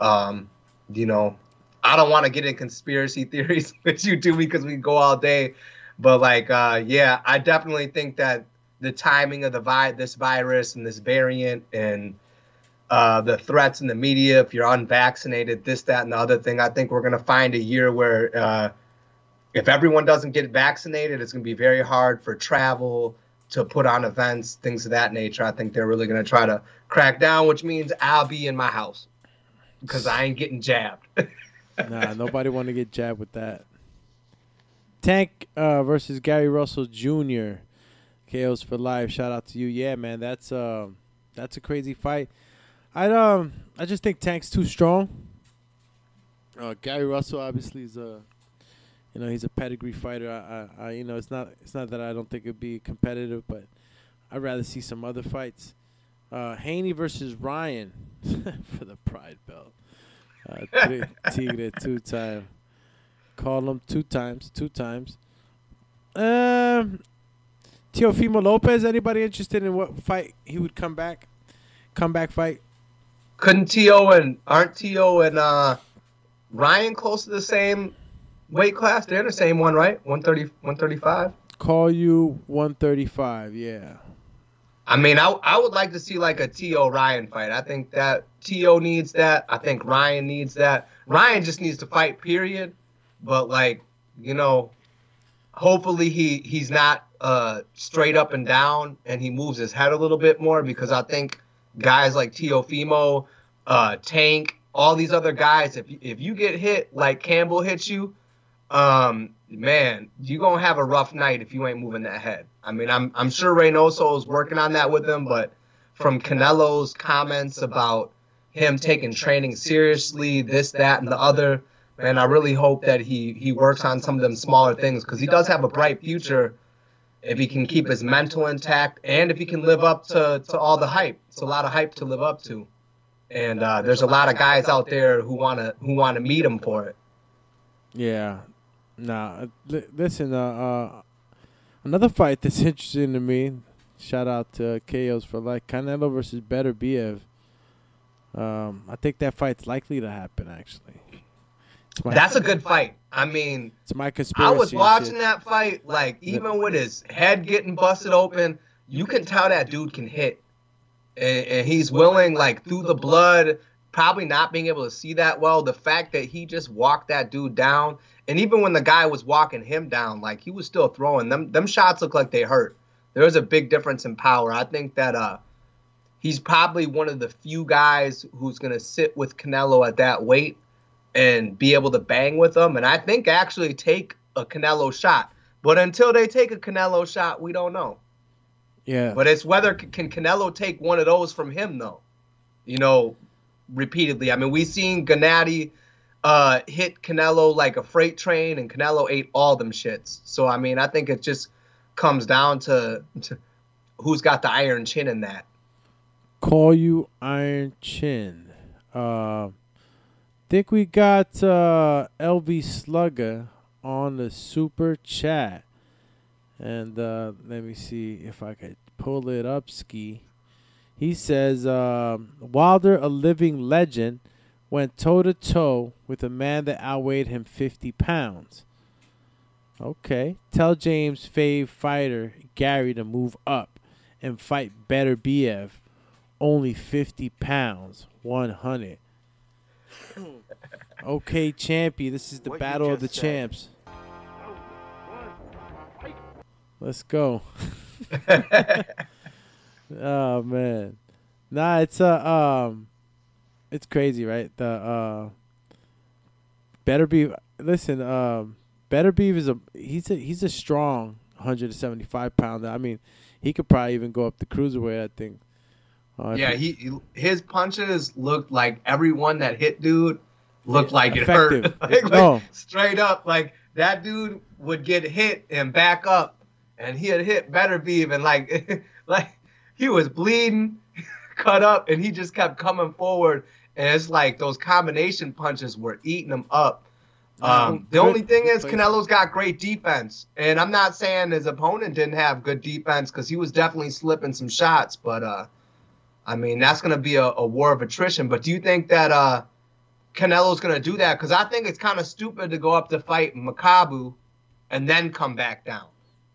Speaker 10: Um, you know, I don't want to get in conspiracy [laughs] theories with you two because we go all day, but like, uh, yeah, I definitely think that the timing of the vi- this virus and this variant and uh, the threats in the media, if you're unvaccinated, this, that, and the other thing, I think we're gonna find a year where uh, if everyone doesn't get vaccinated, it's going to be very hard for travel to put on events, things of that nature. I think they're really going to try to crack down, which means I'll be in my house because I ain't getting jabbed. [laughs]
Speaker 4: nah, nobody want to get jabbed with that. Tank uh, versus Gary Russell Jr. KOs for life. Shout out to you. Yeah, man, that's um that's a crazy fight. I um I just think Tank's too strong. Uh, Gary Russell obviously is a you know he's a pedigree fighter. I, I, I you know it's not it's not that I don't think it'd be competitive, but I'd rather see some other fights. Uh, Haney versus Ryan [laughs] for the Pride belt. Uh, [laughs] Tigre two time. Call him two times, two times. Um, Teofimo Lopez. Anybody interested in what fight he would come back? Comeback fight.
Speaker 10: Couldn't Teo and aren't Teo and uh, Ryan close to the same weight class? They're the same one, right? 130, 135?
Speaker 4: Call you 135, yeah.
Speaker 10: I mean, I, I would like to see like a Teo Ryan fight. I think that Teo needs that. I think Ryan needs that. Ryan just needs to fight, period. But like, you know, hopefully he he's not uh straight up and down and he moves his head a little bit more because I think guys like Teofimo, uh, Tank, all these other guys, if if you get hit like Campbell hits you, um, man, you're gonna have a rough night if you ain't moving that head. I mean, I'm I'm sure Reynoso is working on that with him, but from Canelo's comments about him taking training seriously, this, that, and the other, man, I really hope that he he works on some of them smaller things because he does have a bright future if he can keep his mental intact and if he can live up to, to all the hype. It's a lot of hype to live up to. And uh, there's a lot of guys out there who wanna who wanna meet him for it.
Speaker 4: Yeah. Nah, li- listen, uh, uh, another fight that's [laughs] interesting to me. Shout out to KOs for like Canelo versus Beterbiev. Um, I think that fight's likely to happen. Actually,
Speaker 10: That's a good fight. I mean,
Speaker 4: it's my conspiracy.
Speaker 10: I was watching that fight, like even with his head getting busted open, you can tell that dude can hit, and, and he's willing, like through the blood, probably not being able to see that well. The fact that he just walked that dude down, and even when the guy was walking him down, like he was still throwing them. Them shots look like they hurt. There was a big difference in power. I think that uh, he's probably one of the few guys who's gonna sit with Canelo at that weight and be able to bang with them. And I think actually take a Canelo shot. But until they take a Canelo shot, we don't know.
Speaker 4: Yeah.
Speaker 10: But it's whether can Canelo take one of those from him though. You know, repeatedly. I mean, we've seen Gennady uh, hit Canelo like a freight train, and Canelo ate all them shits. So I mean, I think it just comes down to, to who's got the iron chin in that.
Speaker 4: Call you Iron Chin. Uh, think we got uh, LV Slugger on the super chat. And uh, let me see if I could pull it up, Ski. He says um, Wilder, a living legend, went toe to toe with a man that outweighed him 50 pounds. Okay. Tell James Fave fighter Gary to move up and fight Beterbiev. Only 50 pounds, 100. [coughs] okay, Champy, this is the
Speaker 13: What
Speaker 4: battle of the
Speaker 13: said.
Speaker 4: champs. Let's go. [laughs] [laughs] oh man. Nah, it's uh um it's crazy, right? The uh Beterbiev listen, um Beterbiev is a he's a he's a strong 175 pounder. I mean, he could probably even go up the cruiserweight, I think. Uh,
Speaker 10: Yeah, he his punches looked like everyone that hit dude looked like it hurt.
Speaker 4: Effective. [laughs]
Speaker 10: like, like,
Speaker 4: No.
Speaker 10: straight up, like that dude would get hit and back up, and he had hit Beterbiev even like [laughs] like he was bleeding, [laughs] cut up, and he just kept coming forward, and it's like those combination punches were eating him up. Um, the only thing is. Canelo's got great defense, and I'm not saying his opponent didn't have good defense because he was definitely slipping some shots, but uh, I mean that's gonna be a, a war of attrition. But do you think that uh, Canelo's gonna do that? Because I think it's kind of stupid to go up to fight Makabu and then come back down.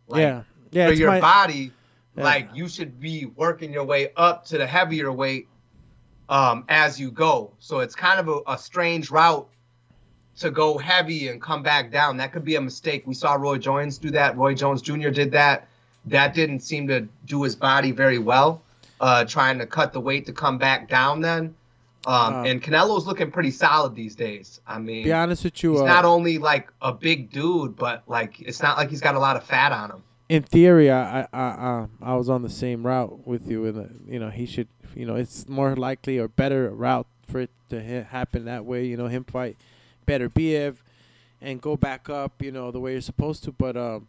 Speaker 10: Like,
Speaker 4: yeah. Yeah,
Speaker 10: for your
Speaker 4: my-
Speaker 10: body,
Speaker 4: Yeah.
Speaker 10: like you should be working your way up to the heavier weight um, as you go. So it's kind of a, a strange route to go heavy and come back down. That could be a mistake. We saw Roy Jones do that. Roy Jones Jr. did that. That didn't seem to do his body very well, uh, trying to cut the weight to come back down then. Um,
Speaker 4: Uh,
Speaker 10: and Canelo's looking pretty solid these days. I mean,
Speaker 4: Be honest with you,
Speaker 10: he's
Speaker 4: uh,
Speaker 10: not only like a big dude, but like it's not like he's got a lot of fat on him.
Speaker 4: in theory, I I I, uh, I was on the same route with you. And you know, he should. You know, it's more likely or better route for it to ha- happen that way. You know, him fight Beterbiev and go back up. You know, the way you're supposed to. But um,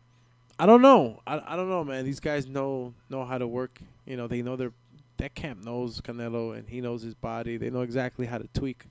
Speaker 4: I don't know. I I don't know, man. These guys know know how to work. You know, they know their that camp knows Canelo and he knows his body. They know exactly how to tweak.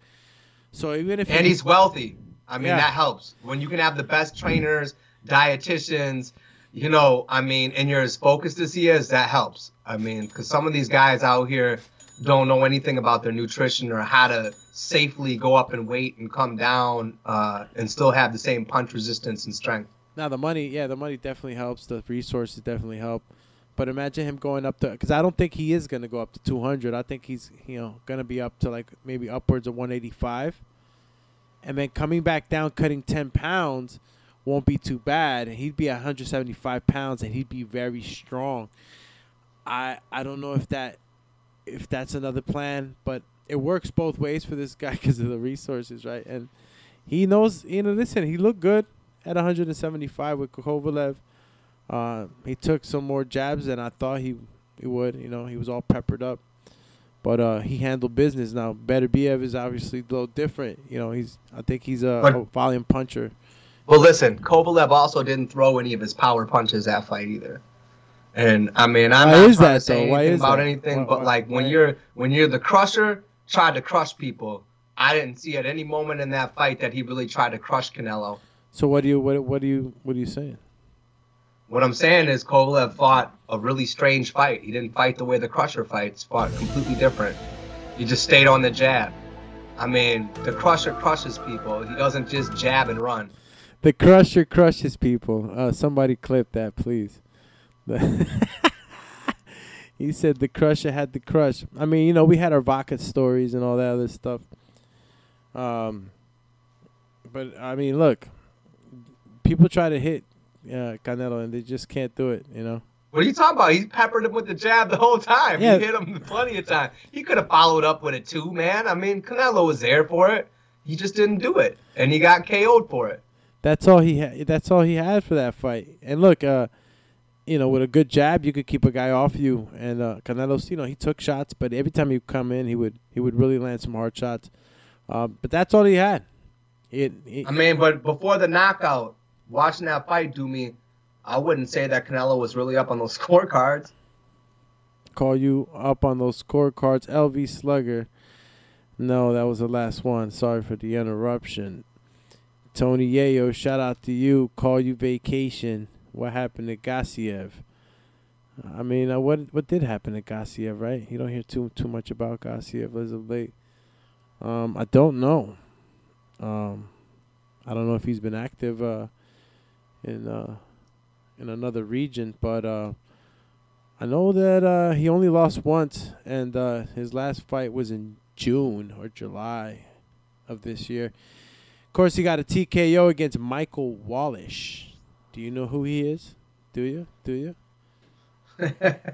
Speaker 4: So even if
Speaker 10: and
Speaker 4: he-
Speaker 10: he's wealthy. I mean,
Speaker 4: Yeah.
Speaker 10: that helps when you can have the best trainers, dietitians. You know, I mean, and you're as focused as he is. That helps. I mean, because some of these guys out here don't know anything about their nutrition or how to safely go up and weight and come down uh, and still have the same punch resistance and strength.
Speaker 4: Now the money, yeah, the money definitely helps. The resources definitely help. But imagine him going up to, because I don't think he is going to go up to 200. I think he's, you know, going to be up to like maybe upwards of 185. And then coming back down, cutting 10 pounds won't be too bad. And He'd be 175 pounds and he'd be very strong. I I don't know if that if that's another plan, but it works both ways for this guy [laughs] because of the resources, right? And he knows, you know, listen, he looked good at 175 with Kovalev. Uh, he took some more jabs than I thought he he would. You know, he was all peppered up, but uh, he handled business. Now, Beterbiev is obviously a little different. You know, he's I think he's a, a volume puncher.
Speaker 10: Well, listen, Kovalev also didn't throw any of his power punches that fight either. And I mean, I'm
Speaker 4: Why
Speaker 10: not
Speaker 4: is that,
Speaker 10: to say?
Speaker 4: Why
Speaker 10: anything
Speaker 4: is
Speaker 10: about
Speaker 4: that?
Speaker 10: anything,
Speaker 4: Why-
Speaker 10: but
Speaker 4: why-
Speaker 10: like when you're when you're the crusher, tried to crush people. I didn't see at any moment in that fight that he really tried to crush Canelo.
Speaker 4: So what do you what what do you what are you saying?
Speaker 10: What I'm saying is Kovalev fought a really strange fight. He didn't fight the way the Crusher fights. Fought completely different. He just stayed on the jab. I mean, the Crusher crushes people. He doesn't just jab and run.
Speaker 4: The Crusher crushes people. Uh, somebody clip that, please. [laughs] He said the Crusher had the crush. I mean, you know, we had our vodka stories and all that other stuff. Um, but I mean, look, people try to hit uh, Canelo and they just can't do it. You know.
Speaker 10: What are you talking about? He peppered him with the jab the whole time.
Speaker 4: Yeah.
Speaker 10: He hit him plenty of time. He could have followed up with it too, man. I mean, Canelo was there for it. He just didn't do it, and he got KO'd for it.
Speaker 4: That's all he had. That's all he had for that fight. And look, uh, you know, with a good jab, you could keep a guy off you. And uh, Canelo's, you know, he took shots, but every time he would come in, he would he would really land some hard shots. Um, but that's all he had. It, it-
Speaker 10: I mean, but before the knockout, watching that fight do me, I wouldn't say that Canelo was really up on those [laughs] scorecards.
Speaker 4: call you up on those scorecards. LV Slugger. No, that was the last one. Sorry for the interruption. Tony Yayo, shout out to you. Call you vacation. What happened to Gassiev? I mean, uh, what what did happen to Gassiev, right? You don't hear too too much about Gassiev as of late. Um, I don't know. Um, I don't know if he's been active uh, in uh, in another region, but uh, I know that uh, he only lost once, and uh, his last fight was in June or July of this year. Of course, he got a TKO against Michael Wallisch. Do you know who he is? Do you? Do you? [laughs]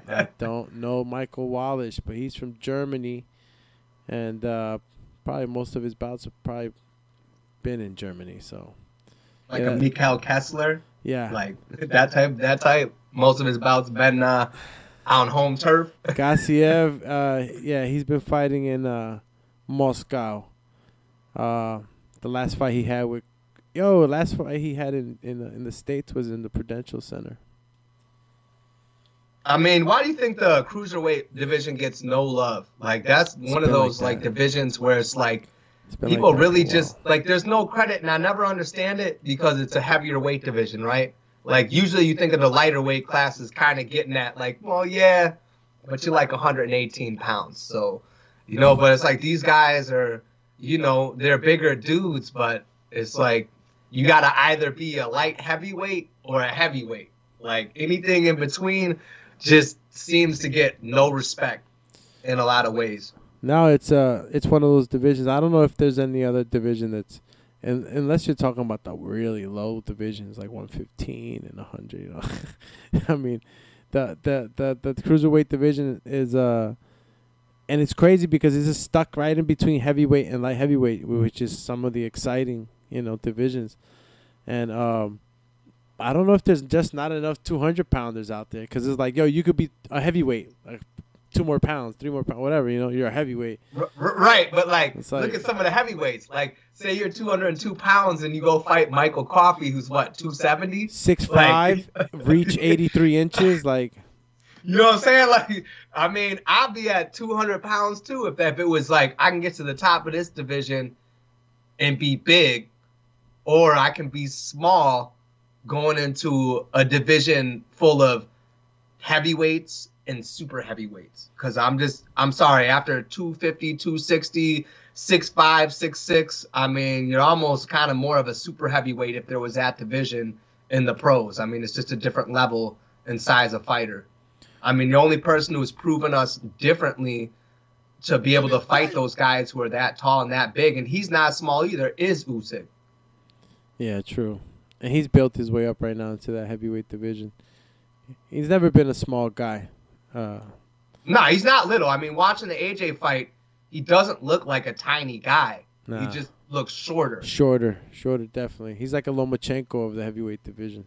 Speaker 4: I don't know Michael Wallisch, but he's from Germany, and uh, probably most of his bouts have probably been in Germany. So,
Speaker 10: Like
Speaker 4: Yeah.
Speaker 10: a Mikkel Kessler.
Speaker 4: yeah,
Speaker 10: Like that type. That type. Most of his bouts been uh, on home turf.
Speaker 4: Gassiev, [laughs] uh, yeah, he's been fighting in uh, Moscow. The last fight he had with, yo, last fight he had in in the, in the states was in the Prudential Center.
Speaker 10: I mean, why do you think the cruiserweight division gets no love? Like that's one of
Speaker 4: been like
Speaker 10: those like, divisions where it's like
Speaker 4: It's like
Speaker 10: people
Speaker 4: a
Speaker 10: really just like there's no credit, and I never understand it because it's a heavier weight division, right? Like usually you think of the lighter weight classes kind of getting that, like, well, yeah, but you're like 118 pounds, so you know. But it's like these guys are, you know, they're bigger dudes, but it's like you gotta either be a light heavyweight or a heavyweight. Like anything in between just seems to get no respect in a lot of ways.
Speaker 4: Now it's uh it's one of those divisions. I don't know if there's any other division that's and unless you're talking about the really low divisions like 115 and 100, you know, [laughs] I mean, the the the the cruiserweight division is uh, and it's crazy because it's just stuck right in between heavyweight and light heavyweight, which is some of the exciting you know divisions, and um. I don't know if there's just not enough 200 pounders out there because it's like, yo, you could be a heavyweight, like two more pounds, three more pounds, whatever. You know, you're a heavyweight.
Speaker 10: R- right, but like,
Speaker 4: like-
Speaker 10: look at some of the heavyweights. Like, say you're 202 pounds and you go fight Michael Coffie, who's what 270.
Speaker 4: Six
Speaker 10: Like-
Speaker 4: five, reach 83 inches. Like,
Speaker 10: You know what I'm saying? Like, I mean, I'd be at 200 pounds too if that if it was like I can get to the top of this division and be big, or I can be small going into a division full of heavyweights and super heavyweights. Because I'm just, I'm sorry, after 250, 260, 6'5, 6'6, I mean, you're almost kind of more of a super heavyweight if there was that division in the pros. I mean, it's just a different level and size of fighter. I mean, the only person who's proven us differently to be able to fight those guys who are that tall and that big, and he's not small either, is Usyk.
Speaker 4: yeah, true. And he's built his way up right now into that heavyweight division. He's never been a small guy. Uh,
Speaker 10: No, he's not little. I mean, watching the AJ fight, he doesn't look like a tiny guy. He just looks shorter.
Speaker 4: shorter, shorter, definitely. He's like a Lomachenko of the heavyweight division.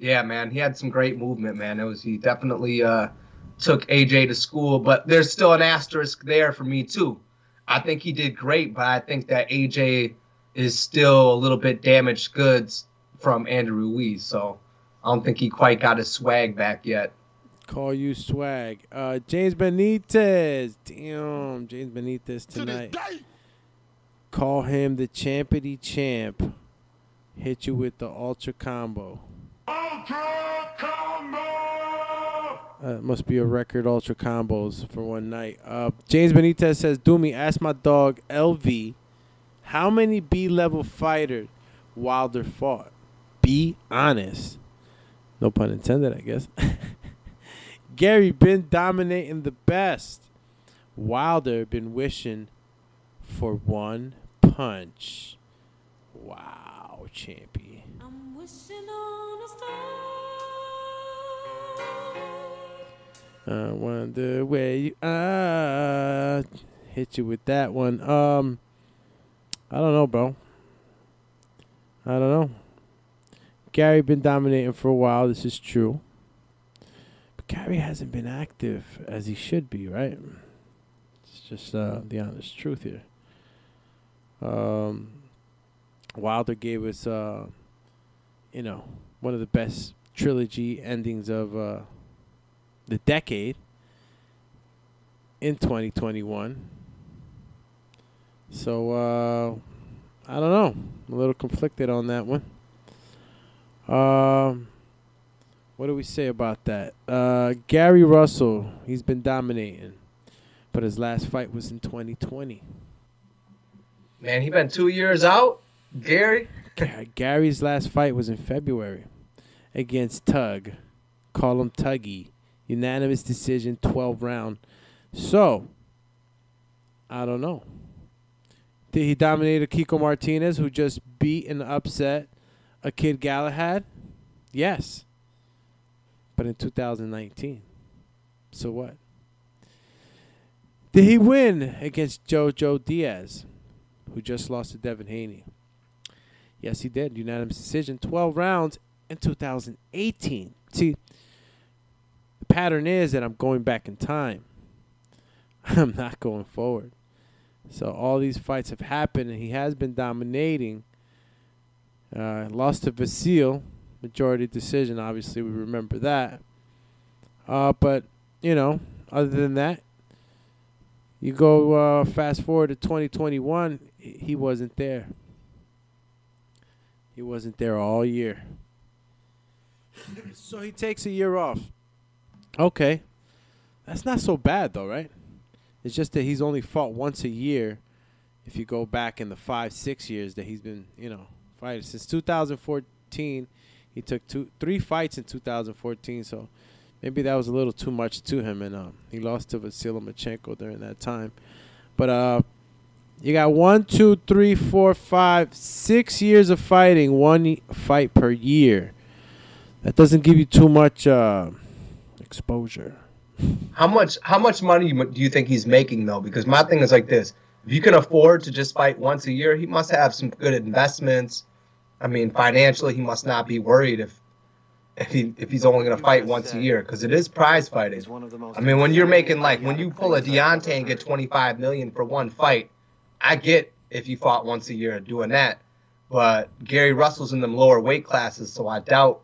Speaker 10: Yeah, man, he had some great movement, man. It was he definitely uh, took AJ to school, but there's still an asterisk there for me too. I think he did great, but I think that AJ is still a little bit damaged goods from Andrew Ruiz, so I don't think he quite got his swag back yet.
Speaker 4: Call you swag. Uh, James Benitez. Damn, James Benitez tonight. Call him the champity champ. Hit you with the ultra combo. Uh, must be a record ultra combos for one night. Uh, James Benitez says, Do me, ask my dog LV how many B level fighters Wilder fought. Be honest. No pun intended, I guess. [laughs] Gary been dominating the best. Wilder been wishing for one punch. Wow, champy. I wonder where you are. Hit you with that one. Um, I don't know, bro. I don't know. Gary been dominating for a while. This is true. But Gary hasn't been active as he should be, right? It's just uh, the honest truth here. Um, Wilder gave us, uh, you know, one of the best trilogy endings of uh, the decade in 2021. So uh, I don't know. I'm a little conflicted on that one. Um, what do we say about that? Uh, Gary Russell, he's been dominating, but his last fight was in 2020.
Speaker 10: Man, he been two years out, Gary.
Speaker 4: Gary's last fight was in February against Tug. Call him Tuggy. Unanimous decision, 12 round. So, I don't know. Did he dominate a Kiko Martinez who just beat and upset a Kid Galahad? Yes. But in 2019. So what? Did he win against Jojo Diaz, who just lost to Devin Haney? Yes, he did. Unanimous decision, 12 rounds in 2018. See, the pattern is that I'm going back in time. [laughs] I'm not going forward. So all these fights have happened, and he has been dominating. Uh, lost to Vasil, majority decision. Obviously, we remember that. Uh, but you know, other than that, you go uh, fast forward to 2021. He wasn't there. He wasn't there all year. so he takes a year off. Okay. That's not so bad though, right? It's just that he's only fought once a year if you go back in the 5 6 years that he's been, you know, fighting since 2014. He took two three fights in 2014, so maybe that was a little too much to him and um, he lost to Vasil Lomachenko during that time. But uh You got one, two, three, four, five, six years of fighting, one fight per year. That doesn't give you too much uh, exposure.
Speaker 10: How much how much money do you think he's making though? Because my thing is like this: if you can afford to just fight once a year, he must have some good investments. I mean, financially, he must not be worried if if he if he's only going to fight once a year because it is prize fighting. I mean, when you're making like when you pull a Deontay and get 25 million for one fight, I get if you fought once a year doing that, but Gary Russell's in them lower weight classes, so I doubt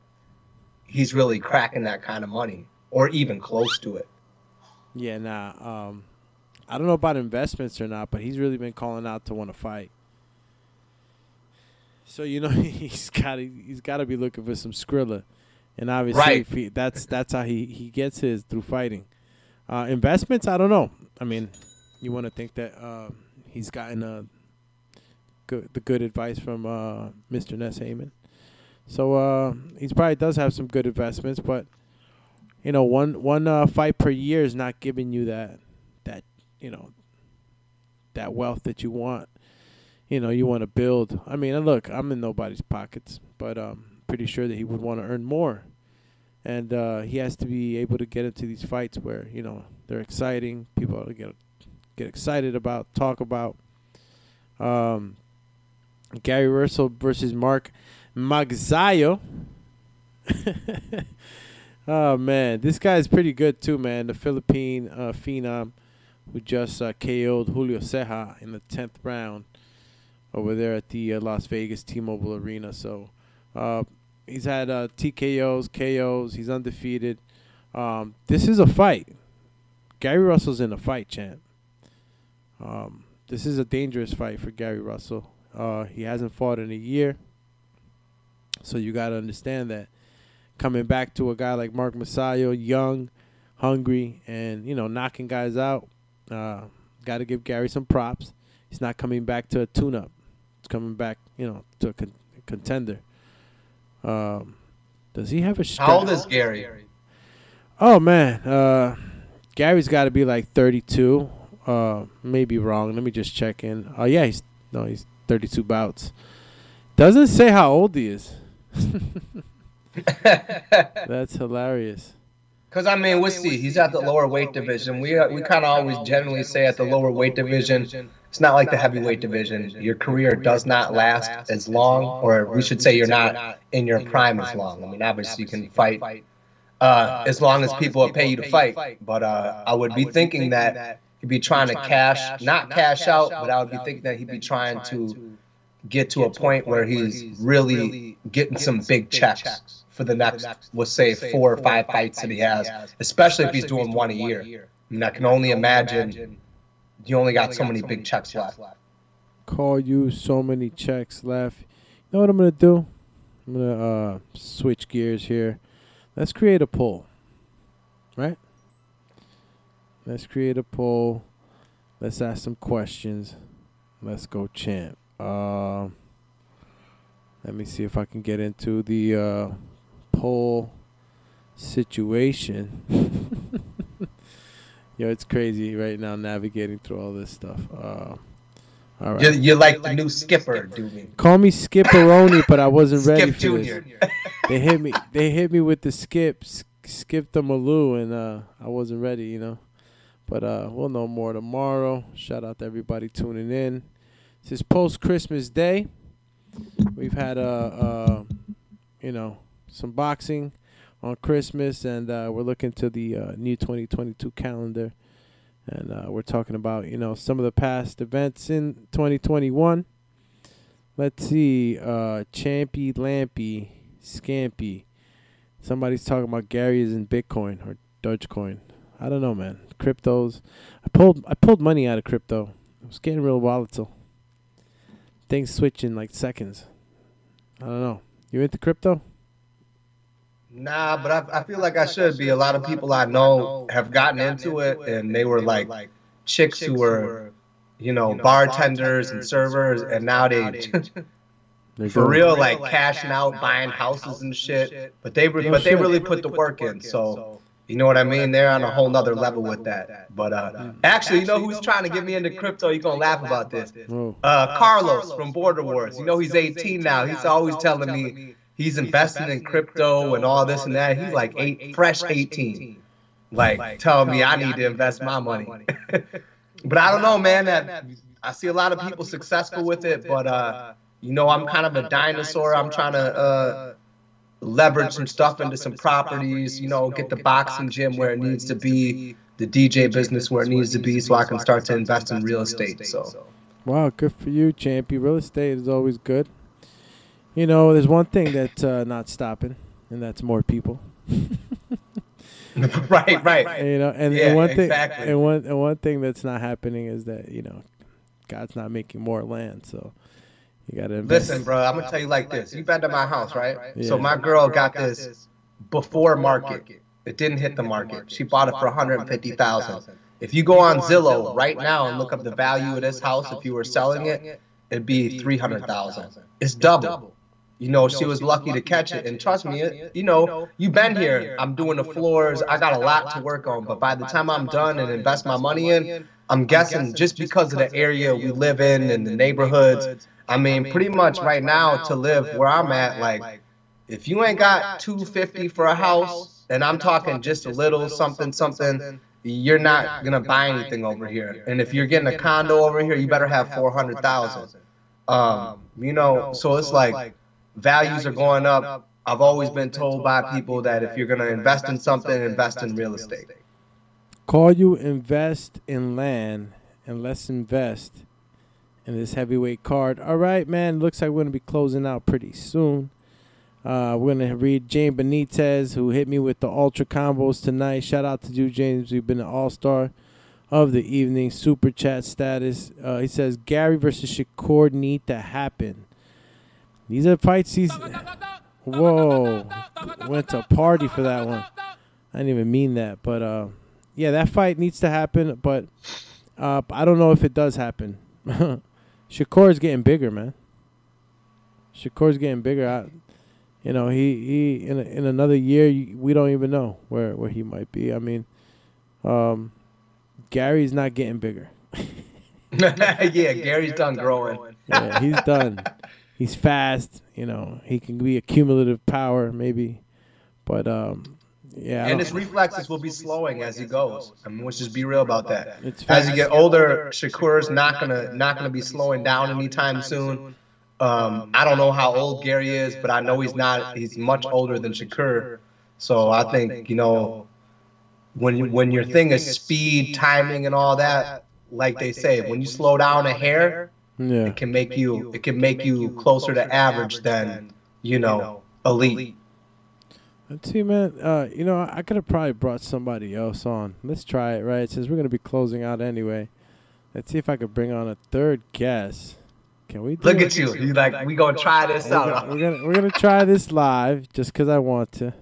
Speaker 10: he's really cracking that kind of money or even close to it.
Speaker 4: Yeah, nah. Um, I don't know about investments or not, but he's really been calling out to want to fight. So you know [laughs] he's got he's got to be looking for some Skrilla, and obviously
Speaker 10: Right.
Speaker 4: if he, that's that's how he he gets his through fighting. Uh, investments, I don't know. I mean, you want to think that uh, he's gotten uh, good the good advice from uh, Mr. Ness Haymon. So uh, he probably does have some good investments, but you know, one one uh, fight per year is not giving you that that you know that wealth that you want. You know, you want to build. I mean, look, I'm in nobody's pockets, but um, pretty sure that he would want to earn more, and uh, he has to be able to get into these fights where you know they're exciting. People are to get get excited about, talk about. Um, Gary Russell versus Mark Magsayo. [laughs] oh man, this guy is pretty good too, man. The Philippine uh, phenom who just uh, KO'd Julio Ceja in the tenth round over there at the uh, Las Vegas T-Mobile Arena. So uh, he's had uh, TKOs, KOs. He's undefeated. Um, this is a fight. Gary Russell's in a fight, champ. Um, this is a dangerous fight for Gary Russell. Uh, he hasn't fought in a year. So you got to understand that coming back to a guy like Mark Magsayo, young, hungry, and you know knocking guys out. Uh, got to give Gary some props. He's not coming back to a tune-up. He's coming back, you know, to a con- contender. Um, does he have a?
Speaker 10: How old is Gary?
Speaker 4: Oh man, uh, Gary's got to be like 32. Uh, maybe wrong. Let me just check in. Oh yeah, he's no, he's 32 bouts. Doesn't say how old he is. [laughs] That's hilarious.
Speaker 10: Because I mean, we'll see he's at the lower weight division. We uh, we kind of always generally say at the lower weight division, it's not like the heavyweight division. Your career does not last as long, or we should say you're not in your prime as long. I mean, obviously you can fight uh, as long as people will pay you to fight. But uh, I would be thinking that he'd be trying to cash, not cash out, but I would be thinking that he'd be trying to get to a point where he's really getting some big checks for the next, let's say, four or five fights that he has, especially if he's doing one a year. I mean, I can only imagine you only got so many big checks left.
Speaker 4: Call you so many checks left. You know what I'm gonna do? I'm gonna uh, switch gears here. Let's create a poll. Right? Let's create a poll. Let's ask some questions. Let's go, champ. Uh, let me see if I can get into the uh, poll situation. [laughs] Yo, it's crazy right now navigating through all this stuff. Uh, all right.
Speaker 10: You're, you're like the new skipper, Doobie.
Speaker 4: Call me Skipperoni, but I wasn't ready
Speaker 10: Skip
Speaker 4: for
Speaker 10: Junior.
Speaker 4: this. They hit me. They hit me with the skip, skip the Maloo, and uh, I wasn't ready, you know. But uh, we'll know more tomorrow. Shout out to everybody tuning in. This is post Christmas Day. We've had uh, uh, you know, some boxing on Christmas, and uh, we're looking to the uh, new 2022 calendar, and uh, we're talking about you know some of the past events in 2021. Let's see, uh, Champy, Lampy, Scampy. Somebody's talking about Gary is in Bitcoin or Dogecoin. I don't know, man. Cryptos. I pulled I pulled money out of crypto. It was getting real volatile. Things switch in like seconds. I don't know. You into crypto?
Speaker 10: Nah, but I, I feel like I should be. A lot of people I know have gotten into it, and they were like chicks who were, you know, bartenders and servers, and now they,
Speaker 4: They're [laughs]
Speaker 10: for real, like cashing out, buying houses and shit. But they, re- but they really put the work in. So You know what I mean? They're on a whole nother level with that. But uh, actually, you know who's trying to get me into crypto? You're gonna laugh about this. Uh, Carlos from Border Wars. You know he's 18 now. He's always telling me he's investing in crypto and all this and that. He's like eight, fresh 18, like telling me I need to invest my money. [laughs] [laughs] but I don't know, man. That I see a lot of people successful with it, but uh, you know I'm kind of a dinosaur. I'm trying to. Uh, leverage some stuff into some properties, you know, get the boxing gym where it needs to be, the DJ business where it needs to be, so I can start to invest in real estate. So,
Speaker 4: Wow, good for you, Champy. Real estate is always good. You know, there's one thing that's uh, not stopping, and that's more people. [laughs]
Speaker 10: right, right.
Speaker 4: You know, and,
Speaker 10: Yeah,
Speaker 4: and one thing,
Speaker 10: exactly.
Speaker 4: and one and one thing that's not happening is that you know, God's not making more land, so you got to invest.
Speaker 10: Listen, bro, I'm gonna tell you like this. You've been to my house, right?
Speaker 4: Yeah.
Speaker 10: So my girl got this before market. It didn't hit the market. She bought it for 150,000. If you go on Zillow right now and look up the value of this house, if you were selling it, it'd be 300,000. It's double. You know, she was lucky to catch it, and trust me, it, you know, you've been here. I'm doing the floors. I got a lot to work on, but by the time I'm done and invest my money in, I'm guessing just because of the area we live in and the neighborhoods. I mean, pretty much right now to live where I'm at, like, if you ain't got 250 for a house, and I'm talking just a little something something, you're not gonna buy anything over here. And if you're getting a condo over here, you better have 400,000. Um, you know, so it's like values are going up. I've always been told by people that if you're gonna invest in something, invest in real estate.
Speaker 4: Call you invest in land and let's invest in this heavyweight card. All right, man. Looks like we're gonna be closing out pretty soon. Uh, we're gonna read James Benitez, who hit me with the ultra combos tonight. Shout out to you, James. You've been an all star of the evening. Super chat status. Uh, he says Gary versus Shakur need to happen. These are fights he's. Whoa, went to party for that one. I didn't even mean that, but uh, yeah, that fight needs to happen. But uh, I don't know if it does happen. [laughs] Shakur's getting bigger, man. Shakur's getting bigger. I, you know, he he in a, in another year, we don't even know where where he might be. I mean, um, Gary's not getting bigger. [laughs] [laughs]
Speaker 10: yeah, Gary's done growing.
Speaker 4: Yeah, he's done. He's fast. You know, he can be a cumulative power maybe, but um, yeah.
Speaker 10: And his reflexes will be slowing as he goes. I mean, let's just be real about that. As you get older, Shakur's not gonna not gonna be slowing down anytime soon. Um, I don't know how old Gary is, but I know he's not. He's much older than Shakur. So I think you know when when your thing is speed, timing, and all that, like they say, when you slow down a hair,
Speaker 4: Yeah.
Speaker 10: it can make you it can make you closer to average than you know elite.
Speaker 4: Let's see, man. Uh, you know, I could have probably brought somebody else on. Let's try it, right? Since we're gonna be closing out anyway. Let's see if I could bring on a third guest. Can we? Do
Speaker 10: Look at you. You like we gonna try this
Speaker 4: We're
Speaker 10: out.
Speaker 4: gonna, we're gonna we're gonna try this live just because I want to.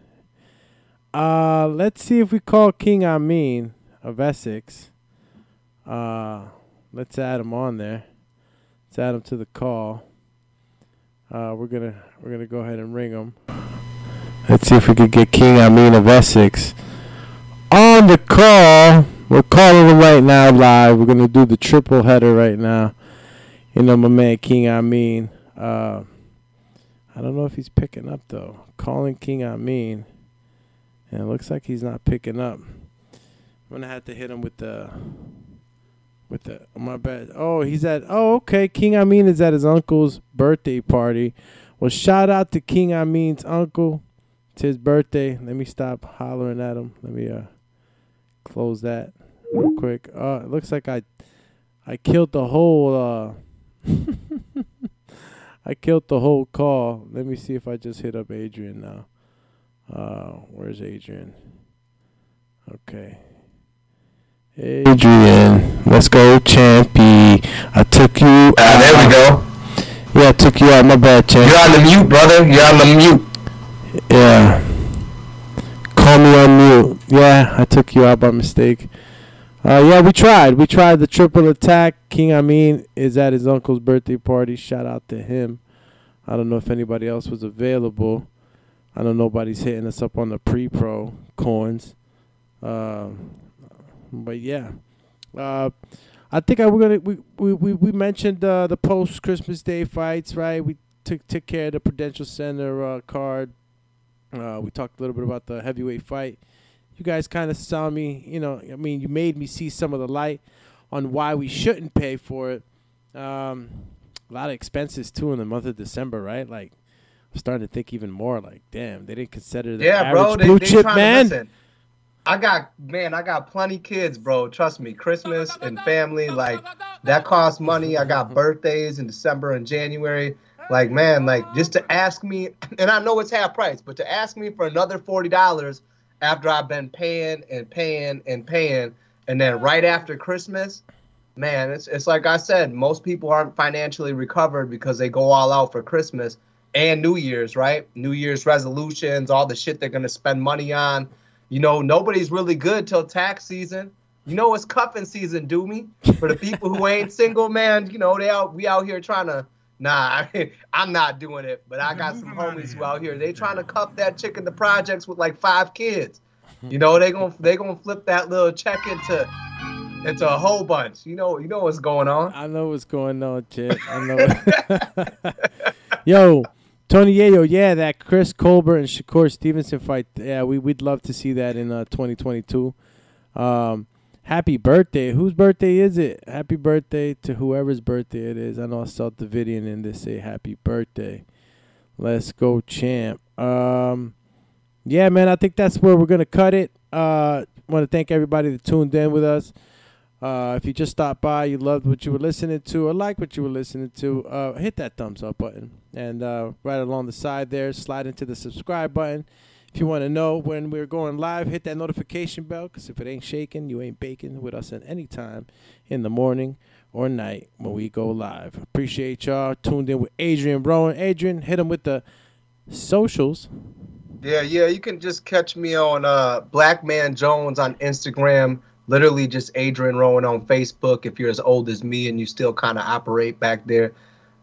Speaker 4: Uh, let's see if we call King Amin of Essex. Uh, let's add him on there. Let's add him to the call. Uh, we're gonna we're gonna go ahead and ring him. Let's see if we could get King Amin of Essex on the call. We're calling him right now live. We're gonna do the triple header right now. You know, my man King Amin. Uh, I don't know if he's picking up though. Calling King Amin, and it looks like he's not picking up. I'm gonna have to hit him with the with the my bad. Oh, he's at. Oh, okay. King Amin is at his uncle's birthday party. Well, shout out to King Amin's uncle. It's his birthday. Let me stop hollering at him. Let me uh close that real quick. Uh, it looks like I I killed the whole uh [laughs] I killed the whole call. Let me see if I just hit up Adrian now. Uh, where's Adrian? Okay. Adrian, let's go, Champy. I took you.
Speaker 10: Ah, there we go.
Speaker 4: Yeah, I took you out. My bad, Champ.
Speaker 10: You're on the mute, brother. You're on the mute.
Speaker 4: Yeah. Call me on mute. Yeah, I took you out by mistake. Uh, yeah, we tried. We tried the triple attack. King Amin is at his uncle's birthday party. Shout out to him. I don't know if anybody else was available. I know nobody's hitting us up on the pre-pro coins. Um, but yeah, uh, I think I we're gonna we we we, we mentioned uh, the post Christmas Day fights, right? We took took care of the Prudential Center uh, card. Uh, we talked a little bit about the heavyweight fight. You guys kind of saw me, you know. I mean, you made me see some of the light on why we shouldn't pay for it. Um, a lot of expenses too in the month of December, right? Like, I'm starting to think even more. Like, damn, they didn't consider the
Speaker 10: Yeah,
Speaker 4: average
Speaker 10: bro. They,
Speaker 4: blue
Speaker 10: they
Speaker 4: chip man.
Speaker 10: To listen. I got man, I got plenty kids, bro. Trust me, Christmas and family, like that costs money. I got [laughs] birthdays in December and January. Like, man, like just to ask me, and I know it's half price, but to ask me for another forty dollars after I've been paying and paying and paying, and then right after Christmas, man, it's it's like I said, most people aren't financially recovered because they go all out for Christmas and New Year's, right? New Year's resolutions, all the shit they're gonna spend money on. You know, nobody's really good till tax season. You know, it's cuffing season, do me. For the people who ain't single, man, you know, they out we out here trying to nah, [laughs] I mean, I'm not doing it, but I got some homies who out here. They trying to cuff that chick in the projects with like five kids. You know, they gonna they gonna flip that little check into into a whole bunch. You know, you know what's going on.
Speaker 4: I know what's going on, Chip. I know. [laughs] Yo, Tony Yayo, yeah, that Chris Colbert and Shakur Stevenson fight. Yeah, we we'd love to see that in uh, 2022. Um, happy birthday! Whose birthday is it? Happy birthday to whoever's birthday it is. I know I saw the video and they say happy birthday. Let's go, champ. Um, yeah, man, I think that's where we're gonna cut it. Uh, want to thank everybody that tuned in with us. Uh, if you just stopped by, you loved what you were listening to, or like what you were listening to, uh, hit that thumbs up button. And uh, right along the side there, slide into the subscribe button. If you want to know when we're going live, hit that notification bell, because if it ain't shaking, you ain't baking with us at any time in the morning or night when we go live. Appreciate y'all. Tuned in with Adrian Rowan. Adrian, hit him with the socials.
Speaker 10: Yeah, yeah, you can just catch me on uh Black Man Jones on Instagram. Literally just Adrian Rowan on Facebook if you're as old as me and you still kind of operate back there.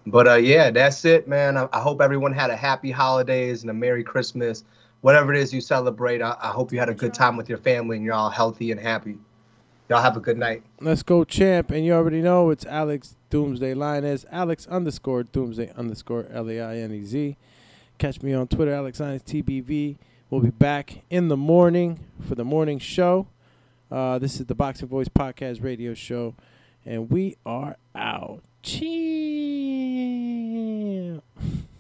Speaker 10: But uh yeah, that's it, man. I, I hope everyone had a happy holidays and a Merry Christmas. Whatever it is you celebrate, I, I hope you had a good time with your family and you're all healthy and happy. Y'all have a good night.
Speaker 4: Let's go, champ. And you already know it's Alex Doomsday Lainez, Alex underscore Doomsday underscore L A I N E Z. Catch me on Twitter, Alex Lainez TBV. We'll be back in the morning for the morning show. Uh, this is the Boxing Voice Podcast Radio Show, and we are out. Cheese. [laughs]